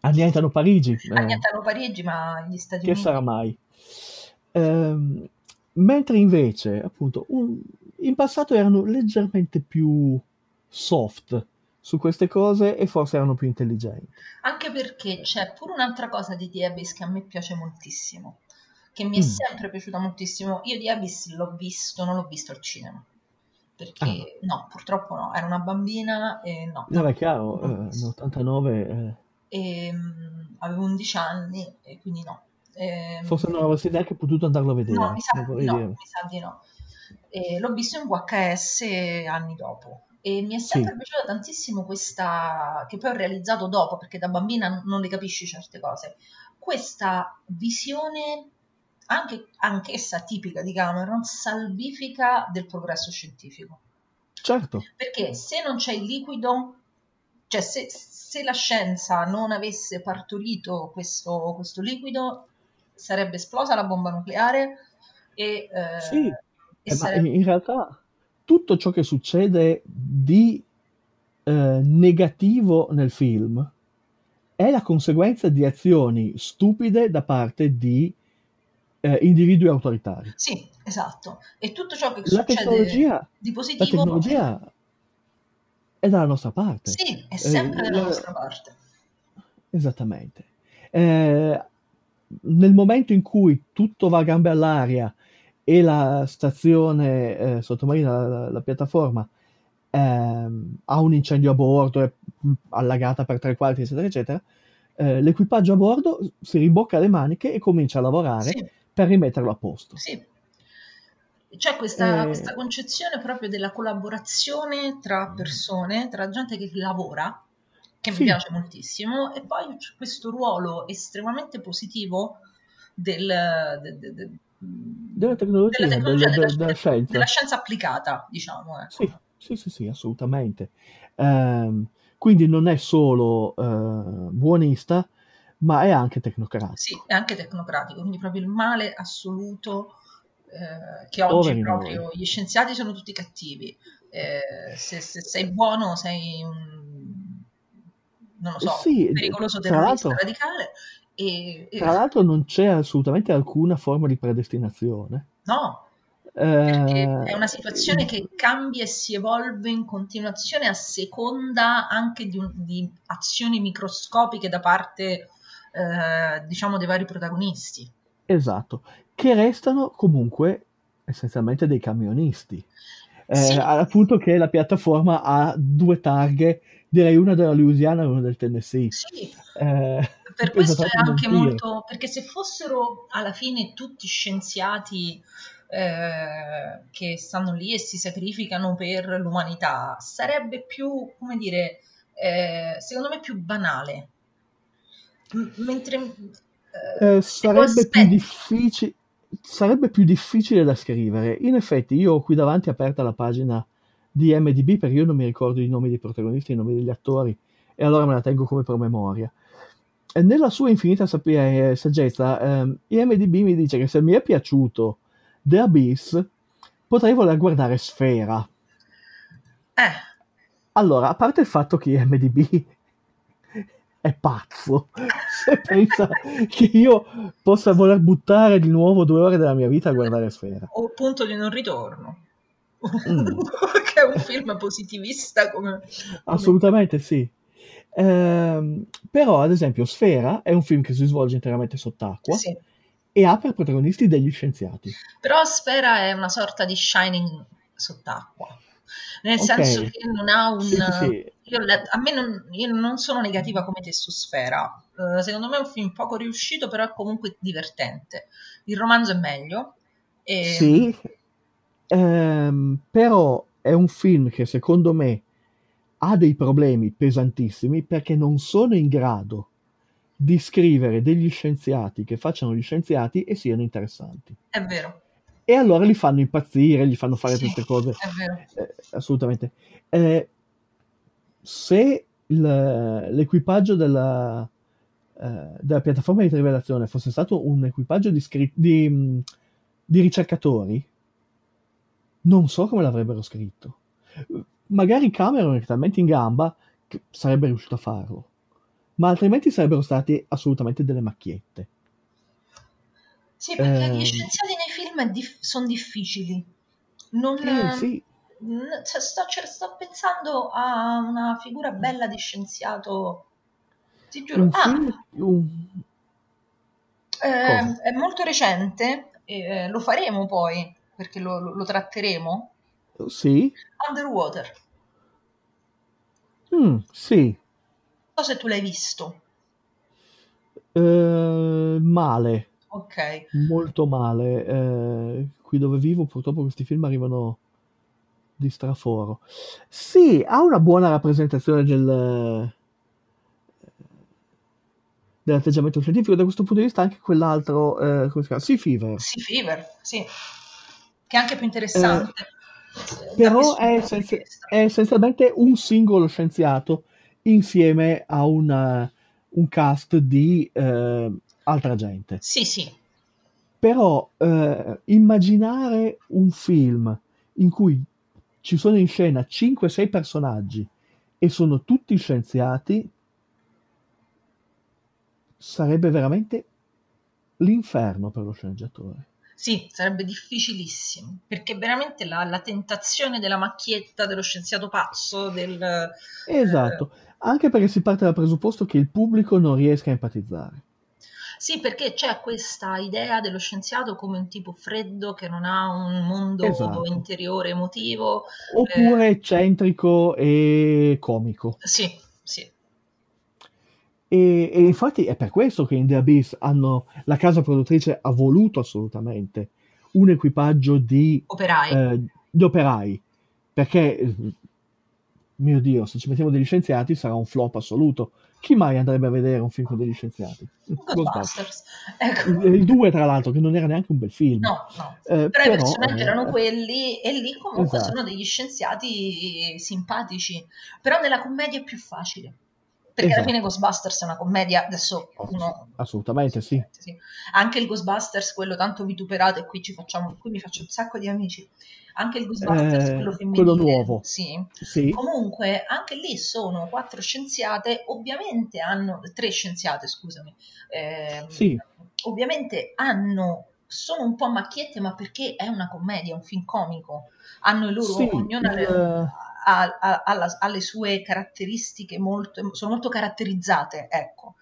Annientano Parigi. eh, Annientano Parigi, ma gli Stati che Uniti... sarà mai? Ehm, mentre invece, appunto, un- in passato erano leggermente più soft su queste cose e forse erano più intelligenti. Anche perché c'è pure un'altra cosa di The Abyss che a me piace moltissimo, che mi è Mm. sempre piajuta moltissimo. Io The Abyss l'ho visto, non l'ho visto al cinema. Perché no, purtroppo no, era una bambina e no. No, è chiaro, eh, non l'ho visto. nell'89 eh, E, mm, avevo 11 anni e quindi no. Ehm, forse non avresti neanche potuto andarlo a vedere. No, mi sa, no, mi sa di no. E l'ho visto in VHS anni dopo e mi è sempre Sì. piaciuta tantissimo questa, che poi ho realizzato dopo, perché da bambina non le capisci certe cose, questa visione, anche, anch'essa tipica di Cameron, salvifica del progresso scientifico. Certo, Perché se non c'è il liquido, cioè se, se la scienza non avesse partorito questo, questo liquido, sarebbe esplosa la bomba nucleare e, eh, sì, e Eh, sarebbe... in realtà tutto ciò che succede di eh, negativo nel film è la conseguenza di azioni stupide da parte di eh, individui autoritari. Sì, esatto. E tutto ciò che La succede tecnologia, di la positivo tecnologia è dalla nostra parte. sì, è sempre Eh, dalla la- nostra parte. Esattamente. Eh, nel momento in cui tutto va a gambe all'aria e la stazione eh, sottomarina, la, la piattaforma, ehm, ha un incendio a bordo, è mh, allagata per tre quarti, eccetera, eccetera, eh, l'equipaggio a bordo si rimbocca le maniche e comincia a lavorare Sì, per rimetterlo a posto. sì. C'è questa, Eh, questa concezione proprio della collaborazione tra persone, tra gente che lavora, che mi Sì. piace moltissimo, e poi c'è questo ruolo estremamente positivo del, de- de- de- della tecnologia, della tecnologia, del- della, del- della scienza. della scienza applicata, diciamo. ecco. Sì, sì, sì, sì, assolutamente. Ehm, quindi non è solo eh, buonista, ma è anche tecnocratico. Sì, è anche tecnocratico, quindi proprio il male assoluto eh, che oggi Poveri proprio noi. gli scienziati sono tutti cattivi. Eh, se, se sei buono sei un, non lo so, Sì, pericoloso terrorista radicale e, e- tra l'altro non c'è assolutamente alcuna forma di predestinazione. no, perché è una Eh, situazione che cambia e si evolve in continuazione a seconda anche di, un- di azioni microscopiche da parte eh, diciamo dei vari protagonisti. Esatto, che restano comunque essenzialmente dei camionisti. Eh, Sì. al punto che la piattaforma ha due targhe, direi una della Louisiana e una del Tennessee. Sì, Eh, per questo è anche molto perché se fossero alla fine tutti scienziati eh, che stanno lì e si sacrificano per l'umanità, sarebbe più, come dire, eh, secondo me più banale. M- mentre eh, Eh, sarebbe più difficile, sarebbe più difficile da scrivere. In effetti, io ho qui davanti aperta la pagina di MDB perché io non mi ricordo i nomi dei protagonisti, i nomi degli attori, e allora me la tengo come promemoria. E nella sua infinita sapia- eh, saggezza, ehm, IMDB mi dice che se mi è piaciuto The Abyss, potrei voler guardare Sfera. eh, Allora, a parte il fatto che IMDB è pazzo, se pensa che io possa voler buttare di nuovo due ore della mia vita a guardare Sfera. o punto di non ritorno. Mm. che è un film positivista come, Assolutamente sì. Ehm, però, ad esempio, Sfera è un film che si svolge interamente sott'acqua Sì. e ha per protagonisti degli scienziati. Però Sfera è una sorta di Shining sott'acqua, nel Ok. senso che non ha un... Sì, sì. Io, a me non, io non sono negativa come te su Sfera, Eh, secondo me è un film poco riuscito, però è comunque divertente. Il romanzo è meglio. E, Sì, ehm, però è un film che secondo me ha dei problemi pesantissimi perché non sono in grado di scrivere degli scienziati che facciano gli scienziati e siano interessanti. È vero. E allora li fanno impazzire, gli fanno fare Sì, queste cose. è vero. Eh, assolutamente. Eh, se il- l'equipaggio della, eh, della piattaforma di rivelazione fosse stato un equipaggio di, scri- di, mh, di ricercatori, non so come l'avrebbero scritto. Magari Cameron è talmente in gamba che sarebbe riuscito a farlo, ma altrimenti sarebbero stati assolutamente delle macchiette. Sì, perché Eh, gli scienziati nei film sono difficili. Non, eh, sì, cioè, sto, cioè, sto pensando a una figura bella di scienziato. Ti giuro. un Ah, un- eh, è molto recente, eh, lo faremo poi perché lo, lo- lo tratteremo. Sì, Underwater. Mm, sì, Non so se tu l'hai visto. Eh, male. Ok. Molto male. Eh, qui dove vivo purtroppo questi film arrivano di straforo. Sì, ha una buona rappresentazione del, dell'atteggiamento scientifico. Da questo punto di vista anche quell'altro, eh, come si chiama? Sea Fever. Sea Fever, sì. Che è anche più interessante. eh, Però è, essenzi- è essenzialmente un singolo scienziato insieme a una- un cast di eh, altra gente. Sì, sì. Però eh, immaginare un film in cui ci sono in scena 5-6 personaggi e sono tutti scienziati sarebbe veramente l'inferno per lo sceneggiatore. Sì, sarebbe difficilissimo, perché veramente la, la tentazione della macchietta, dello scienziato pazzo, del... Esatto, anche perché si parte dal presupposto che il pubblico non riesca a empatizzare. Sì, perché c'è questa idea dello scienziato come un tipo freddo che non ha un mondo Esatto. interiore emotivo. Oppure eccentrico e comico. Sì, sì. E, e infatti è per questo che in The Abyss hanno, la casa produttrice ha voluto assolutamente un equipaggio di, Operai. eh, di operai, perché, eh, mio Dio, se ci mettiamo degli scienziati sarà un flop assoluto. Chi mai andrebbe a vedere un film con degli scienziati? Ghostbusters. Ecco. Il, il 2, tra l'altro, che non era neanche un bel film. No, no. Eh, Però, i però, personaggi eh, erano quelli e lì comunque Esatto. sono degli scienziati simpatici. Però nella commedia è più facile. Perché alla Esatto. fine Ghostbusters è una commedia, adesso uno Assolutamente sì. sì. Anche il Ghostbusters, quello tanto vituperato, e qui ci facciamo, qui mi faccio un sacco di amici. Anche il Ghostbusters, Eh, quello femminile, quello nuovo. Sì. Sì. Comunque, anche lì sono quattro scienziate, ovviamente hanno, tre scienziate, scusami, ehm, Sì. ovviamente hanno, sono un po' macchiette, ma perché è una commedia, un film comico, hanno i loro, Sì, ognuna il- ha, ha- ha la- ha le sue caratteristiche molto, sono molto caratterizzate, ecco.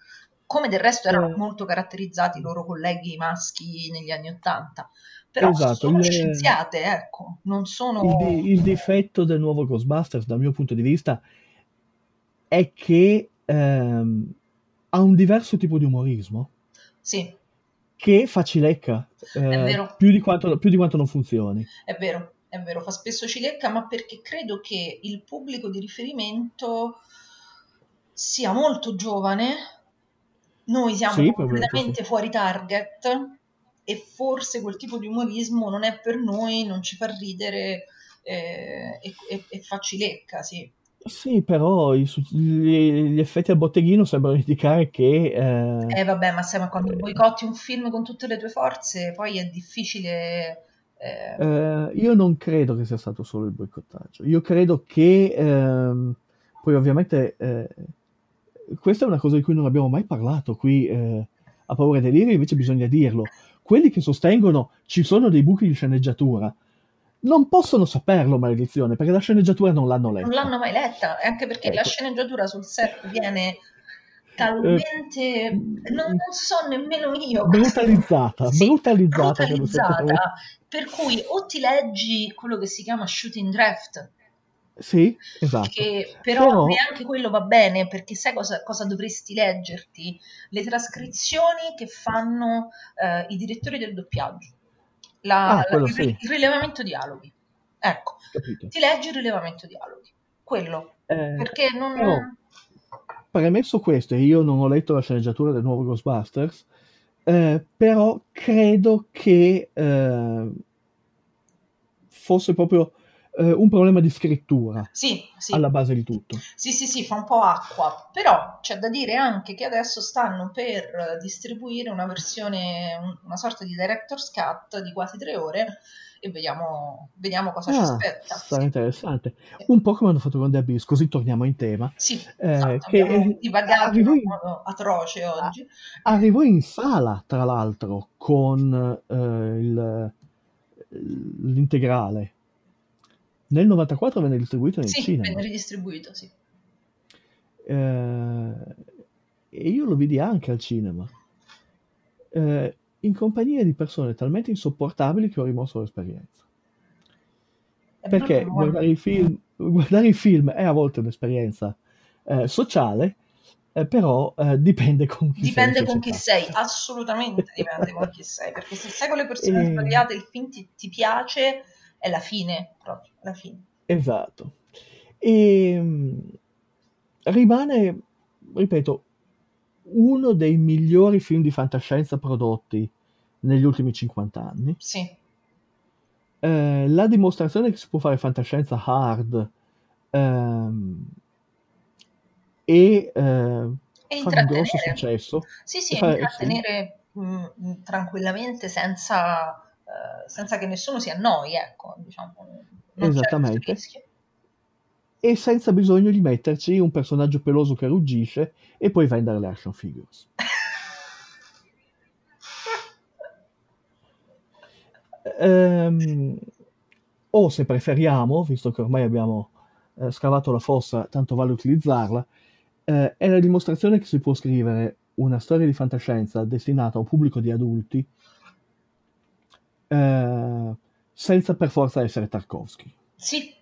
Come del resto erano Eh. molto caratterizzati i loro colleghi maschi negli anni Ottanta. Però Esatto, sono il- scienziate, ecco, non sono... Il, di- il difetto del nuovo Ghostbusters, dal mio punto di vista, è che ehm, ha un diverso tipo di umorismo Sì, che fa cilecca, eh, più, di quanto, più di quanto non funzioni. è vero, è vero, fa spesso cilecca, ma perché credo che il pubblico di riferimento sia molto giovane, noi siamo Sì, completamente probabilmente fuori target e forse quel tipo di umorismo non è per noi, non ci fa ridere eh, e, e- e fa cilecca, sì. Sì, però i gli, gli effetti al botteghino sembrano indicare che... eh, Eh vabbè, ma sai, ma quando boicotti un film con tutte le tue forze, poi è difficile... eh, io non credo che sia stato solo il boicottaggio. Io credo che, ehm, poi ovviamente, eh, questa è una cosa di cui non abbiamo mai parlato qui eh, a Paura e Delirio, invece bisogna dirlo. Quelli che sostengono ci sono dei buchi di sceneggiatura non possono saperlo, maledizione, perché la sceneggiatura non l'hanno non letta. l'hanno mai letta, e anche perché la Ecco. sceneggiatura sul set viene talmente... non, non so nemmeno io. Brutalizzata, Sì, brutalizzata. brutalizzata, per cui o ti leggi quello che si chiama shooting draft, Sì, esatto. che però, Però- neanche quello va bene, perché sai cosa, cosa dovresti leggerti? Le trascrizioni che fanno eh, i direttori del doppiaggio, La- Ah, la- quello il, sì. il rilevamento dialoghi. Ecco, Capito. ti leggi il rilevamento dialoghi, quello Eh, perché non... però, premesso questo, e io non ho letto la sceneggiatura del nuovo Ghostbusters, eh, però credo che eh, fosse proprio eh, un problema di scrittura Sì, sì. alla base di tutto. Sì, sì, sì, fa un po' acqua, però c'è da dire anche che adesso stanno per distribuire una versione, un- una sorta di director's cut di quasi tre ore e vediamo, vediamo cosa ci Ah, aspetta. sarà interessante. Un po' come hanno fatto con The Abyss, così torniamo in tema. Sì, Eh, esatto, che abbiamo divagato in modo atroce oggi. arrivò in sala, tra l'altro, con eh, il- l'integrale. Nel 94 venne distribuito nel Sì, cinema. venne ridistribuito, sì. Eh, e io lo vidi anche al cinema. Eh, in compagnia di persone talmente insopportabili che ho rimosso l'esperienza. È Perché proprio- guardare i film, guardare i film è a volte un'esperienza eh, sociale, eh, però eh, dipende con chi sei in Dipende con chi sei, assolutamente dipende con chi sei, perché se sei con le persone E- sbagliate il film ti, ti piace, è la fine, proprio, la fine. Esatto. E mh, rimane, ripeto, uno dei migliori film di fantascienza prodotti negli ultimi 50 anni. Sì, Eh, la dimostrazione che si può fare fantascienza hard ehm, e eh, e fare un grosso intrattenere. successo. Sì, sì, e fare- intrattenere mh, mh, tranquillamente senza, senza che nessuno si annoi, ecco, diciamo, Esattamente. e senza bisogno di metterci un personaggio peloso che ruggisce e poi vendere le action figures. Ehm, o se preferiamo, visto che ormai abbiamo eh, scavato la fossa, tanto vale utilizzarla, eh, è la dimostrazione che si può scrivere una storia di fantascienza destinata a un pubblico di adulti eh, senza per forza essere Tarkovsky. Sì,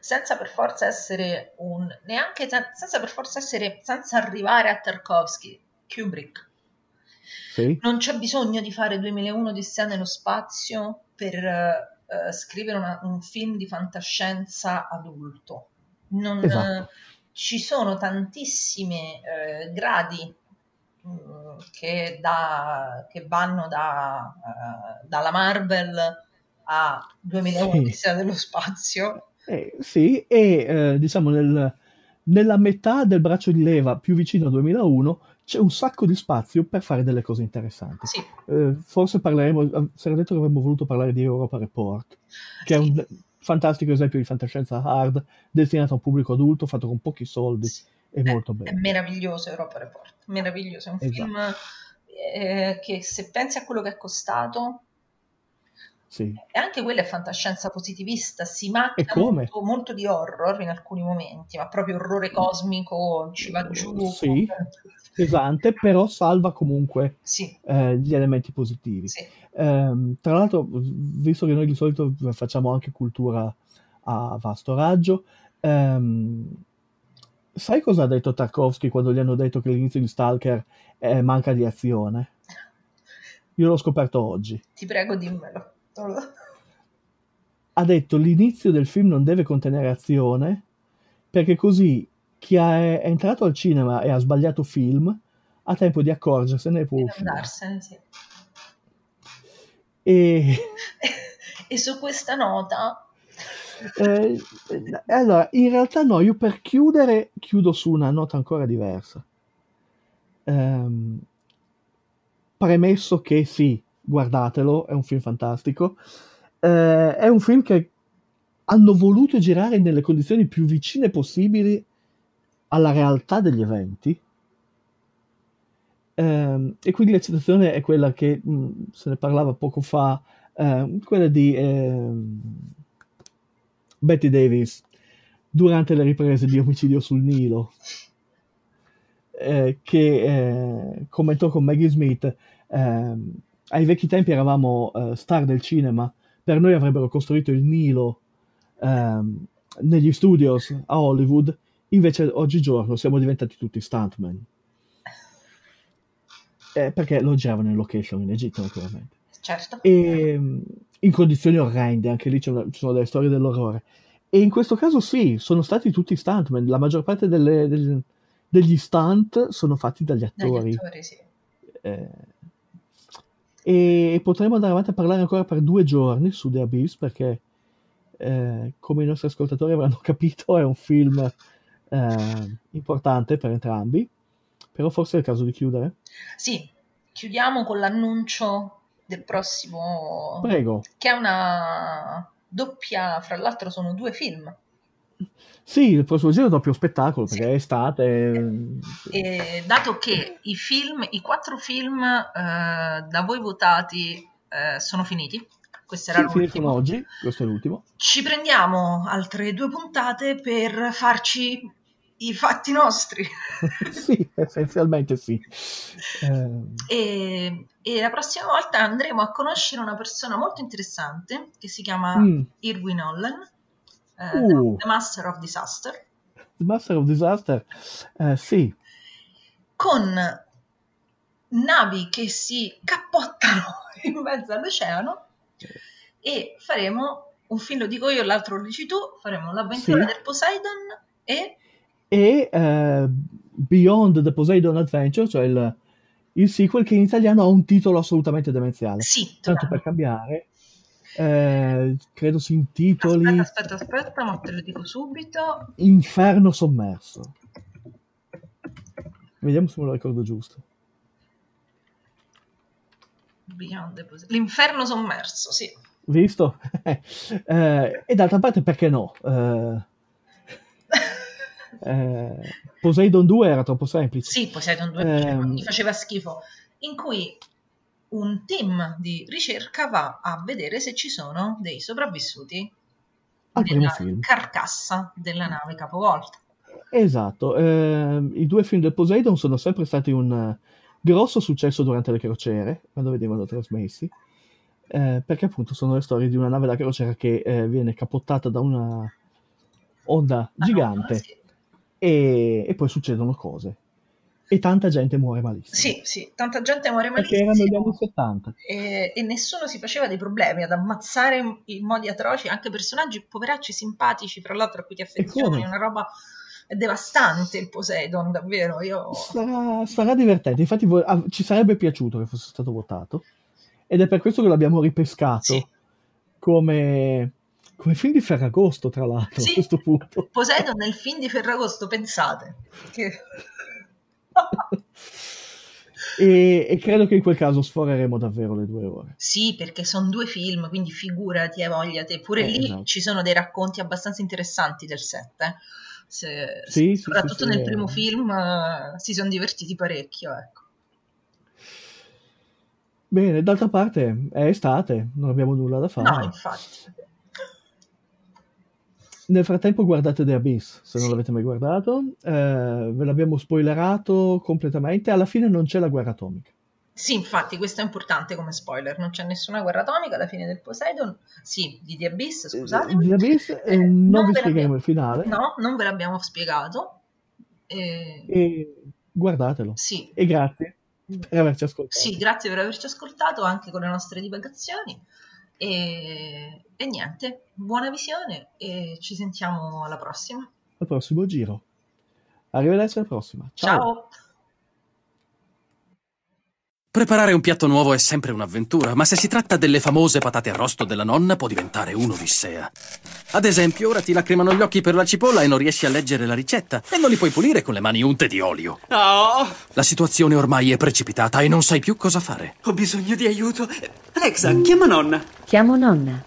senza per forza essere un... neanche sen- senza per forza essere... senza arrivare a Tarkovsky, Kubrick. Sì? Non c'è bisogno di fare 2001 di nello spazio per eh, scrivere una- un film di fantascienza adulto. Non, Esatto. ci sono tantissimi eh, gradi che, da- che vanno da, eh, dalla Marvel a 2001 Sì. Dello spazio. Eh, sì, e eh, diciamo nel- nella metà del braccio di leva più vicino a 2001 c'è un sacco di spazio per fare delle cose interessanti. Sì, Eh, forse parleremo, si era detto che avremmo voluto parlare di Europa Report, che è sì, un fantastico esempio di fantascienza hard destinato a un pubblico adulto, fatto con pochi soldi sì. È, molto è bene. meraviglioso Europa Report, meraviglioso, è un Esatto, film eh, che se pensi a quello che è costato, sì. e anche quella è fantascienza positivista, si macchia molto, molto di horror in alcuni momenti, ma proprio orrore cosmico, ci va giù. Sì, pesante, però salva comunque Sì, eh, gli elementi positivi. sì. Ehm, tra l'altro, visto che noi di solito facciamo anche cultura a vasto raggio, ehm, sai cosa ha detto Tarkovsky quando gli hanno detto che l'inizio di Stalker eh, manca di azione? Io l'ho scoperto oggi. Ti prego, dimmelo. Ha detto l'inizio del film non deve contenere azione perché così chi è, entrato al cinema e ha sbagliato film ha tempo di accorgersene e può uscire. andarsene, sì. E E su questa nota, Eh, eh, allora, in realtà no, io per chiudere chiudo su una nota ancora diversa. Ehm, premesso che sì, guardatelo, è un film fantastico. Eh, è un film che hanno voluto girare nelle condizioni più vicine possibili alla realtà degli eventi. Ehm, e quindi la citazione è quella che mh, se ne parlava poco fa, ehm, quella di ehm, Betty Davis durante le riprese di Omicidio sul Nilo, eh, che eh, commentò con Maggie Smith, ehm, ai vecchi tempi eravamo eh, star del cinema, per noi avrebbero costruito il Nilo ehm, negli studios a Hollywood, invece oggigiorno siamo diventati tutti stuntman. Eh, perché lo giravano in location in Egitto, naturalmente. certo. E, mh, in condizioni orrende, anche lì una- ci sono delle storie dell'orrore. E in questo caso sì, sono stati tutti stuntman, la maggior parte delle- del- degli stunt sono fatti dagli Dagli attori. attori, sì. Eh, e potremmo andare avanti a parlare ancora per due giorni su The Abyss perché, eh, come i nostri ascoltatori avranno capito, è un film eh, importante per entrambi, però forse è il caso di chiudere. Sì, chiudiamo con l'annuncio del prossimo, Prego. che è una doppia, fra l'altro sono due film. Sì, il prossimo giro è doppio spettacolo perché è estate. E dato che i film, i quattro film eh, da voi votati eh, sono finiti, questo era Sì, l'ultimo, oggi, questo è l'ultimo. ci prendiamo altre due puntate per farci i fatti nostri. sì, essenzialmente sì. E, e la prossima volta andremo a conoscere una persona molto interessante che si chiama Mm. Irwin Allen, eh, Uh. The Master of Disaster, The Master of Disaster, eh, sì, con navi che si cappottano in mezzo all'oceano e faremo un film, lo dico io, l'altro lo dici tu, faremo l'avventura Sì. del Poseidon e e eh, Beyond the Poseidon Adventure, cioè il, il sequel che in italiano ha un titolo assolutamente demenziale. sì, Tanto per cambiare, eh, credo si intitoli aspetta, aspetta, aspetta, ma te lo dico subito. Inferno sommerso. Vediamo se me lo ricordo giusto. Beyond the Pose- L'inferno sommerso, sì. Visto? Eh, e d'altra parte, perché no? Eh, eh, Poseidon 2 era troppo semplice. Sì, Poseidon 2 Ehm. mi faceva schifo, in cui un team di ricerca va a vedere se ci sono dei sopravvissuti Al primo nella carcassa della nave capovolta. Esatto, eh, i due film del Poseidon sono sempre stati un eh, grosso successo durante le crociere, quando venivano trasmessi, eh, perché appunto sono le storie di una nave da crociera che eh, viene capottata da una onda gigante Sì, e, e poi succedono cose. E tanta gente muore malissimo. sì, sì, tanta gente muore Perché erano gli malissimo anni 70. e, e nessuno si faceva dei problemi ad ammazzare in- modi atroci anche personaggi poveracci simpatici, fra l'altro a cui ti affezioni, una roba devastante il Poseidon, davvero. Io Sarà, sarà divertente, infatti vo- ah, ci sarebbe piaciuto che fosse stato votato ed è per questo che l'abbiamo ripescato Sì. come, come film di Ferragosto, tra l'altro, Sì. a questo punto. Poseidon nel film di Ferragosto, pensate. Che... E, e credo che in quel caso sforeremo davvero le due ore. Sì, perché sono due film, quindi figurati, hai voglia te. Pure Eh, lì esatto. ci sono dei racconti abbastanza interessanti del set. eh. Se- Sì, soprattutto sì, nel primo film eh, si sono divertiti parecchio. Ecco. Bene, d'altra parte è estate, non abbiamo nulla da fare. No, infatti. Nel frattempo guardate The Abyss, se non l'avete mai guardato. Eh, ve l'abbiamo spoilerato completamente. Alla fine non c'è la guerra atomica. Sì, infatti, questo è importante come spoiler. Non c'è nessuna guerra atomica alla fine del Poseidon. Sì, di The Abyss, scusatemi. The Abyss, eh, Eh, non vi l'abbiamo- il finale. No, non ve l'abbiamo spiegato. Eh, E guardatelo. Sì, E grazie per averci ascoltato. Sì, grazie per averci ascoltato anche con le nostre divagazioni. E, e niente, buona visione e ci sentiamo alla prossima. Al prossimo giro. Arrivederci alla prossima. Ciao. Ciao. Preparare un piatto nuovo è sempre un'avventura, ma se si tratta delle famose patate arrosto della nonna può diventare un'odissea. Ad esempio, ora ti lacrimano gli occhi per la cipolla e non riesci a leggere la ricetta e non li puoi pulire con le mani unte di olio. Oh, La situazione ormai è precipitata e non sai più cosa fare. ho bisogno di aiuto. Alexa, chiama nonna. Chiamo nonna.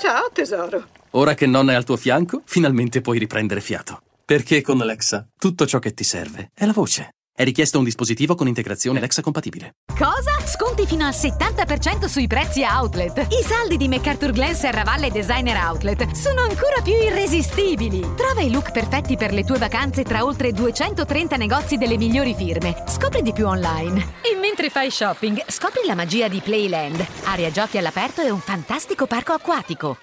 Ciao tesoro. Ora che nonna è al tuo fianco, finalmente puoi riprendere fiato. Perché con Alexa tutto ciò che ti serve è la voce. È richiesto un dispositivo con integrazione Alexa compatibile. Cosa? Sconti fino al 70% sui prezzi outlet. I saldi di MacArthur Glen Serravalle Designer Outlet sono ancora più irresistibili. Trova i look perfetti per le tue vacanze tra oltre 230 negozi delle migliori firme. Scopri di più online. E mentre fai shopping, scopri la magia di Playland. Area giochi all'aperto e un fantastico parco acquatico.